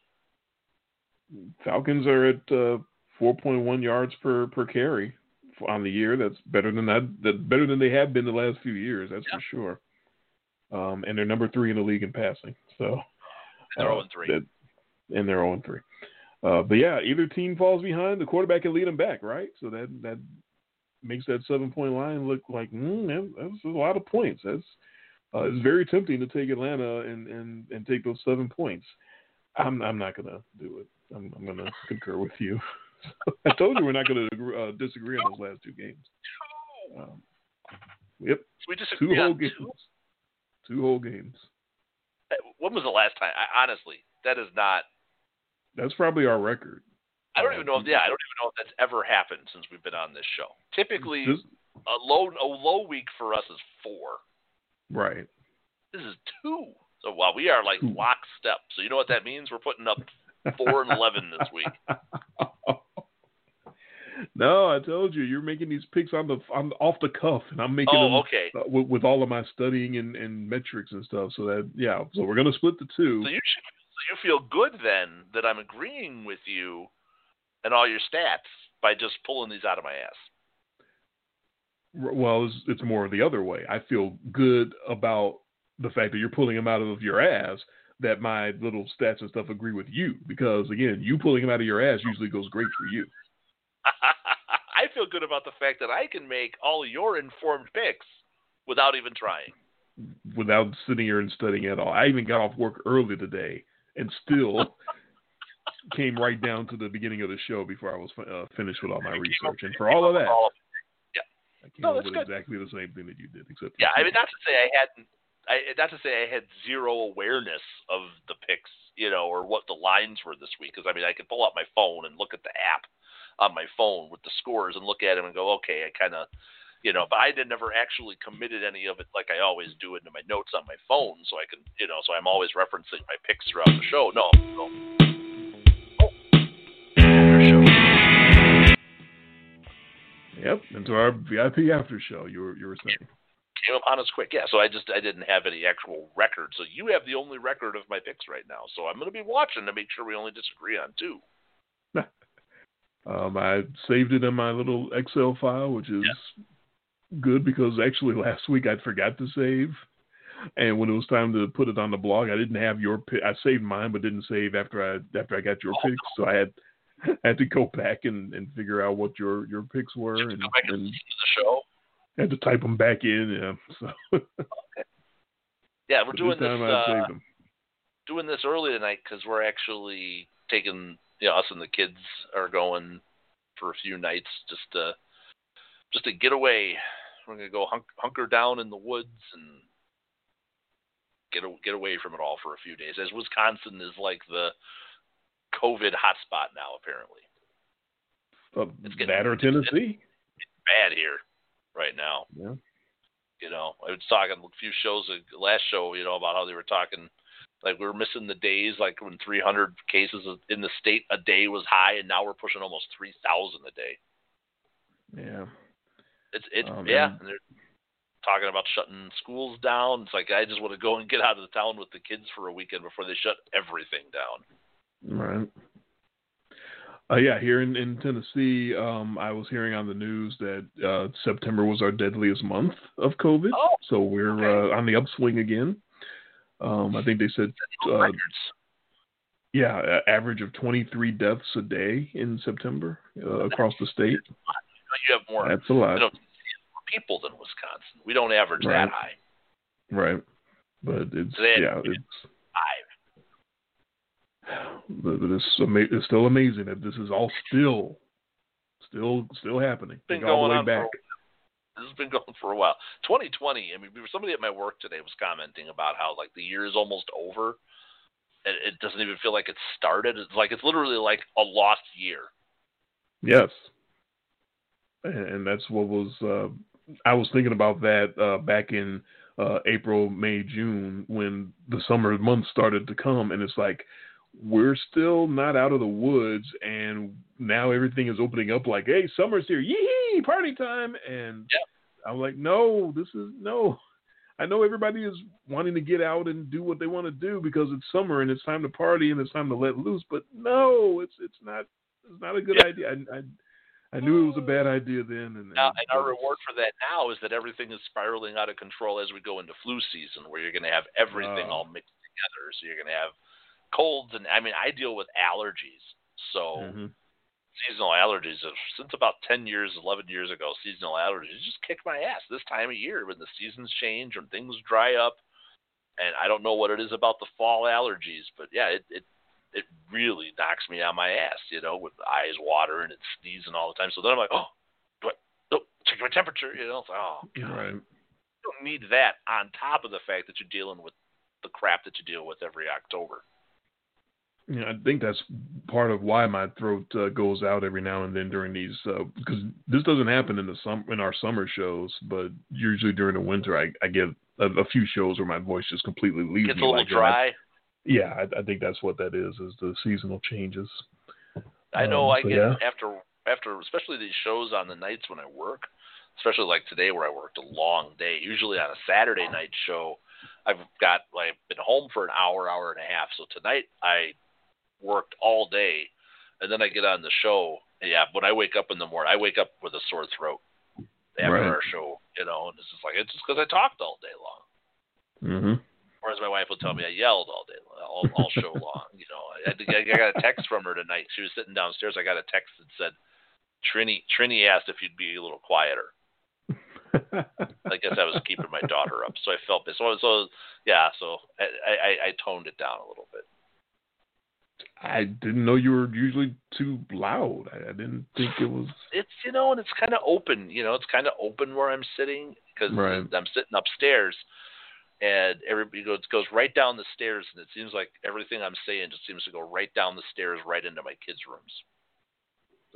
Falcons are at uh, 4.1 yards per per carry on the year. That's better than that. That better than they have been the last few years. That's Yeah. for sure. Um, and they're number three in the league in passing. So They're uh, 0 3. that- and they're 0 3. Uh, but yeah, either team falls behind, the quarterback can lead them back, right? So that that makes that seven point line look like mm, that, that's a lot of points. That's uh, it's very tempting to take Atlanta and, and, and take those seven points. I'm I'm not gonna do it. I'm, I'm gonna concur with you. I told you we're not gonna uh, disagree on those last two games. Um, yep, we two whole games. two? Two whole games. When was the last time? I, honestly, that is not. That's probably our record. I don't even know. If, uh, yeah, I don't even know if that's ever happened since we've been on this show. Typically, This- a low a low week for us is four. right. This is two. So while we are like lockstep. So you know what that means? We're putting up four and eleven this week. no, I told you you're making these picks on the on off the cuff, and I'm making them Oh, okay. uh, with, with all of my studying and, and metrics and stuff. So that yeah, so we're gonna split the two. So you should, so you feel good then that I'm agreeing with you and all your stats by just pulling these out of my ass. Well, it's, it's more the other way. I feel good about the fact that you're pulling them out of your ass. That my little stats and stuff agree with you because again, you pulling them out of your ass usually goes great for you. Feel good about the fact that I can make all your informed picks without even trying. without sitting here and studying at all. I even got off work early today and still came right down to the beginning of the show before I was uh, finished with all my research. And for all of that, All of- I came No, up with good. exactly the same thing that you did, except yeah, I mean, not to say I hadn't, I, not to say I had zero awareness of the picks, you know, or what the lines were this week. Because I mean, I could pull out my phone and look at the app on my phone with the scores and look at them and go, okay, I kind of, you know, but I did never actually committed any of it like I always do into my notes on my phone, so I can, you know, so I'm always referencing my picks throughout the show. No, no. Oh. Yep, into our VIP after show. You were you were saying. Came upon us quick, yeah. So I just I didn't have any actual record. So you have the only record of my picks right now. So I'm going to be watching to make sure we only disagree on two. Um, I saved it in my little Excel file, which is good because actually last week I forgot to save, and when it was time to put it on the blog, I didn't have your pick. I saved mine, but didn't save after I after I got your Oh. picks, so I had I had to go back and, and figure out what your your picks were, and, and and the show. had to type them back in. Yeah, so Yeah, we're doing this this. Uh, doing this early tonight because we're actually taking you know us and the kids are going for a few nights just to just to get away. We're gonna go hunk, hunker down in the woods and get a, get away from it all for a few days. As Wisconsin is like the COVID hotspot now, apparently Uh, it's getting- that or it's- it's- Tennessee. bad here right now. Yeah. You know, I was talking a few shows last show, you know, about how they were talking like we were missing the days, like when 300 cases in the state a day was high, and now we're pushing almost 3,000 a day. Yeah. It's it's Oh, yeah, and they're talking about shutting schools down. It's like I just want to go and get out of the town with the kids for a weekend before they shut everything down. Right. Uh, yeah, here in, in Tennessee, um, I was hearing on the news that uh, September was our deadliest month of COVID. Oh, so we're okay. uh, on the upswing again. Um, I think they said, uh, yeah, average of 23 deaths a day in September uh, across the state. You have more That's a lot. you know, people than Wisconsin. We don't average Right. that high. Right. But it's, yeah, it's, Five. but but it's, ama- it's still amazing that this is all still, still, still happening. been Think all going the way back. for this has been going for a while. 2020. I mean, somebody at my work today was commenting about how like the year is almost over, and it doesn't even feel like it started. It's like it's literally like a lost year. Yes. And, and that's what was uh I was thinking about that uh back in uh April, May, June when the summer months started to come and it's like we're still not out of the woods and now everything is opening up like, hey, summer's here, yee party time and I'm like, No, this is no. I know everybody is wanting to get out and do what they want to do because it's summer and it's time to party and it's time to let loose, but no, it's it's not it's not a good Yeah. idea. I, I I knew it was a bad idea then, and, Now, and, our reward for that now is that everything is spiraling out of control as we go into flu season, where you're going to have everything Oh. all mixed together. So you're going to have colds, and I mean, I deal with allergies, so Mhm. Seasonal allergies since about 10 years 11 years ago seasonal allergies just kick my ass this time of year when the seasons change and things dry up and i don't know what it is about the fall allergies but yeah it it, it really knocks me on my ass you know with eyes watering and sneezing all the time so then i'm like oh do I, oh, check my temperature you know it's like, oh God. right. you don't need that on top of the fact that you're dealing with the crap that you deal with every october Yeah, I think that's part of why my throat uh, goes out every now and then during these because this doesn't happen in the sum in our summer shows, but usually during the winter I, I get a, a few shows where my voice just completely leaves gets me. a little like. I- dry yeah, I, I think that's what that is is the seasonal changes. I know Um, I so get yeah. after after especially these shows on the nights when I work, especially like today where I worked a long day. Usually on a Saturday night show, I've got like been home for an hour, hour and a half. So tonight I worked all day, and then I get on the show. Yeah, when I wake up in the morning, I wake up with a sore throat after Right. our show. You know, and it's just like it's just because I talked all day long. Mm-hmm. Or as my wife will tell me, I yelled all day, all, all show long. You know, I, I got a text from her tonight. She was sitting downstairs. I got a text that said, "Trini, Trini asked if you'd be a little quieter." I guess I was keeping my daughter up, so I felt this. So, so yeah, so I, I, I toned it down a little bit. I didn't know you were usually too loud. I, I didn't think it was. It's you know, and it's kind of open. You know, it's kind of open where I'm sitting because Right. I'm sitting upstairs, and everybody goes goes right down the stairs, and it seems like everything I'm saying just seems to go right down the stairs, right into my kids' rooms.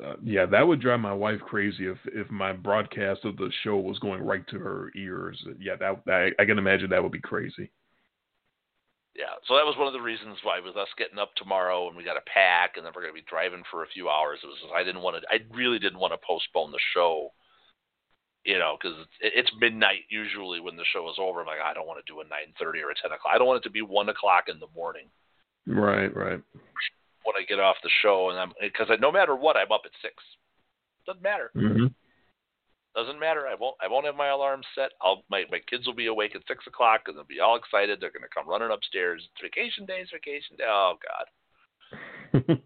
uh, yeah, that would drive my wife crazy if if my broadcast of the show was going right to her ears. Yeah, that I, I can imagine that would be crazy. Yeah, so that was one of the reasons why with us getting up tomorrow and we got to pack and then we're going to be driving for a few hours. It was I didn't want to. I really didn't want to postpone the show. You know, because it's, it's midnight usually when the show is over. I'm like, I don't want to do a 9:30 or a 10 o'clock. I don't want it to be one o'clock in the morning. Right, right when I get off the show, and I'm because no matter what, I'm up at six. Doesn't matter. Mm-hmm. Doesn't matter. I won't. I won't have my alarm set. I'll my my kids will be awake at six o'clock, and they'll be all excited. They're going to come running upstairs. It's vacation days. Vacation day. Oh God.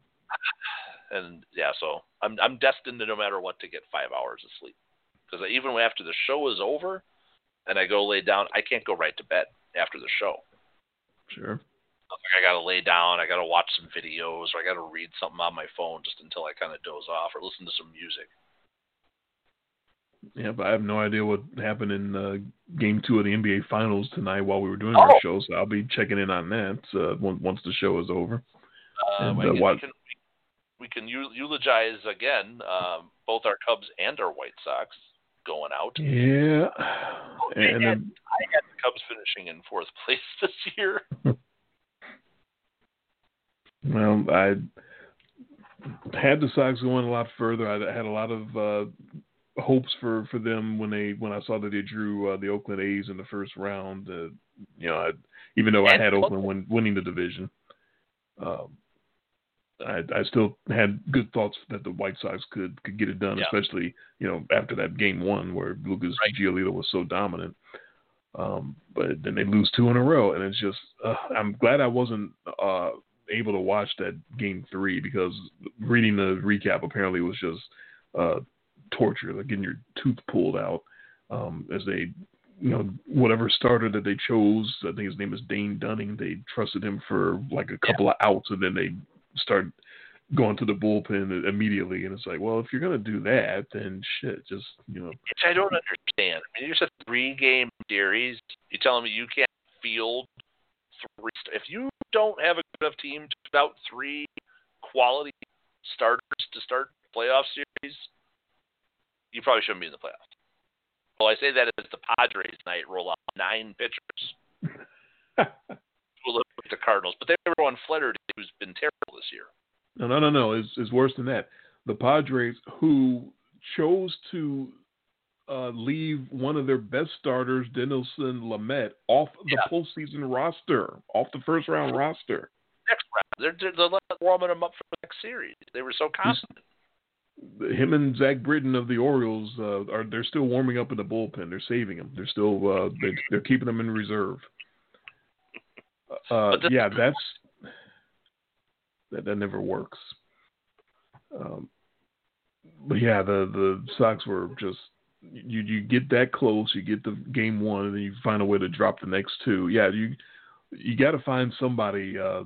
and yeah, so I'm I'm destined to no matter what to get five hours of sleep because even after the show is over, and I go lay down, I can't go right to bed after the show. Sure. I got to lay down, I got to watch some videos, or I got to read something on my phone just until I kind of doze off or listen to some music. Yeah, but I have no idea what happened in uh, Game Two of the NBA Finals tonight while we were doing oh. our show. So I'll be checking in on that uh, once the show is over. Uh, and, uh, we, can, we can eulogize again um, both our Cubs and our White Sox going out. Yeah, oh, and, had, I had the Cubs finishing in fourth place this year. Well, I had the Sox going a lot further. I had a lot of uh, hopes for, for them when they when I saw that they drew uh, the Oakland A's in the first round. Uh, you know, I, even though I had Oakland win, winning the division, um, I, I still had good thoughts that the White Sox could could get it done, yeah. especially you know after that game one where Lucas right. Giolito was so dominant. Um, but then they lose two in a row, and it's just uh, I'm glad I wasn't uh, able to watch that game three because reading the recap apparently was just uh, torture, like getting your tooth pulled out um, as they, you know, whatever starter that they chose. I think his name is Dane Dunning. They trusted him for like a couple of outs, and then they start going to the bullpen immediately. And it's like, well, if you're gonna do that, then shit, just you know. Which I don't understand. I mean, you're a three game series. You're telling me you can't field three. If you don't have a good enough team to put out three quality starters to start playoff series, you probably shouldn't be in the playoffs. Well, I say that as the Padres night roll out nine pitchers. we'll look at the Cardinals, but they were on Flaherty, who's been terrible this year. No, no, no, no. It's, it's worse than that. The Padres, who chose to uh, leave one of their best starters, Dinelson Lamet, off the yeah. postseason roster, off the first round roster. Next round, they're, they're, they're warming them up for the next series. They were so confident. Him and Zach Britton of the Orioles uh, are they're still warming up in the bullpen. They're saving them. They're still uh, they, they're keeping them in reserve. Uh, yeah, that's that that never works. Um, but yeah, the the Sox were just you you get that close, you get the game one, and then you find a way to drop the next two. Yeah, you you got to find somebody uh,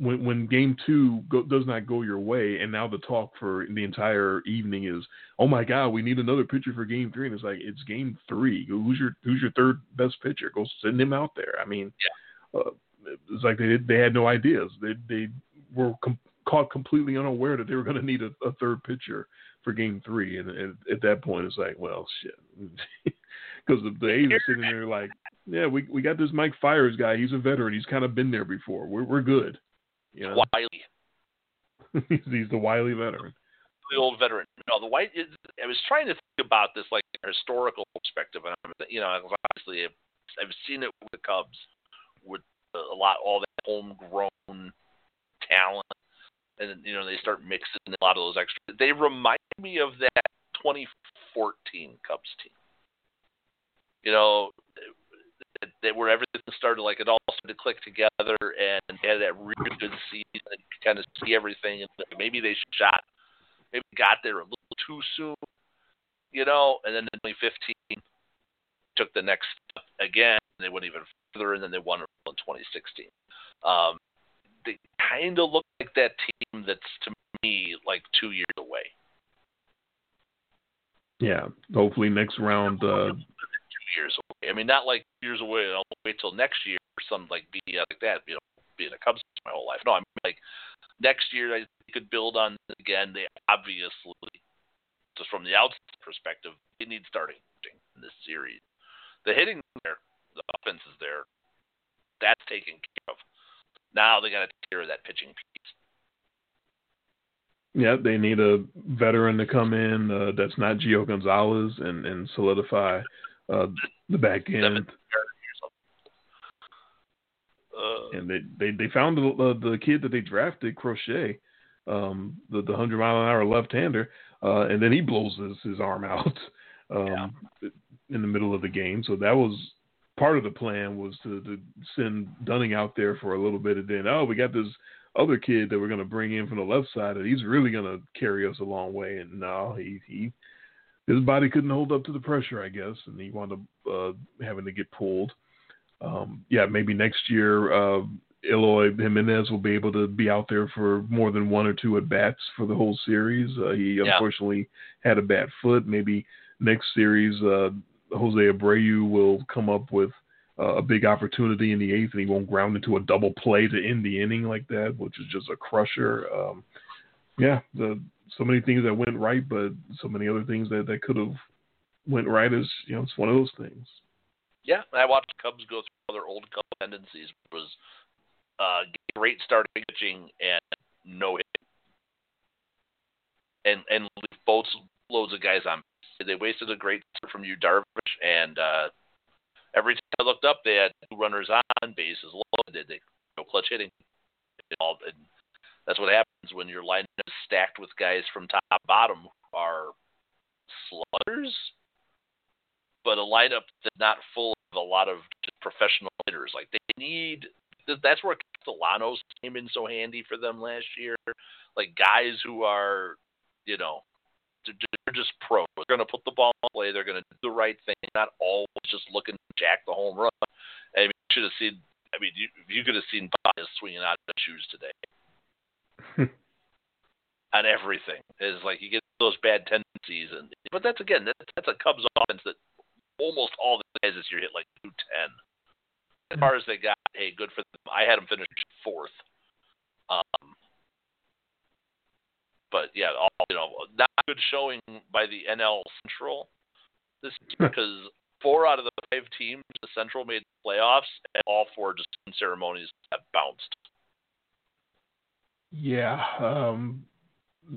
when when game two go, does not go your way, and now the talk for the entire evening is, oh my God, we need another pitcher for game three, and it's like it's game three. Who's your who's your third best pitcher? Go send him out there. I mean, yeah. uh, it's like they they had no ideas. They they were com- caught completely unaware that they were going to need a, a third pitcher for Game Three, and, and at that point, it's like, well, shit, because the, the A's are sitting there like, yeah, we we got this Mike Fiers guy. He's a veteran. He's kind of been there before. We're we're good. You know? Wiley. he's the wily veteran. The old veteran. No, the white. Is, I was trying to think about this like historical perspective, and I'm, you know, obviously I've, I've seen it with the Cubs, with a lot all that homegrown talent and you know they start mixing a lot of those extra. They remind me of that 2014 Cubs team. You know, that where everything started like it all started to click together, and they had that really good season, and you kind of see everything. And maybe they shot, maybe got there a little too soon, you know. And then in 2015 took the next step again. They went even further, and then they won in 2016. Um, they kind of look like that team that's to me like two years away. Yeah, hopefully next round. Uh... Two years. I mean, not like years away. I'll wait till next year or something like be like that. You know, being a Cubs my whole life. No, I mean like next year I could build on again. They obviously, just from the outside perspective, they need starting in this series. The hitting there, the offense is there. That's taken care of. Now they got to take care of that pitching piece. Yeah, they need a veteran to come in uh, that's not Gio Gonzalez and and solidify uh, the back end. Uh, and they they they found the uh, the kid that they drafted, Crochet, um, the the hundred mile an hour left hander, uh, and then he blows his his arm out um, in the middle of the game. So that was part of the plan was to, to send Dunning out there for a little bit, and then oh we got this other kid that we're going to bring in from the left side, and he's really going to carry us a long way. And no, he he his body couldn't hold up to the pressure, I guess, and he wound up uh, having to get pulled um, yeah, maybe next year, uh, Eloy Jimenez will be able to be out there for more than one or two at bats for the whole series. Uh, he Yeah. unfortunately had a bad foot. Maybe next series, uh, Jose Abreu will come up with uh, a big opportunity in the eighth, and he won't ground into a double play to end the inning like that, which is just a crusher. Um, yeah, the so many things that went right, but so many other things that that could have went right. Is you know, it's one of those things. Yeah, I watched Cubs go through other old Cubs tendencies. It was uh, great starting pitching and no hit, and and both loads of guys on. They wasted a great start from Yu, Darvish, and uh, every time I looked up, they had two runners on, bases loaded. They no clutch hitting. And all, that's what happens when your lineup is stacked with guys from top to bottom who are sluggers but a lineup that's not full of a lot of professional hitters. Like they need that's where Castellanos came in so handy for them last year. Like guys who are, you know, they're just pros. They're going to put the ball in play. They're going to do the right thing. Not always just looking to jack the home run. I mean, you should have seen. I mean, you, you could have seen Baez swinging out of the shoes today. on everything is like you get those bad tendencies, and but that's again that's, that's a Cubs offense that almost all the guys this year hit like 210. As far as they got, hey, good for them. I had them finish fourth. Um, but yeah, all you know, not good showing by the NL Central this year because four out of the five teams the Central made the playoffs, and all four just ceremonies have bounced. Yeah, um,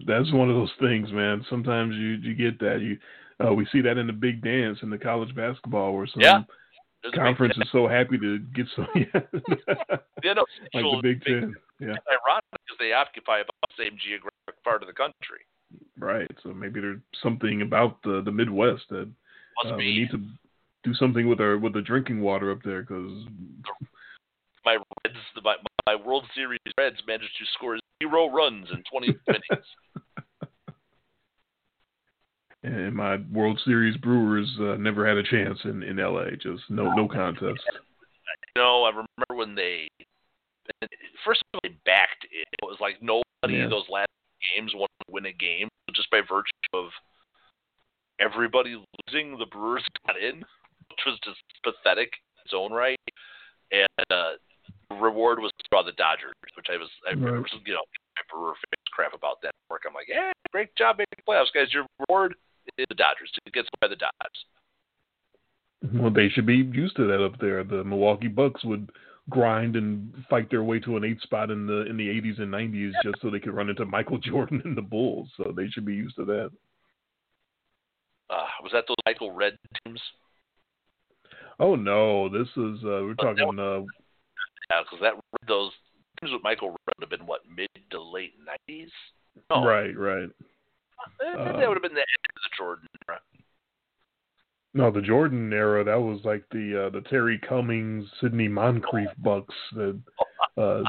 that's one of those things, man. Sometimes you you get that you uh, we see that in the big dance in the college basketball where some Yeah. There's a big conference is so happy to get some yeah. Yeah, no, like the Big Ten. Yeah, It's ironic because they occupy about the same geographic part of the country. right. So maybe there's something about the the Midwest that Must uh, we need to do something with our with the drinking water up there because my Reds, my, my World Series Reds managed to score zero runs in 20 innings. and my World Series Brewers uh, never had a chance in in LA. Just no no contest. No, I remember when they first of all they backed it. It was like nobody Yeah. in those last games wanted to win a game just by virtue of everybody losing. The Brewers got in, which was just pathetic in its own right. And uh, reward was to draw the Dodgers, which I was, I Right. you know, fans crap about that work. I'm like, yeah, great job making the playoffs, guys. Your reward is the Dodgers. It gets by the Dodgers. Well, they should be used to that up there. The Milwaukee Bucks would grind and fight their way to an eighth spot in the in the 80s and 90s just so they could run into Michael Jordan and the Bulls. So they should be used to that. Uh, was that those Michael Redd teams? Oh no, this is uh, we're talking. Uh, Yeah, because that those teams with Michael Redd would have been what mid to late nineties. No, Right, right. eh, Uh, that would have been the end of the Jordan era. No, the Jordan era. That was like the uh, the Terry Cummings, Sidney Moncrief Bucks. That uh,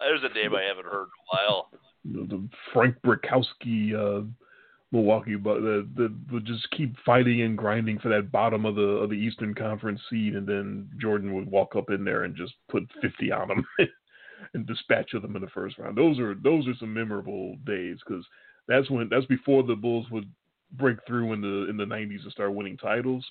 There's a name I haven't heard in a while. the, the Frank Brickowski uh, Milwaukee that would just keep fighting and grinding for that bottom of the of the Eastern Conference seed, and then Jordan would walk up in there and just put 50 on them and dispatch of them in the first round. Those are those are some memorable days because that's when that's before the Bulls would break through in the in the 90s and start winning titles.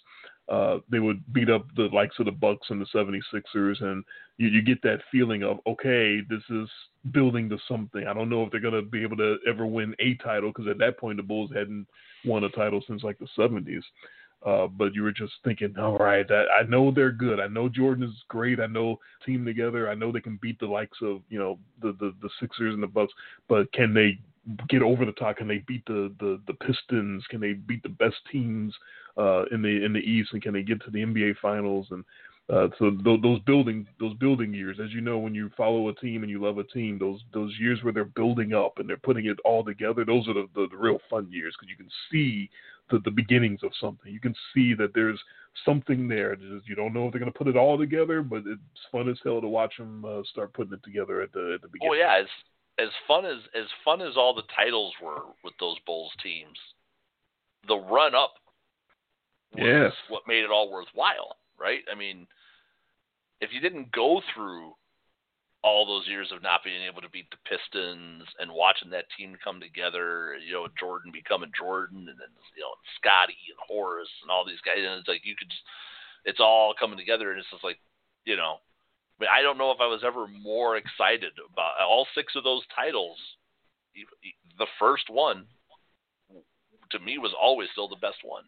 Uh, they would beat up the likes of the Bucks and the 76ers, and you, you get that feeling of okay, this is building to something. I don't know if they're going to be able to ever win a title because at that point the Bulls hadn't won a title since like the 70s. Uh, but you were just thinking, all right, that, I know they're good. I know Jordan is great. I know team together. I know they can beat the likes of you know the the, the Sixers and the Bucks. But can they get over the top? Can they beat the the, the Pistons? Can they beat the best teams uh, in the in the East? And can they get to the NBA Finals? And uh, so th- those building those building years, as you know, when you follow a team and you love a team, those those years where they're building up and they're putting it all together, those are the, the, the real fun years because you can see the, the beginnings of something. You can see that there's something there. Just, you don't know if they're going to put it all together, but it's fun as hell to watch them uh, start putting it together at the at the beginning. Oh yeah, as as fun as as fun as all the titles were with those Bulls teams, the run up was yes. what made it all worthwhile, right? I mean, if you didn't go through all those years of not being able to beat the Pistons and watching that team come together, you know, Jordan becoming Jordan and then you know Scottie and Horace and all these guys, and it's like you could, just, it's all coming together, and it's just like, you know, I I don't know if I was ever more excited about all six of those titles. The first one, to me, was always still the best one.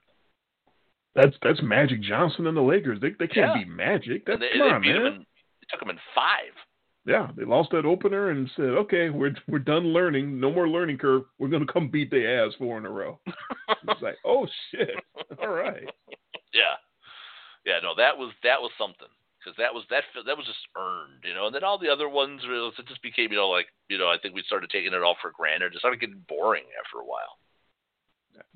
That's that's Magic Johnson and the Lakers. They they can't Yeah. beat Magic. That's And they, come they on, man. in, it took them in five. Yeah, they lost that opener and said, "Okay, we're we're done learning. No more learning curve. We're going to come beat their ass four in a row." it's like, oh shit! All right. Yeah, yeah. No, that was that was something because that was that that was just earned, you know. And then all the other ones, it just became, you know, like you know, I think we started taking it all for granted. It started getting boring after a while.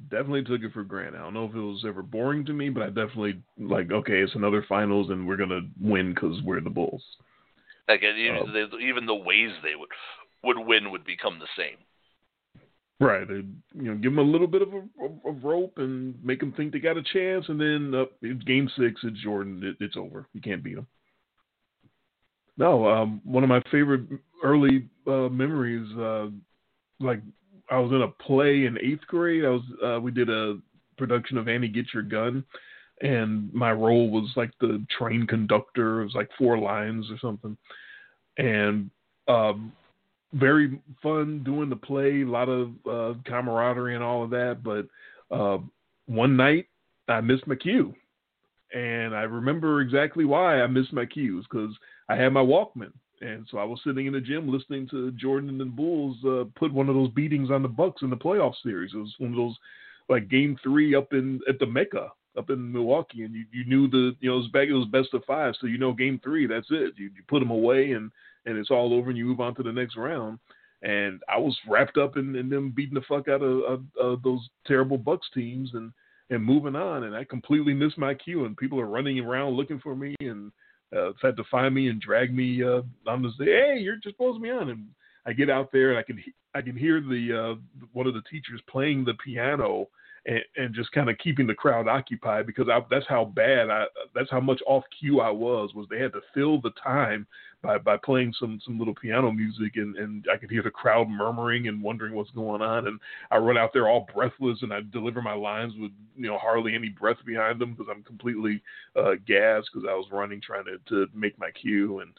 Definitely took it for granted. I don't know if it was ever boring to me, but I definitely like, okay, it's another finals and we're gonna win because we're the Bulls. Like even, um, Oh. they, even the ways they would would win would become the same. Right. They, you know, give them a little bit of a, rope and make them think they got a chance, and then uh, it's game six, it's Jordan. It, it's over. You can't beat them. No, um, one of my favorite early uh, memories, uh, like I was in a play in eighth grade. I was uh, we did a production of Annie Get Your Gun, and my role was like the train conductor. It was like four lines or something, and um, very fun doing the play. A lot of uh, camaraderie and all of that. But uh, one night I missed my cue, and I remember exactly why I missed my cues because I had my Walkman. And so I was sitting in the gym listening to Jordan and the Bulls uh, put one of those beatings on the Bucks in the playoff series. It was one of those like game three up in at the Mecca up in Milwaukee, and you, you knew the you know it was back it was best of five, so you know game three that's it. You, you put them away and and it's all over, and you move on to the next round. And I was wrapped up in, in them beating the fuck out of, of, of those terrible Bucks teams and and moving on, and I completely missed my cue, and people are running around looking for me and uh, had to find me and drag me uh, on the stage. Hey, you're just supposed to be on. And I get out there and I can I can hear the uh, one of the teachers playing the piano and, and just kind of keeping the crowd occupied because I, that's how bad I that's how much off cue I was. Was they had to fill the time by by playing some some little piano music and and I could hear the crowd murmuring and wondering what's going on and I run out there all breathless and I deliver my lines with you know hardly any breath behind them because I'm completely uh, gassed because I was running trying to to make my cue and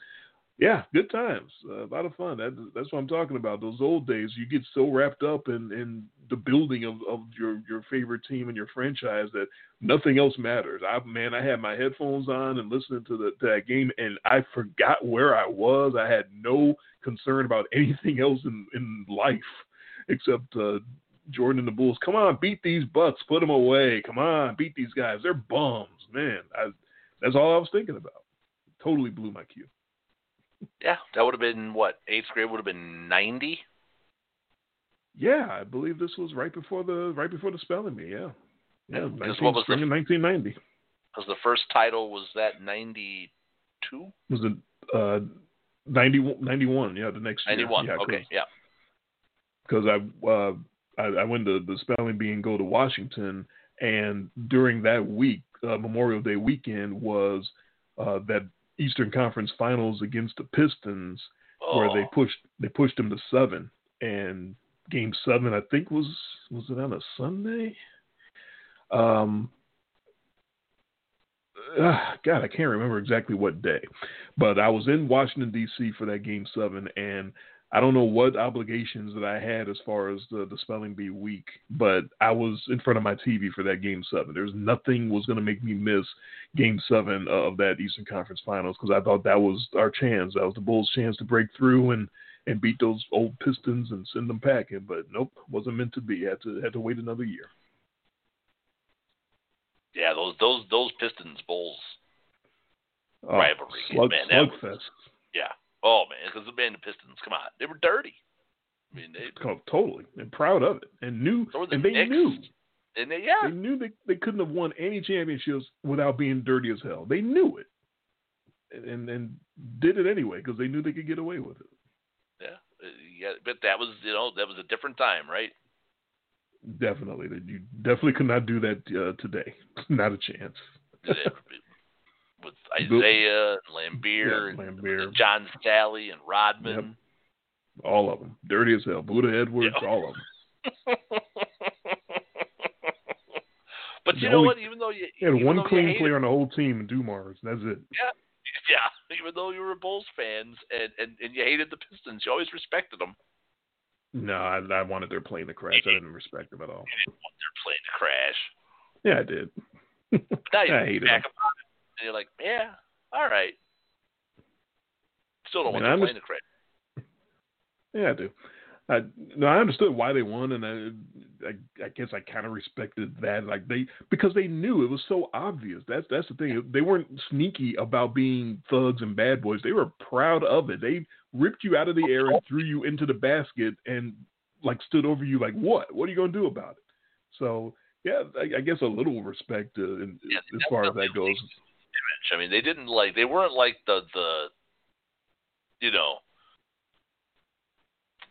yeah, good times, uh, a lot of fun. That, that's what I'm talking about. Those old days, you get so wrapped up in, in the building of, of your, your favorite team and your franchise that nothing else matters. I man, I had my headphones on and listening to the to that game, and I forgot where I was. I had no concern about anything else in, in life except uh, Jordan and the Bulls. Come on, beat these Bucks, put them away. Come on, beat these guys. They're bums, man. I, that's all I was thinking about. Totally blew my cue. Yeah, that would have been what eighth grade would have been ninety. Yeah, I believe this was right before the right before the spelling bee. Yeah, yeah, Yeah, 'cause 19, what was the- spring of 1990 Because the first title was that ninety two. was it uh, 90, 91, Yeah, the next year. Ninety one. Yeah, okay, yeah. Because I, uh, I I went to the spelling bee and go to Washington, and during that week, uh, Memorial Day weekend was uh, that Eastern Conference Finals against the Pistons, where they Oh, pushed they pushed them to seven, and Game Seven I think was was it on a Sunday? Um, uh, God, I can't remember exactly what day, but I was in Washington D.C. for that game seven, and I don't know what obligations that I had as far as the, the spelling bee week, but I was in front of my TV for that game seven. There's nothing was going to make me miss game seven of that Eastern Conference Finals because I thought that was our chance. That was the Bulls' chance to break through and and beat those old Pistons and send them packing. But nope, wasn't meant to be. Had to had to wait another year. Yeah, those those those Pistons Bulls oh, rivalry, slug, man. Slugfest. Yeah. Oh man, because the man the Pistons, come on, they were dirty. I mean, they oh, totally and proud of it, and knew, so the and they Knicks, knew, and they yeah, they knew they they couldn't have won any championships without being dirty as hell. They knew it, and and did it anyway because they knew they could get away with it. Yeah, uh, yeah, but that was you know that was a different time, right? Definitely, you definitely could not do that uh, today. Not a chance. With Isiah, and Laimbeer, yeah, Laimbeer. and John Salley, and Rodman. Yep. All of them, dirty as hell. Buddha Edwards, Yep. all of them. but you know only- what? Even though you, had one clean player on the whole team, in Dumars. That's it. yeah, Yeah, even though you were Bulls fans and, and, and you hated the Pistons, you always respected them. No, I, I wanted their plane to crash. I didn't respect them at all. They're playing to crash. Yeah, I did. Now you I hated back them. about it, and you're like, yeah, all right. Still don't I want mean, them I'm playing to. Yeah, I do. I no, I understood why they won, and I, I, I guess I kind of respected that. Like they, because they knew it was so obvious. That's that's the thing. They weren't sneaky about being thugs and bad boys. They were proud of it. They ripped you out of the air and threw you into the basket, and like stood over you like, what? What are you gonna do about it? So yeah, I, I guess a little respect uh, in, Yeah, as far as that goes. Image. I mean, they didn't like they weren't like the the you know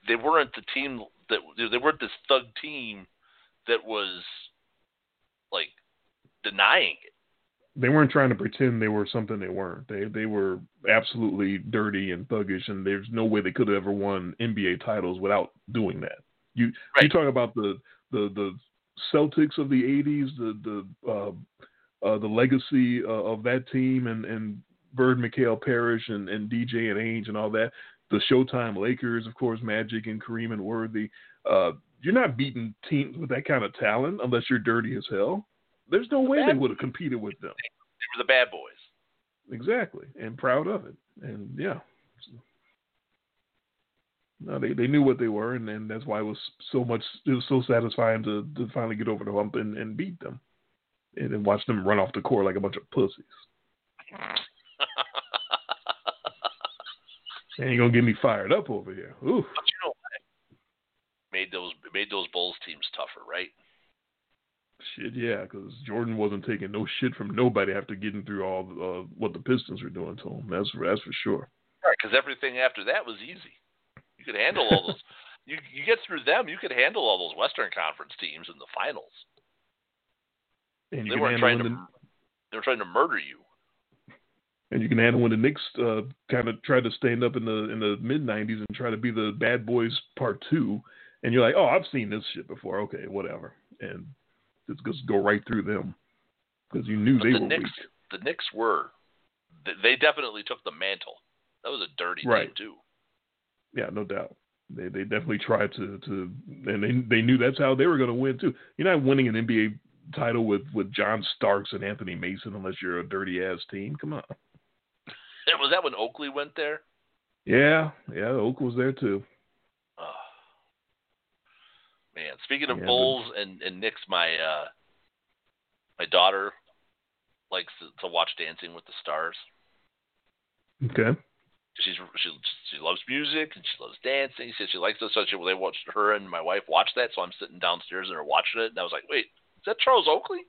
they weren't the team that they weren't this thug team that was like denying it. they weren't trying to pretend they were something they weren't. They they were absolutely dirty and thuggish, and there's no way they could have ever won NBA titles without doing that. You you talk about the the the Celtics of the '80s, the the uh, uh, the legacy uh, of that team, and and Bird, McHale, Parish, and and DJ and Ainge and all that. The Showtime Lakers, of course, Magic and Kareem and Worthy. Uh, you're not beating teams with that kind of talent unless you're dirty as hell. There's no way they would have competed with them. They were the bad boys. Exactly, and proud of it, and yeah. No, they they knew what they were, and, and that's why it was so much. It was so satisfying to, to finally get over the hump and, and beat them, and then watch them run off the court like a bunch of pussies. You're gonna get me fired up over here. Ooh, But you know what? Made those made those Bulls teams tougher, right? shit, yeah, because Jordan wasn't taking no shit from nobody after getting through all uh, what the Pistons were doing to him. That's that's for sure. Right, because everything after that was easy. You could handle all those. you you get through them, you could handle all those Western Conference teams in the finals. And you They weren't trying to. the- They were trying to murder you. And you can handle when the Knicks uh, kind of tried to stand up in the in the mid '90s and try to be the Bad Boys Part Two, and you're like, oh, I've seen this shit before. Okay, whatever, and just just go right through them because you knew But they the were Knicks, weak. the Knicks were. they- They definitely took the mantle. That was a dirty Right. team too. Yeah, no doubt. They they definitely tried to to and they they knew that's how they were going to win too. You're not winning an NBA title with with John Starks and Anthony Mason unless you're a dirty ass team. Come on. And was that when Oakley went there? Yeah, yeah. Oak was there too. Oh. Man, speaking of Yeah, but- Bulls and and Knicks, my uh, my daughter likes to, to watch Dancing with the Stars. Okay. She's she she loves music and she loves dancing. She said she likes it, so she, they watched her and my wife watch that. So I'm sitting downstairs and they're watching it, and I was like, "Wait, that Charles Oakley?"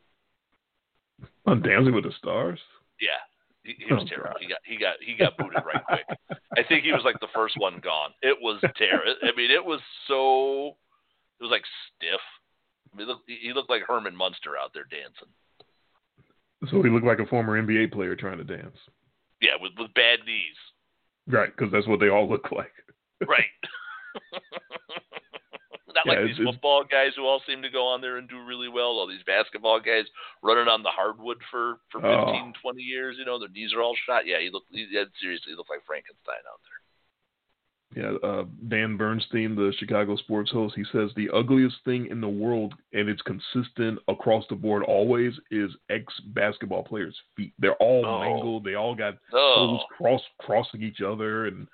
Oh, On Dancing with the Stars. Yeah, he, he was Oh, terrible. God. He got he got he got booted right quick. I think he was like the first one gone. It was terrible. I mean, it was so it was like stiff. I mean, he looked like Herman Munster out there dancing. So he looked like a former NBA player trying to dance. Yeah, with with bad knees. Right, because that's what they all look like. Right. that got like Yeah, these football guys who all seem to go on there and do really well. All these basketball guys running on the hardwood for for Oh. 20 years. You know, their knees are all shot. Yeah, he look. He, yeah, seriously, he looked like Frankenstein out there. Yeah, uh, Dan Bernstein, the Chicago sports host, he says the ugliest thing in the world, and it's consistent across the board always, is ex basketball players' feet. They're all Oh. mangled. They all got Oh, toes cross crossing each other and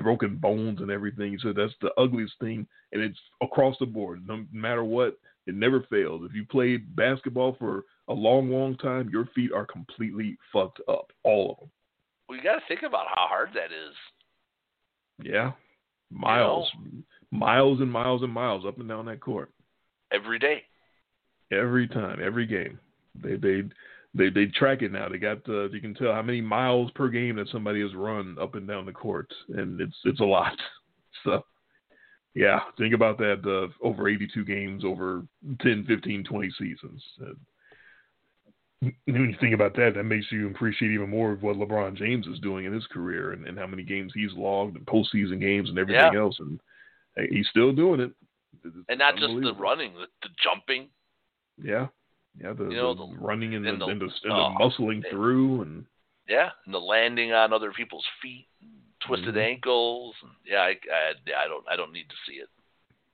broken bones and everything. So that's the ugliest thing, and it's across the board. No matter what, it never fails. If you played basketball for a long, long time, your feet are completely fucked up, all of them. well, you got to think about how hard that is. Yeah, miles, miles and miles and miles up and down that court every day. every time, every game. They they they they track it now. They got uh, you can tell how many miles per game that somebody has run up and down the court, and it's it's a lot. So yeah, think about that. Uh, over 82 games over 10, 15, 20 seasons. Uh, when you think about that, that makes you appreciate even more of what LeBron James is doing in his career and, and how many games he's logged and postseason games and everything Yeah. else. And he's still doing it. It's And not just the running, the, the jumping. Yeah, yeah, the, You know, the the- running and, the, the- and the, and the muscling through, and Yeah, and the landing on other people's feet, twisted Mhm. ankles. And, yeah, I, I, I don't, I don't need to see it.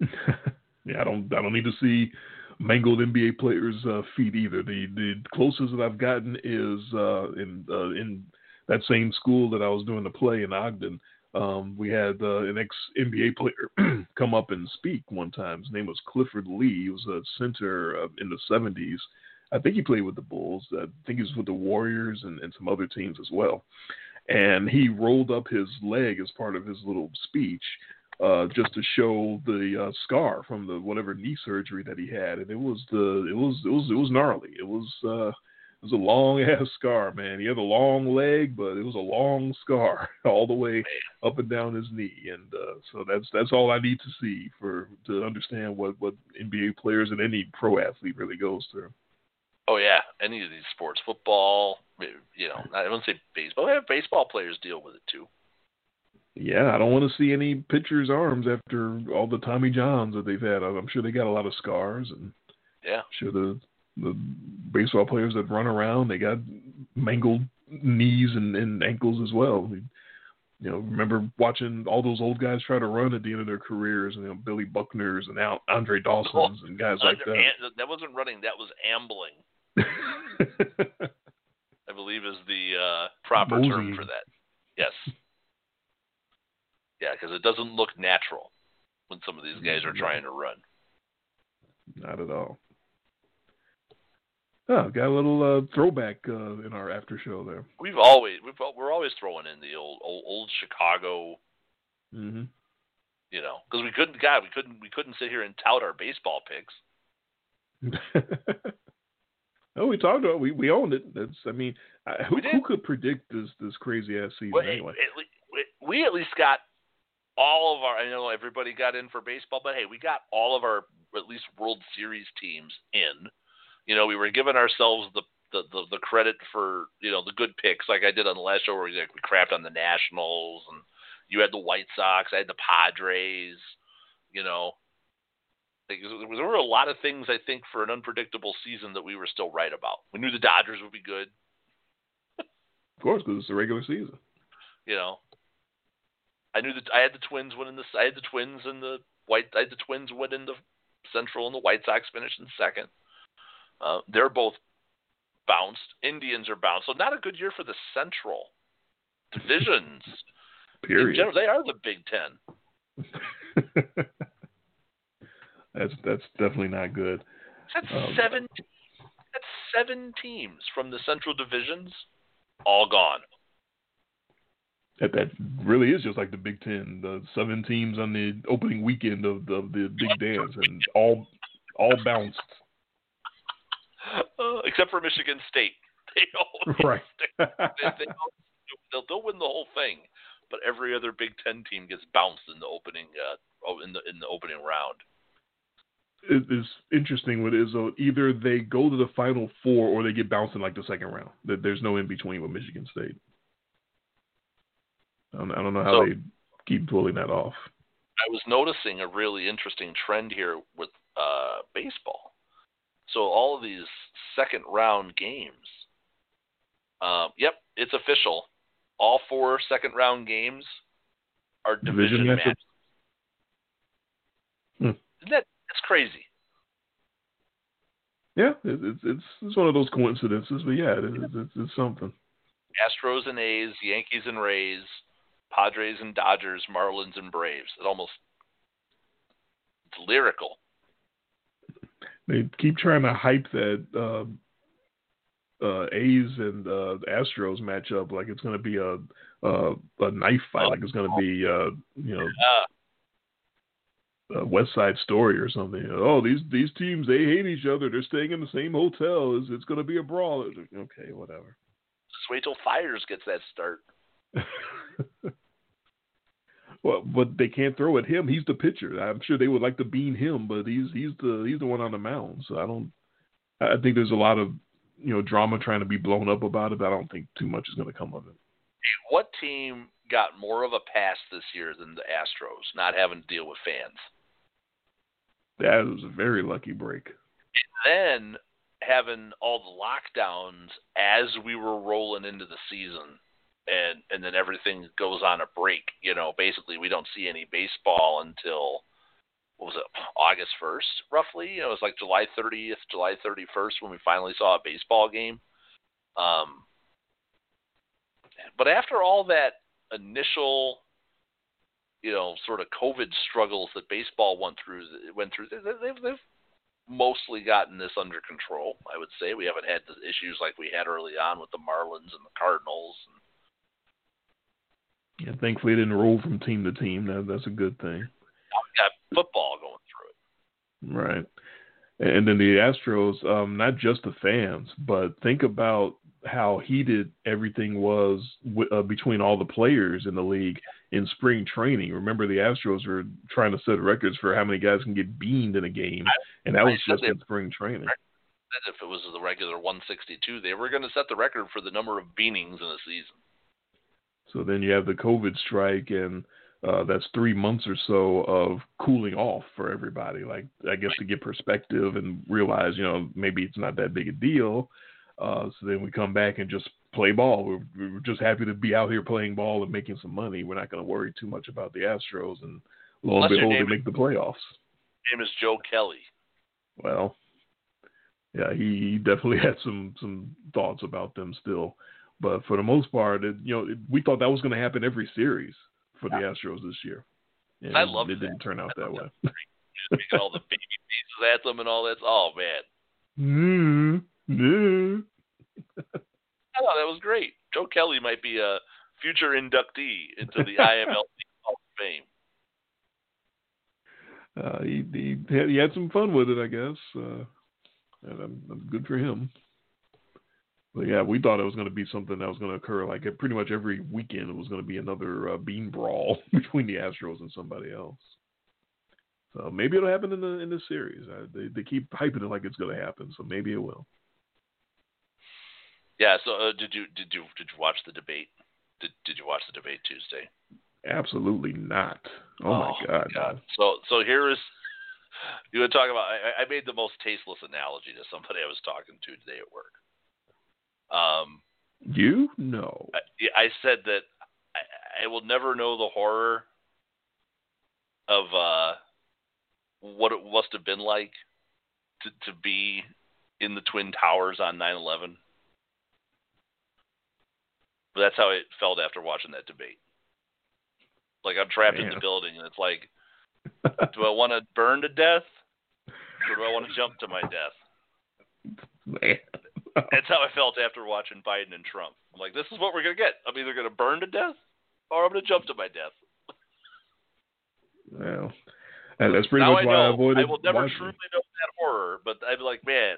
yeah, I don't, I don't need to see mangled NBA players' uh, feet either. The the closest that I've gotten is uh, in uh, in that same school that I was doing the play in Ogden. Um, we had uh, an ex NBA player come up and speak one time. His name was Clifford Lee. He was a center uh, in the '70s. I think he played with the Bulls. I think he was with the Warriors and, and some other teams as well. And he rolled up his leg as part of his little speech, uh, just to show the uh, scar from the whatever knee surgery that he had, and it was the it was it was it was gnarly. It was uh, it was a long ass scar, man. He had a long leg, but it was a long scar all the way up and down his knee, and uh, so that's that's all I need to see for to understand what what NBA players and any pro athlete really goes through. Oh yeah, any of these sports, football, you know, I wouldn't say baseball. Yeah, baseball players deal with it too. Yeah, I don't want to see any pitchers' arms after all the Tommy Johns that they've had. I'm sure they got a lot of scars, and Yeah, I'm sure the the baseball players that run around they got mangled knees and, and ankles as well. We, you know, remember watching all those old guys try to run at the end of their careers, and you know, Billy Buckner's and Al, Andre Dawson's and guys like that. an- that wasn't running. That was ambling. I believe is the uh, proper term for that. Yes. Yeah, because it doesn't look natural when some of these guys are trying to run. Not at all. Oh, got a little uh, throwback uh, in our after show there. We've always we've, we're always throwing in the old old, old Chicago, Mm-hmm. you know, because we couldn't God we couldn't we couldn't sit here and tout our baseball picks. oh, we talked about we we owned it. That's I mean, I, who who could predict this this crazy ass season Well, anyway? le- we- we at least got all of our. I know everybody got in for baseball, but hey, we got all of our at least World Series teams in. You know, we were giving ourselves the the, the, the credit for you know the good picks, like I did on the last show, where we, like, we crapped on the Nationals, and you had the White Sox, I had the Padres. You know, like, there were a lot of things I think for an unpredictable season that we were still right about. We knew the Dodgers would be good. Of course, because it's the regular season. you know. I knew that I had the Twins winning the I had the Twins and the White I had the Twins winning the Central and the White Sox finished in second. Uh, they're both bounced. Indians are bounced. So not a good year for the Central divisions. Period. general, they are the Big Ten. that's that's definitely not good. That's Um, seven. That's seven teams from the Central divisions, all gone. That that really is just like the Big Ten. The seven teams on the opening weekend of the, of the Big Dance, and all all bounced. Uh, except for Michigan State, they all Right. they, they, they'll, they'll win the whole thing, but every other Big Ten team gets bounced in the opening uh, oh, in the in the opening round. it is interesting what is. Either they go to the final four or they get bounced in like the second round. There's no in between with Michigan State. I don't, I don't know how So- they keep pulling that off. I was noticing a really interesting trend here with uh, baseball. So all of these second round games. Um, yep, it's official. All four second round games are division, Division matches. Hmm. Isn't that that's crazy? Yeah, it, it's it's it's one of those coincidences, but yeah, it, it's, it's it's something. Astros and A's, Yankees and Rays, Padres and Dodgers, Marlins and Braves. It almost it's lyrical. They keep trying to hype that uh, uh, A's and uh, Astros match up like it's going to be a a, a knife fight, like it's going to be uh, you know Uh, a West Side Story or something. Oh, these these teams they hate each other. They're staying in the same hotel. It's, it's going to be a brawl. Okay, whatever. just wait till Fiers gets that start. well, but they can't throw at him. He's the pitcher. I'm sure they would like to bean him, but he's he's the he's the one on the mound. So I don't. I think there's a lot of you know drama trying to be blown up about it, but I don't think too much is going to come of it. What team got more of a pass this year than the Astros, not having to deal with fans? That was a very lucky break. And then having all the lockdowns as we were rolling into the season and and then everything goes on a break, you know, basically we don't see any baseball until what was it, August first, roughly? It was like July thirtieth, July thirty first when we finally saw a baseball game. Um but after all that initial you know, sort of COVID struggles that baseball went through, went through. They, they've, they've mostly gotten this under control. I would say we haven't had the issues like we had early on with the Marlins and the Cardinals. Yeah, thankfully, it didn't roll from team to team. That, that's a good thing. Got football going through it. Right. And then the Astros, um, not just the fans, but think about how heated everything was w- uh, between all the players in the league in spring training. Remember, the Astros were trying to set records for how many guys can get beamed in a game, and that was just in spring training. If it was the regular 162, they were going to set the record for the number of beanings in a season. So then you have the COVID strike, and uh, that's three months or so of cooling off for everybody. Like I guess to get perspective and realize, you know, maybe it's not that big a deal. Uh, so then we come back and just play ball. We're, we're just happy to be out here playing ball and making some money. We're not going to worry too much about the Astros, and lo and Unless behold, they make the playoffs. Name is Joe Kelly. Well, yeah, he definitely had some some thoughts about them still, but for the most part, it, you know, it, we thought that was going to happen every series for the Astros this year. And I it- loved it. didn't turn out I that way. Making all the baby faces at them and all that. Oh man, Mm, yeah. I thought that was great. Joe Kelly might be a future inductee into the IMLB Hall of Fame. Uh, he, he had, he had some fun with it, I guess. Uh, and I'm, I'm good for him. But yeah, we thought it was going to be something that was going to occur like pretty much every weekend. It was going to be another uh, bean brawl between the Astros and somebody else. So maybe it'll happen in the in this series. Uh, they they keep hyping it like it's going to happen, so maybe it will. Yeah. So uh, did you did you did you watch the debate? Did Did you watch the debate Tuesday? Absolutely not. Oh, my god. no. So so here is you would talk about. I, I made the most tasteless analogy to somebody I was talking to today at work. Um, You know, I, I said that I, I will never know the horror of uh, what it must have been like to to be in the twin towers on 9/11. But that's how it felt after watching that debate. Like I'm trapped in the building, and it's like, do I want to burn to death, or do I want to jump to my death? Man. That's how I felt after watching Biden and Trump. I'm like, this is what we're gonna get. I'm either gonna burn to death, or I'm gonna jump to my death. well, and that's pretty now much I why know I avoided. I will never watching. truly know that horror, but I'd be like, man,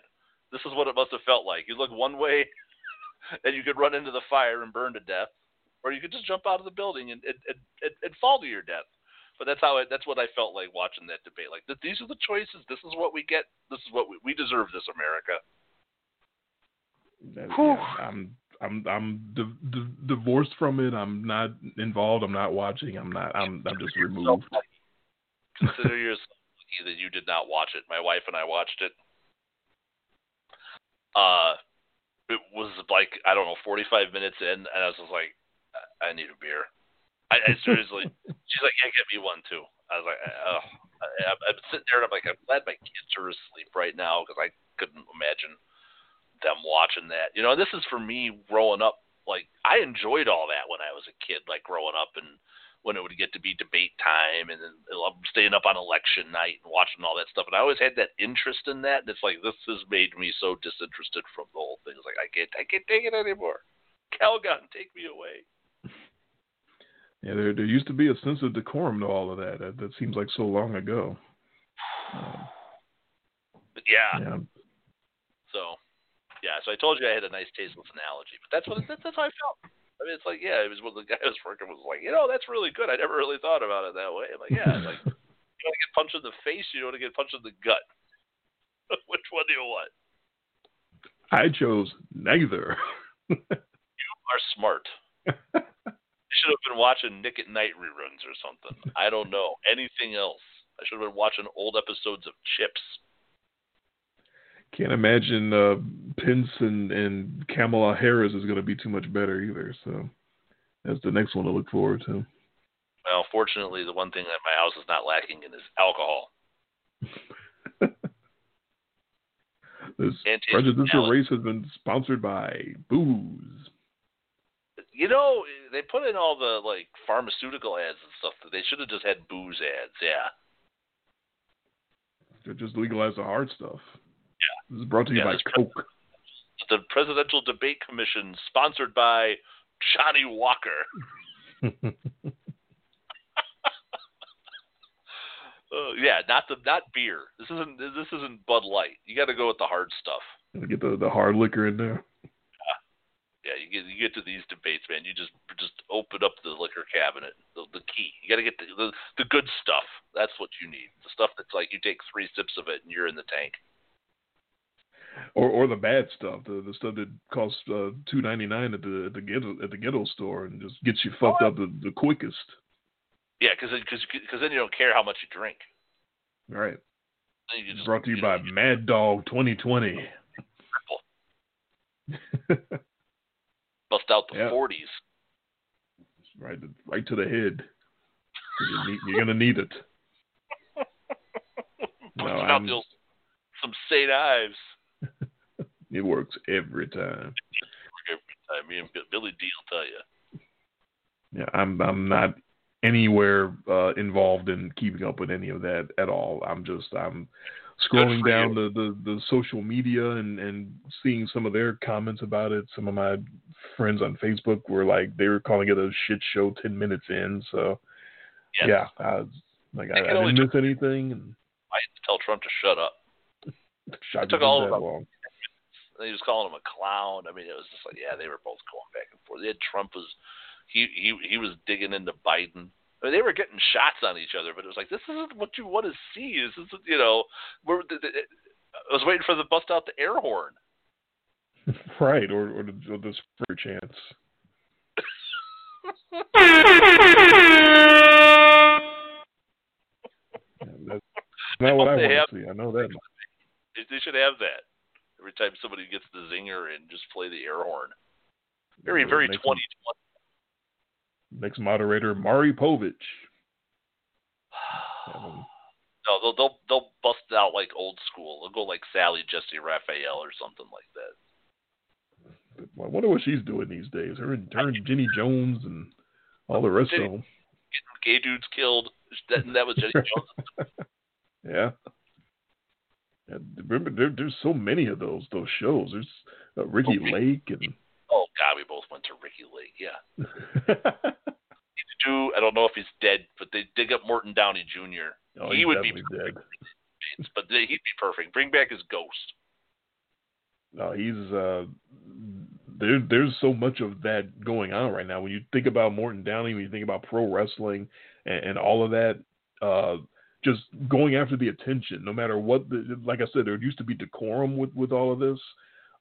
this is what it must have felt like. You look one way, and you could run into the fire and burn to death, or you could just jump out of the building and and, and, and, fall to your death. But that's how it. That's what I felt like watching that debate. Like, th- these are the choices. This is what we get. This is what we, we deserve. This America. That- yeah, I'm I'm I'm di- di- divorced from it. I'm not involved. I'm not watching. I'm not. I'm I'm just removed. consider yourself lucky that you did not watch it. My wife and I watched it. Uh, it was like I don't know, 45 minutes in, and I was just like, I, I need a beer. I, I seriously. she's like, yeah, get me one too. I was like, oh. I, I'm sitting there and I'm like, I'm glad my kids are asleep right now because I couldn't imagine them watching that. You know, this is for me growing up. Like I enjoyed all that when I was a kid, like growing up and when it would get to be debate time and then staying up on election night and watching all that stuff. And I always had that interest in that. And it's like this has made me so disinterested from the whole thing. It's like I can't, I can't take it anymore. Calgon, take me away. Yeah, there there used to be a sense of decorum to all of that. That, that seems like so long ago. Um, yeah. yeah. So, yeah. So I told you I had a nice tasteless analogy, but that's what that's, that's how I felt. I mean, it's like, yeah, it was when the guy I was working was like, you know, that's really good. I never really thought about it that way. I'm like, yeah, like you want to get punched in the face, you want to get punched in the gut. Which one do you want? I chose neither. you are smart. I should have been watching Nick at Night reruns or something. I don't know anything else. I should have been watching old episodes of CHiPs. Can't imagine uh, Pence and, and Kamala Harris is going to be too much better either. So that's the next one to look forward to. Well, fortunately, the one thing that my house is not lacking in is alcohol. this presidential race has been sponsored by booze. You know, they put in all the like pharmaceutical ads and stuff. They should have just had booze ads. Yeah. They just legalize the hard stuff. This is brought to you yeah, by Coke. the Presidential Debate Commission, sponsored by Johnnie Walker. uh, yeah, not the not beer. This isn't this isn't Bud Light. You got to go with the hard stuff. Get the the hard liquor in there. Yeah, yeah. You get you get to these debates, man. You just just open up the liquor cabinet, the, the key. You got to get the, the the good stuff. That's what you need. The stuff that's like you take three sips of it and you're in the tank or or the bad stuff, the the stuff that costs uh, two ninety nine at the at the ghetto at the ghetto store and just gets you fucked oh, up the, the quickest. Yeah, because because then you don't care how much you drink. Right. You Brought to you, you by know, Mad Dog twenty twenty. Bust out the forties. Yeah. Right, right to the head. You're gonna need it. no, out those, some St. Ides. It works every time. Every time. Me and Billy Dee will tell you. Yeah, I'm I'm not anywhere uh, involved in keeping up with any of that at all. I'm just I'm scrolling down the, the, the social media and, and seeing some of their comments about it. Some of my friends on Facebook were like they were calling it a shit show ten minutes in. So yes. yeah, I, like I, I, didn't miss anything. And I tell Trump to shut up. It took all of. Long. He was calling him a clown. I mean, it was just like, yeah, they were both going back and forth. They had Trump was he he he was digging into Biden. I mean, they were getting shots on each other, but it was like this isn't what you want to see. This is you know, we're, I was waiting for the bust out the air horn. right, or or the, or the spray chance. that's not what I want to see. I know that. They should have that every time somebody gets the zinger and just play the air horn. Very, very 2020. Next moderator, Maury Povich. no, they'll, they'll they'll bust out like old school. They'll go like Sally Jessy Raphael or something like that. I wonder what she's doing these days. Her and, her and Jenny Jones and all the rest Jenny, of them. Getting gay dudes killed. That, that was Jenny Jones. yeah. Remember, there, there's so many of those those shows. There's uh, Ricki oh, Lake and. Oh God, we both went to Ricki Lake. Yeah. do I don't know if he's dead, but they dig up Morton Downey Jr. Oh, he would be dead. but he'd be perfect. Bring back his ghost. No, he's uh, there. There's so much of that going on right now. When you think about Morton Downey, when you think about pro wrestling and, and all of that, uh, just going after the attention, no matter what. The, like I said, there used to be decorum with with all of this.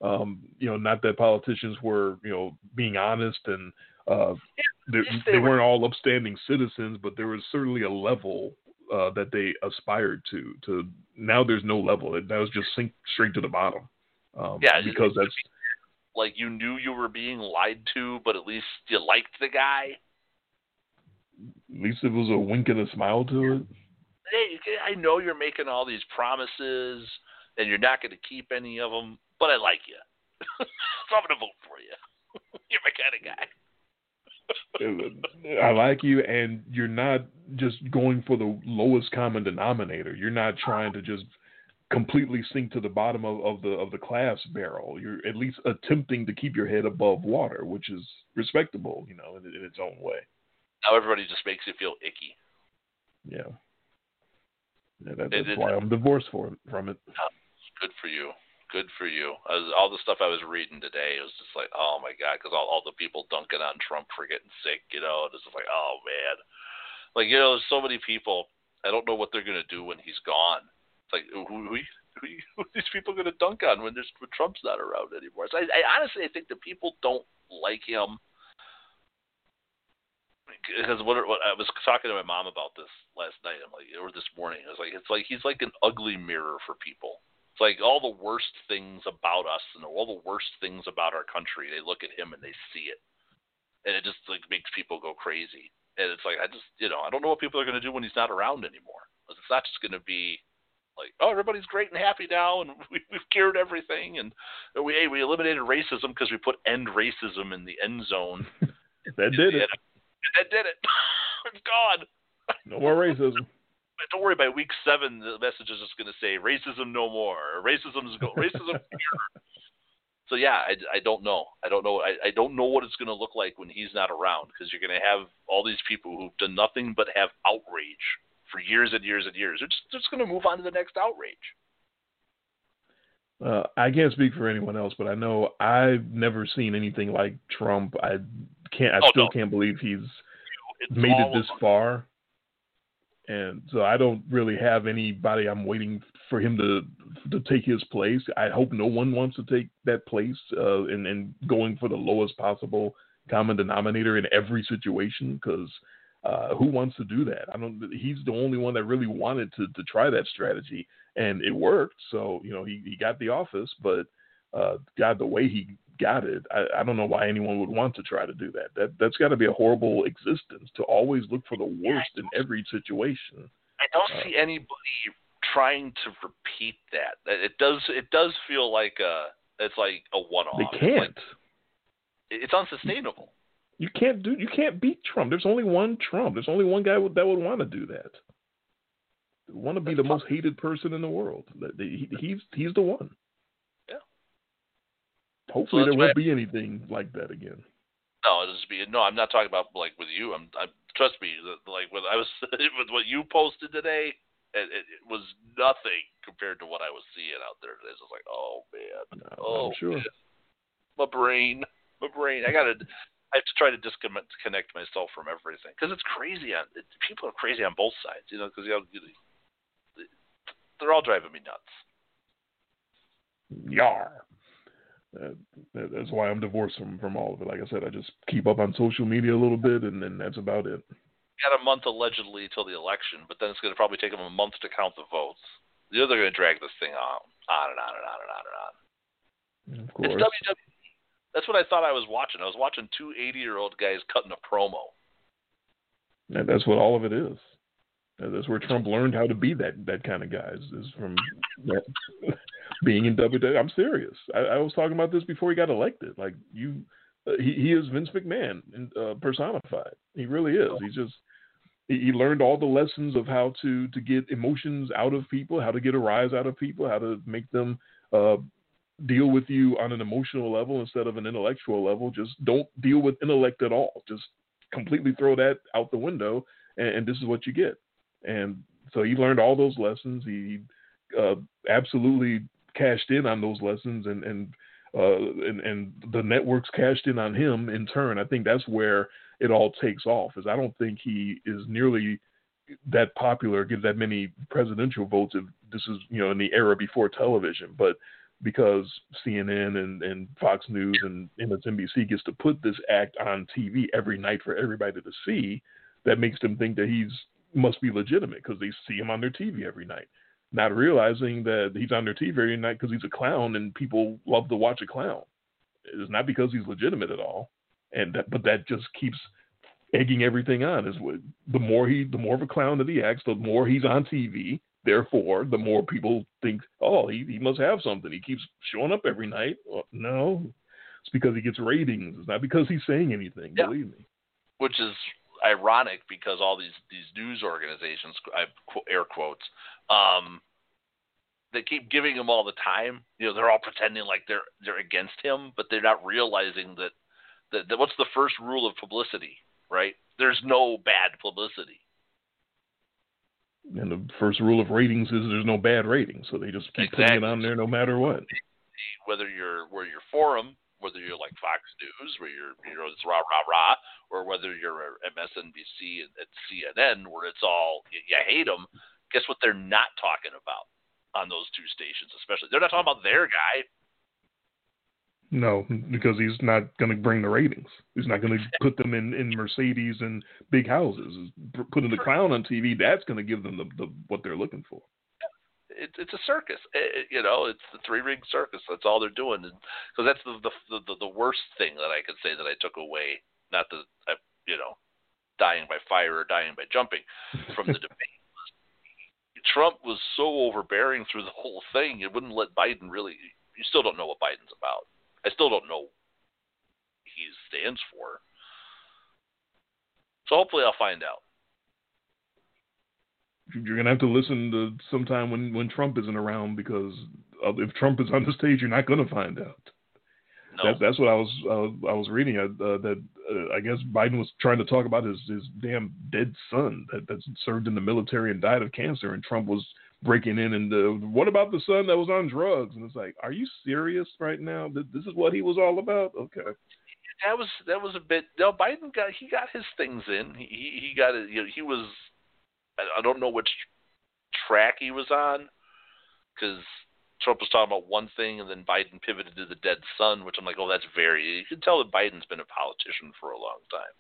Um, you know, not that politicians were you know being honest and uh, they, they, they, weren't all upstanding citizens, but there was certainly a level uh, that they aspired to. To now, there's no level. It, That was just sink straight to the bottom. Um, Yeah, because that's like you knew you were being lied to, but at least you liked the guy. at least it was a wink and a smile to it. Hey, I know you're making all these promises and you're not going to keep any of them, but I like you, so I'm going to vote for you. you're my kind of guy. I like you, and you're not just going for the lowest common denominator. You're not trying to just completely sink to the bottom of, of the of the class barrel. You're at least attempting to keep your head above water, which is respectable, you know, in, in its own way. Now everybody just makes you feel icky. Yeah. Yeah, that, that's why I'm divorced for, from it. Oh, good for you. Good for you. Was, all the stuff I was reading today it was just like, oh my god, because all, all the people dunking on Trump for getting sick, you know, it's just like, oh man, like you know, there's so many people. I don't know what they're gonna do when he's gone. It's like who who, who, who are these people gonna dunk on when there's when Trump's not around anymore? So I, I honestly I think the people don't like him because what, what I was talking to my mom about this last night. I'm like, or this morning. I was like, it's like he's like an ugly mirror for people. It's like all the worst things about us and all the worst things about our country. They look at him and they see it, and it just like makes people go crazy. And it's like I just you know I don't know what people are going to do when he's not around anymore. It's not just going to be like oh everybody's great and happy now and we, we've cured everything and we hey, we eliminated racism because we put end racism in the end zone. That did it. That did it. it's gone. No more racism. But don't worry. By week seven, the message is just going to say racism no more. Racism is go. Racism here. So yeah, I, I don't know. I don't know. I, I don't know what it's going to look like when he's not around because you're going to have all these people who've done nothing but have outrage for years and years and years. They're just, just going to move on to the next outrage. Uh, I can't speak for anyone else, but I know I've never seen anything like Trump. I can't. I Oh, still no. can't believe he's It's made it this far, and so I don't really have anybody I'm waiting for him to to take his place. I hope no one wants to take that place, uh, and and going for the lowest possible common denominator in every situation, because uh, who wants to do that? I don't. He's the only one that really wanted to to try that strategy, and it worked. So you know he he got the office, but uh, God, the way he got it, I, I don't know why anyone would want to try to do that. That that's got to be a horrible existence to always look for the worst in every situation. I don't Uh, see anybody trying to repeat that. It does. It does feel like a. It's like a one-off. They can't. like- it's unsustainable. You can't do. You can't beat Trump. There's only one Trump. There's only one guy that would want to do that. Want to be the most hated person in the world. He- He's he's the one. Hopefully that's there won't be anything like that again. No, it'll just be no. I'm not talking about like with you. I'm. I'm trust me. Like when I was with what you posted today, it, it, it was nothing compared to what I was seeing out there today. It's just like, oh man, No, oh sure. man. my brain, my brain. I gotta. I have to try to disconnect myself from everything because it's crazy on. It, people are crazy on both sides, you know. Because you know, they're all driving me nuts. Yar. Uh, that- that's why I'm divorced from from all of it. Like I said, I just keep up on social media a little bit, and then that's about it. got a month allegedly till the election, but then it's going to probably take them a month to count the votes. They're going to drag this thing on, on and on and on and on and on. Of course. It's WWE. That's what I thought I was watching. I was watching two 80 year old guys cutting a promo. And that's what all of it is. That's where Trump learned how to be that that kind of guy. Is, is from that, being in WWE. I'm serious. I, I was talking about this before he got elected. Like you, uh, he he is Vince McMahon in, uh, personified. He really is. He's just he, he learned all the lessons of how to to get emotions out of people, how to get a rise out of people, how to make them uh, deal with you on an emotional level instead of an intellectual level. Just don't deal with intellect at all. Just completely throw that out the window, and, and this is what you get. And so he learned all those lessons. He uh, absolutely cashed in on those lessons, and and, uh, and and the networks cashed in on him in turn. I think that's where it all takes off. Is I don't think he is nearly that popular, gives that many presidential votes. If this is you know in the era before television, but because CNN and, and Fox News and MSNBC gets to put this act on TV every night for everybody to see, that makes them think that he's must be legitimate because they see him on their TV every night, not realizing that he's on their TV every night because he's a clown and people love to watch a clown. It's not because he's legitimate at all, and that, but that just keeps egging everything on. Is what, the more he, the more of a clown that he acts, the more he's on TV. Therefore, the more people think, oh, he, he must have something. He keeps showing up every night. Well, no, it's because he gets ratings. It's not because he's saying anything. Yeah. Believe me. Which is ironic because all these these news organizations, I air quotes, um, they keep giving him all the time. You know, they're all pretending like they're they're against him, but they're not realizing that that, that what's the first rule of publicity, right? There's no bad publicity. And the first rule of ratings is there's no bad ratings, so they just keep exactly. putting it on there no matter what. Whether you're where you're for them, whether you're like Fox News, where you're you know it's rah rah rah, or whether you're MSNBC and, and CNN, where it's all you, you hate them. Guess what? They're not talking about on those two stations, especially. They're not talking about their guy. No, because he's not going to bring the ratings. He's not going to put them in, in Mercedes and big houses. Putting the clown on TV, that's going to give them the, the what they're looking for it, it's a circus. It, you know, it's the three ring circus. That's all they're doing. Because that's the, the the the worst thing that I could say that I took away. Not that I, you know, dying by fire or dying by jumping from the debate. Trump was so overbearing through the whole thing. It wouldn't let Biden really. You still don't know what Biden's about. I still don't know he stands for. So hopefully I'll find out you're gonna have to listen to sometime when when Trump isn't around because if Trump is on the stage, you're not gonna find out. No. That, that's what I was uh, I was reading uh, that uh, I guess Biden was trying to talk about his his damn dead son that that served in the military and died of cancer, and Trump was breaking in and uh, what about the son that was on drugs? And it's like, are you serious right now? This is what he was all about? Okay. That was that was a bit. No, Biden got he got his things in. He he got it. You know, he was I, I don't know which track he was on because Trump was talking about one thing and then Biden pivoted to the dead son, which I'm like, oh, that's very. You can tell that Biden's been a politician for a long time.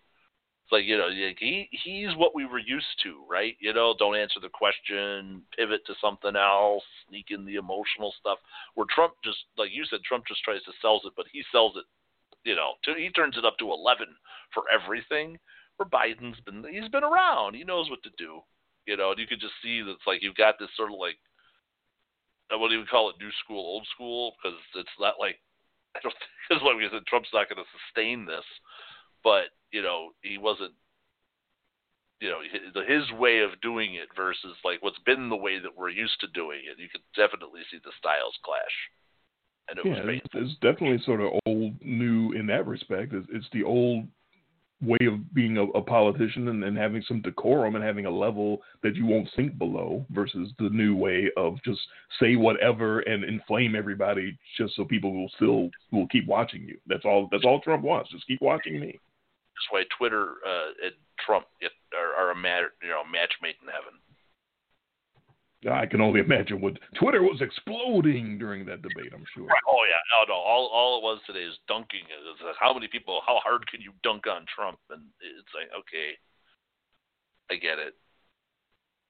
It's like you know, he he's what we were used to, right? You know, don't answer the question, pivot to something else, sneak in the emotional stuff. Where Trump just, like you said, Trump just tries to sells it, but he sells it. You know, to, he turns it up to eleven for everything. Where Biden's been, he's been around. He knows what to do you know, and you could just see that it's like you've got this sort of like I wouldn't even call it new school, old school, because it's not like I don't because like we said, Trump's not going to sustain this, but you know, he wasn't. You know, his way of doing it versus like what's been the way that we're used to doing it. You could definitely see the styles clash. And it yeah, was it's, it's definitely sort of old, new in that respect. It's, it's the old way of being a, a politician and, and, having some decorum and having a level that you won't sink below versus the new way of just say whatever and inflame everybody just so people will still will keep watching you. That's all. That's all Trump wants. Just keep watching me. That's why Twitter uh, and Trump are, are a match, you know match made in heaven. I can only imagine what Twitter was exploding during that debate. I'm sure. Oh yeah, no, no. All all it was today is dunking. It's like, how many people? How hard can you dunk on Trump? And it's like, okay, I get it.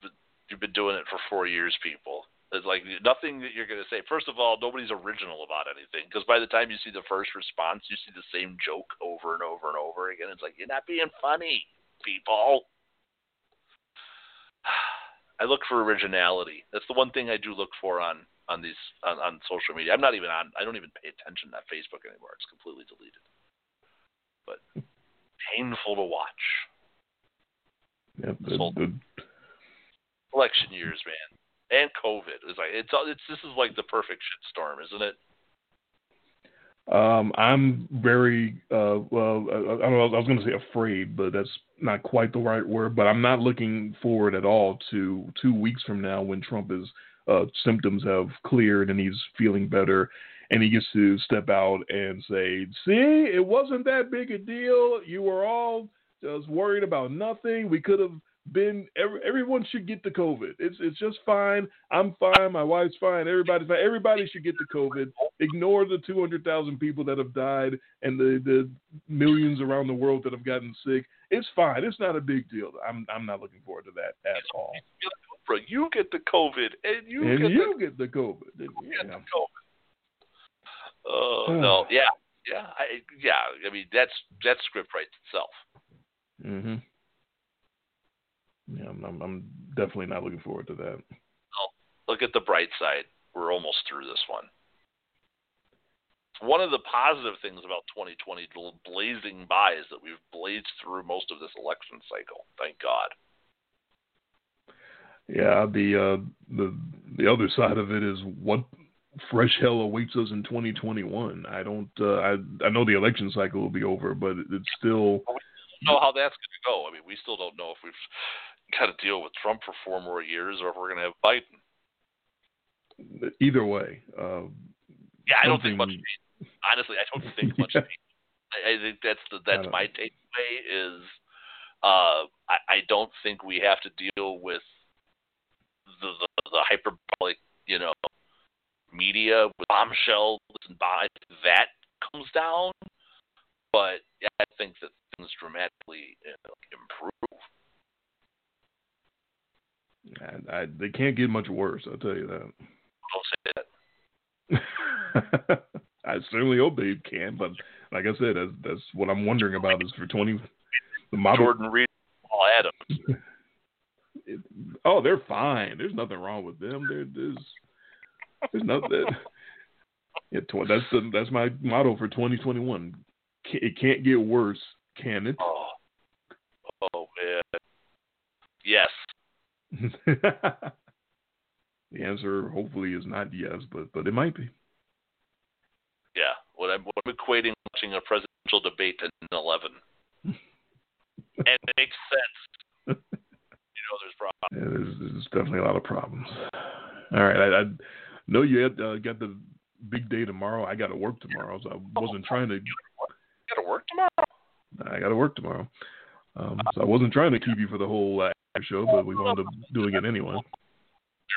But you've been doing it for four years, people. It's like nothing that you're going to say. First of all, nobody's original about anything because by the time you see the first response, you see the same joke over and over and over again. It's like you're not being funny, people. I look for originality. That's the one thing I do look for on on these on, on social media. I'm not even on. I don't even pay attention to Facebook anymore. It's completely deleted. But painful to watch. Yeah, the, election years, man, and COVID. It's like it's all. it's this is like the perfect shit storm, isn't it? Um, I'm very uh, well. I, I, I was going to say afraid, but that's not quite the right word. But I'm not looking forward at all to two weeks from now when Trump is uh, symptoms have cleared and he's feeling better, and he gets to step out and say, "See, it wasn't that big a deal. You were all just worried about nothing. We could have." Been every, everyone should get the COVID. It's it's just fine. I'm fine. My wife's fine. Everybody's fine. Everybody should get the COVID Ignore the 200,000 people that have died and the, the millions around the world that have gotten sick. It's fine. It's not a big deal. I'm I'm not looking forward to that at all. You get the COVID and you and get you the, get the COVID. get Yeah. the COVID. Oh no, yeah, yeah, I, yeah. I mean, that's that script writes itself. hmm Yeah, I'm, I'm, I'm definitely not looking forward to that. Look at the bright side. We're almost through this one. One of the positive things about 2020 blazing by is that we've blazed through most of this election cycle. Thank God. Yeah, the uh, the the other side of it is what fresh hell awaits us in 2021. I don't. Uh, I I know the election cycle will be over, but it's still. We don't know how that's going to go. I mean, we still don't know if we've got to deal with Trump for four more years or if we're going to have Biden. Either way, uh, Yeah, I don't think much. change. Honestly, I don't think much. change. I, I think that's the that's my takeaway is uh, I, I don't think we have to deal with the the, the hyperbolic, you know, media with bombshells and by that comes down. But yeah, I think that things dramatically uh, improve. I, I, they can't get much worse. I'll tell you that. Don't say that. I certainly hope they can, but like I said, that's, that's what I'm wondering about is for 20 the model. Jordan Reed, Paul Adams. it- oh, they're fine. There's nothing wrong with them. There, there's there's nothing. Yeah, tw- that's the, that's my motto for 2021. Ca- It can't get worse, can it? Oh, oh man. Yes. the answer hopefully is not yes, but but it might be. Yeah. What I'm, what I'm equating watching a presidential debate to 9/11, and it makes sense. You know, there's problems. Yeah, there's, there's definitely a lot of problems. All right, I, I know you had uh, got the big day tomorrow. I got to work tomorrow, so I wasn't trying to. You got to work tomorrow. I got to work tomorrow, um, so I wasn't trying to keep you for the whole uh, show, but we wound up doing it anyway.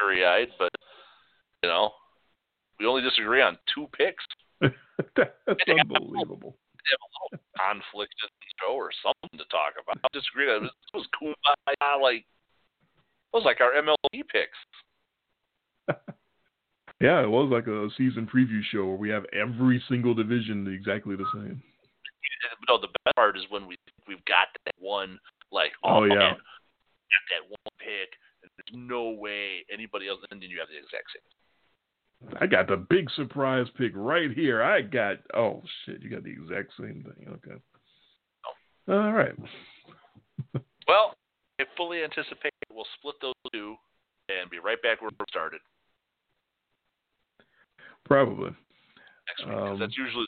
Teary-eyed, but you know, we only disagree on two picks. That's unbelievable. Have a little conflict in the show or something to talk about. I disagree. It was, it was cool. Like it was like our MLB picks. Yeah, it was like a season preview show where we have every single division exactly the same. No, the best part is when we we've got that one like Oh, yeah. Oh, man, got that one pick. And there's no way anybody else, and then you have the exact same. I got the big surprise pick right here. I got oh shit, you got the exact same thing. Okay. All right. Well, I fully anticipate we'll split those two and be right back where we started Probably. next week. Um, that's usually,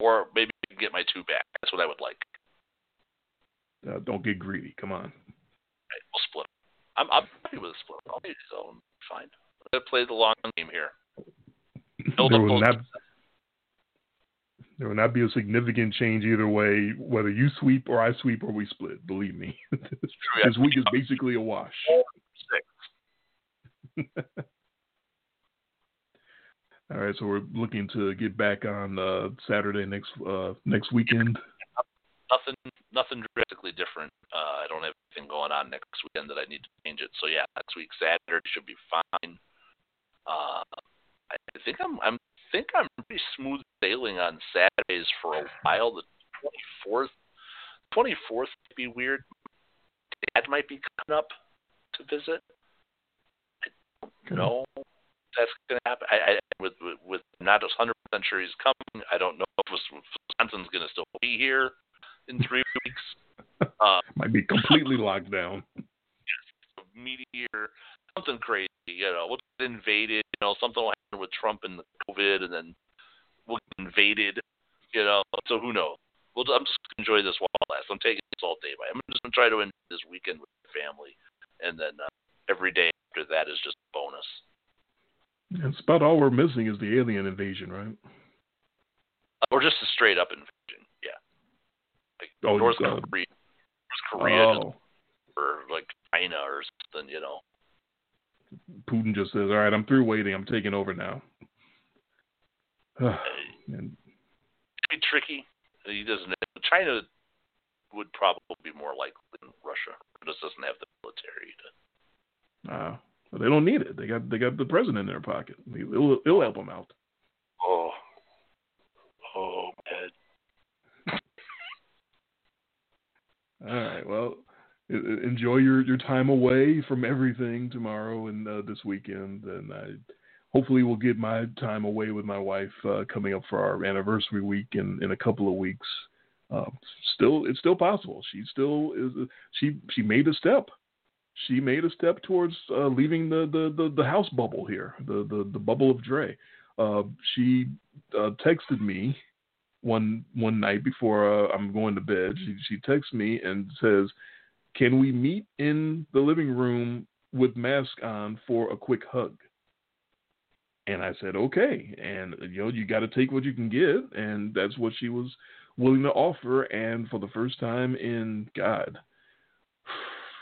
or maybe get my two back. That's what I would like. Uh, don't get greedy. Come on. We'll split. I'm I'm happy with a split. I'll be fine. I'm gonna play the long game here. Build there will not there will not be a significant change either way, whether you sweep or I sweep or we split. Believe me, this yeah. week is basically a wash. All right, so we're looking to get back on uh, Saturday next uh, next weekend. Nothing nothing drastically different. Uh, I don't have anything going on next weekend that I need to change it. So yeah, next week Saturday should be fine. Uh, I think I'm I'm think I'm pretty smooth sailing on Saturdays for a while. The twenty fourth twenty fourth might be weird. Dad might be coming up to visit. I don't know if that's gonna happen. I, I with with, with not a hundred percent sure he's coming. I don't know if Wisconsin's gonna still be here in three weeks. Uh, Might be completely locked down. meteor, something crazy. You know, we'll get invaded. You know, something will happen with Trump and the COVID, and then we'll get invaded. You know, so who knows? Well, I'm just gonna enjoy this while it lasts. I'm taking this all day by. I'm just gonna try to enjoy this weekend with the family, and then uh, every day after that is just a bonus. It's about all we're missing is the alien invasion, right? Or just a straight up invasion. Like Oh, North Korea, North Korea, Oh, or like China or something. You know. Putin just says, "All right, I'm through waiting. I'm taking over now." and, It'd be tricky. He doesn't. China would probably be more likely than Russia. It just doesn't have the military to. uh, they don't need it. They got they got the president in their pocket. It'll, it'll help them out. Oh, oh, man. All right. Well, enjoy your, your time away from everything tomorrow and uh, this weekend, and I hopefully will get my time away with my wife uh, coming up for our anniversary week in, in a couple of weeks. Uh, still, it's still possible. She still is. She she made a step. She made a step towards uh, leaving the, the, the, the house bubble here, the, the, the bubble of Dre. Uh, she uh, texted me one one night before uh, I'm going to bed. She she texts me and says, "Can we meet in the living room with mask on for a quick hug?" And I said, "Okay." And you know, you got to take what you can get, and that's what she was willing to offer. And for the first time in God,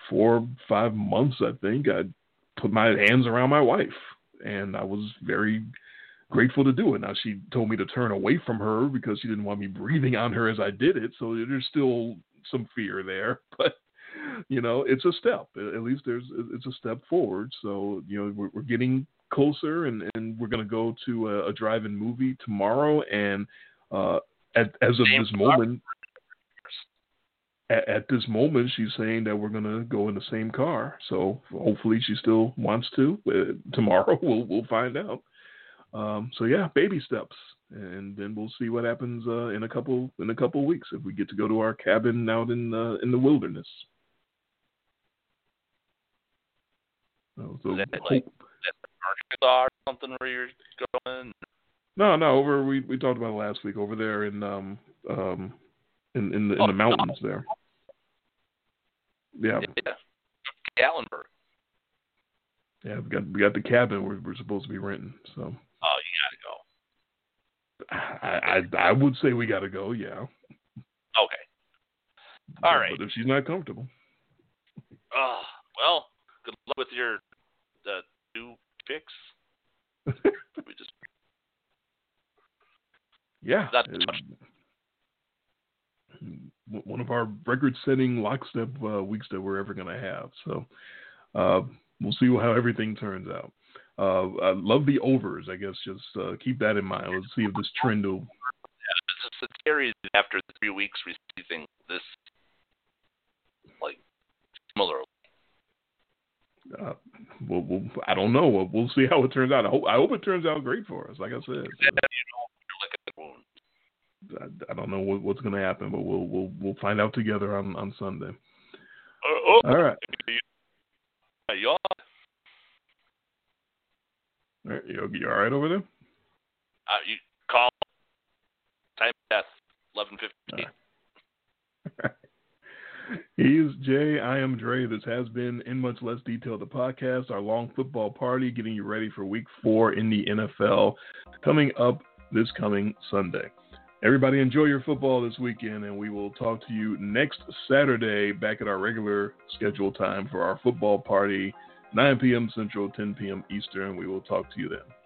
four five months, I think I put my hands around my wife, and I was very grateful to do it. Now she told me to turn away from her because she didn't want me breathing on her as I did it. So there's still some fear there, but you know, it's a step. At least there's it's a step forward. So you know, we're, we're getting closer, and and we're gonna go to a, a drive-in movie tomorrow. And uh, at as of this moment, at, at this moment, she's saying that we're gonna go in the same car. So hopefully, she still wants to. Uh, tomorrow, we'll we'll find out. Um, so yeah, baby steps, and then we'll see what happens uh, in a couple in a couple weeks if we get to go to our cabin out in uh, in the wilderness. Uh, so Is that like Arkansas or something where you're going? no, no, over we we talked about it last week over there in um um in in the, in Oh, the mountains there. Yeah, Yeah. Gatlinburg. yeah, we got we got the cabin we're we're supposed to be renting. So gotta go. I I, I would say we got to go. Yeah. Okay. All But- right. But if she's not comfortable, Uh, well, good luck with your uh, new picks. we just Yeah. Not one of our record-setting lockstep uh, weeks that we're ever going to have. So uh, we'll see how everything turns out. Uh, I love the overs. I guess just uh, keep that in mind. Let's see if this trend will. it's just the series after three weeks receiving this like similar. Uh, we'll, we'll, I don't know. We'll, we'll see how it turns out. I hope, I hope it turns out great for us. Like I said, You know, you're licking the wound. I, I don't know what, what's going to happen, but we'll we'll we'll find out together on on Sunday. Oh, All right. oh, right. You, all right over there? Uh, you call time death eleven fifteen. He is Jay. I am Dre. This has been In Much Less Detail, the podcast, our long football party, getting you ready for week four in the NFL coming up this coming Sunday. Everybody enjoy your football this weekend, and we will talk to you next Saturday back at our regular schedule time for our football party, 9 p.m. Central, 10 p.m. Eastern. We will talk to you then.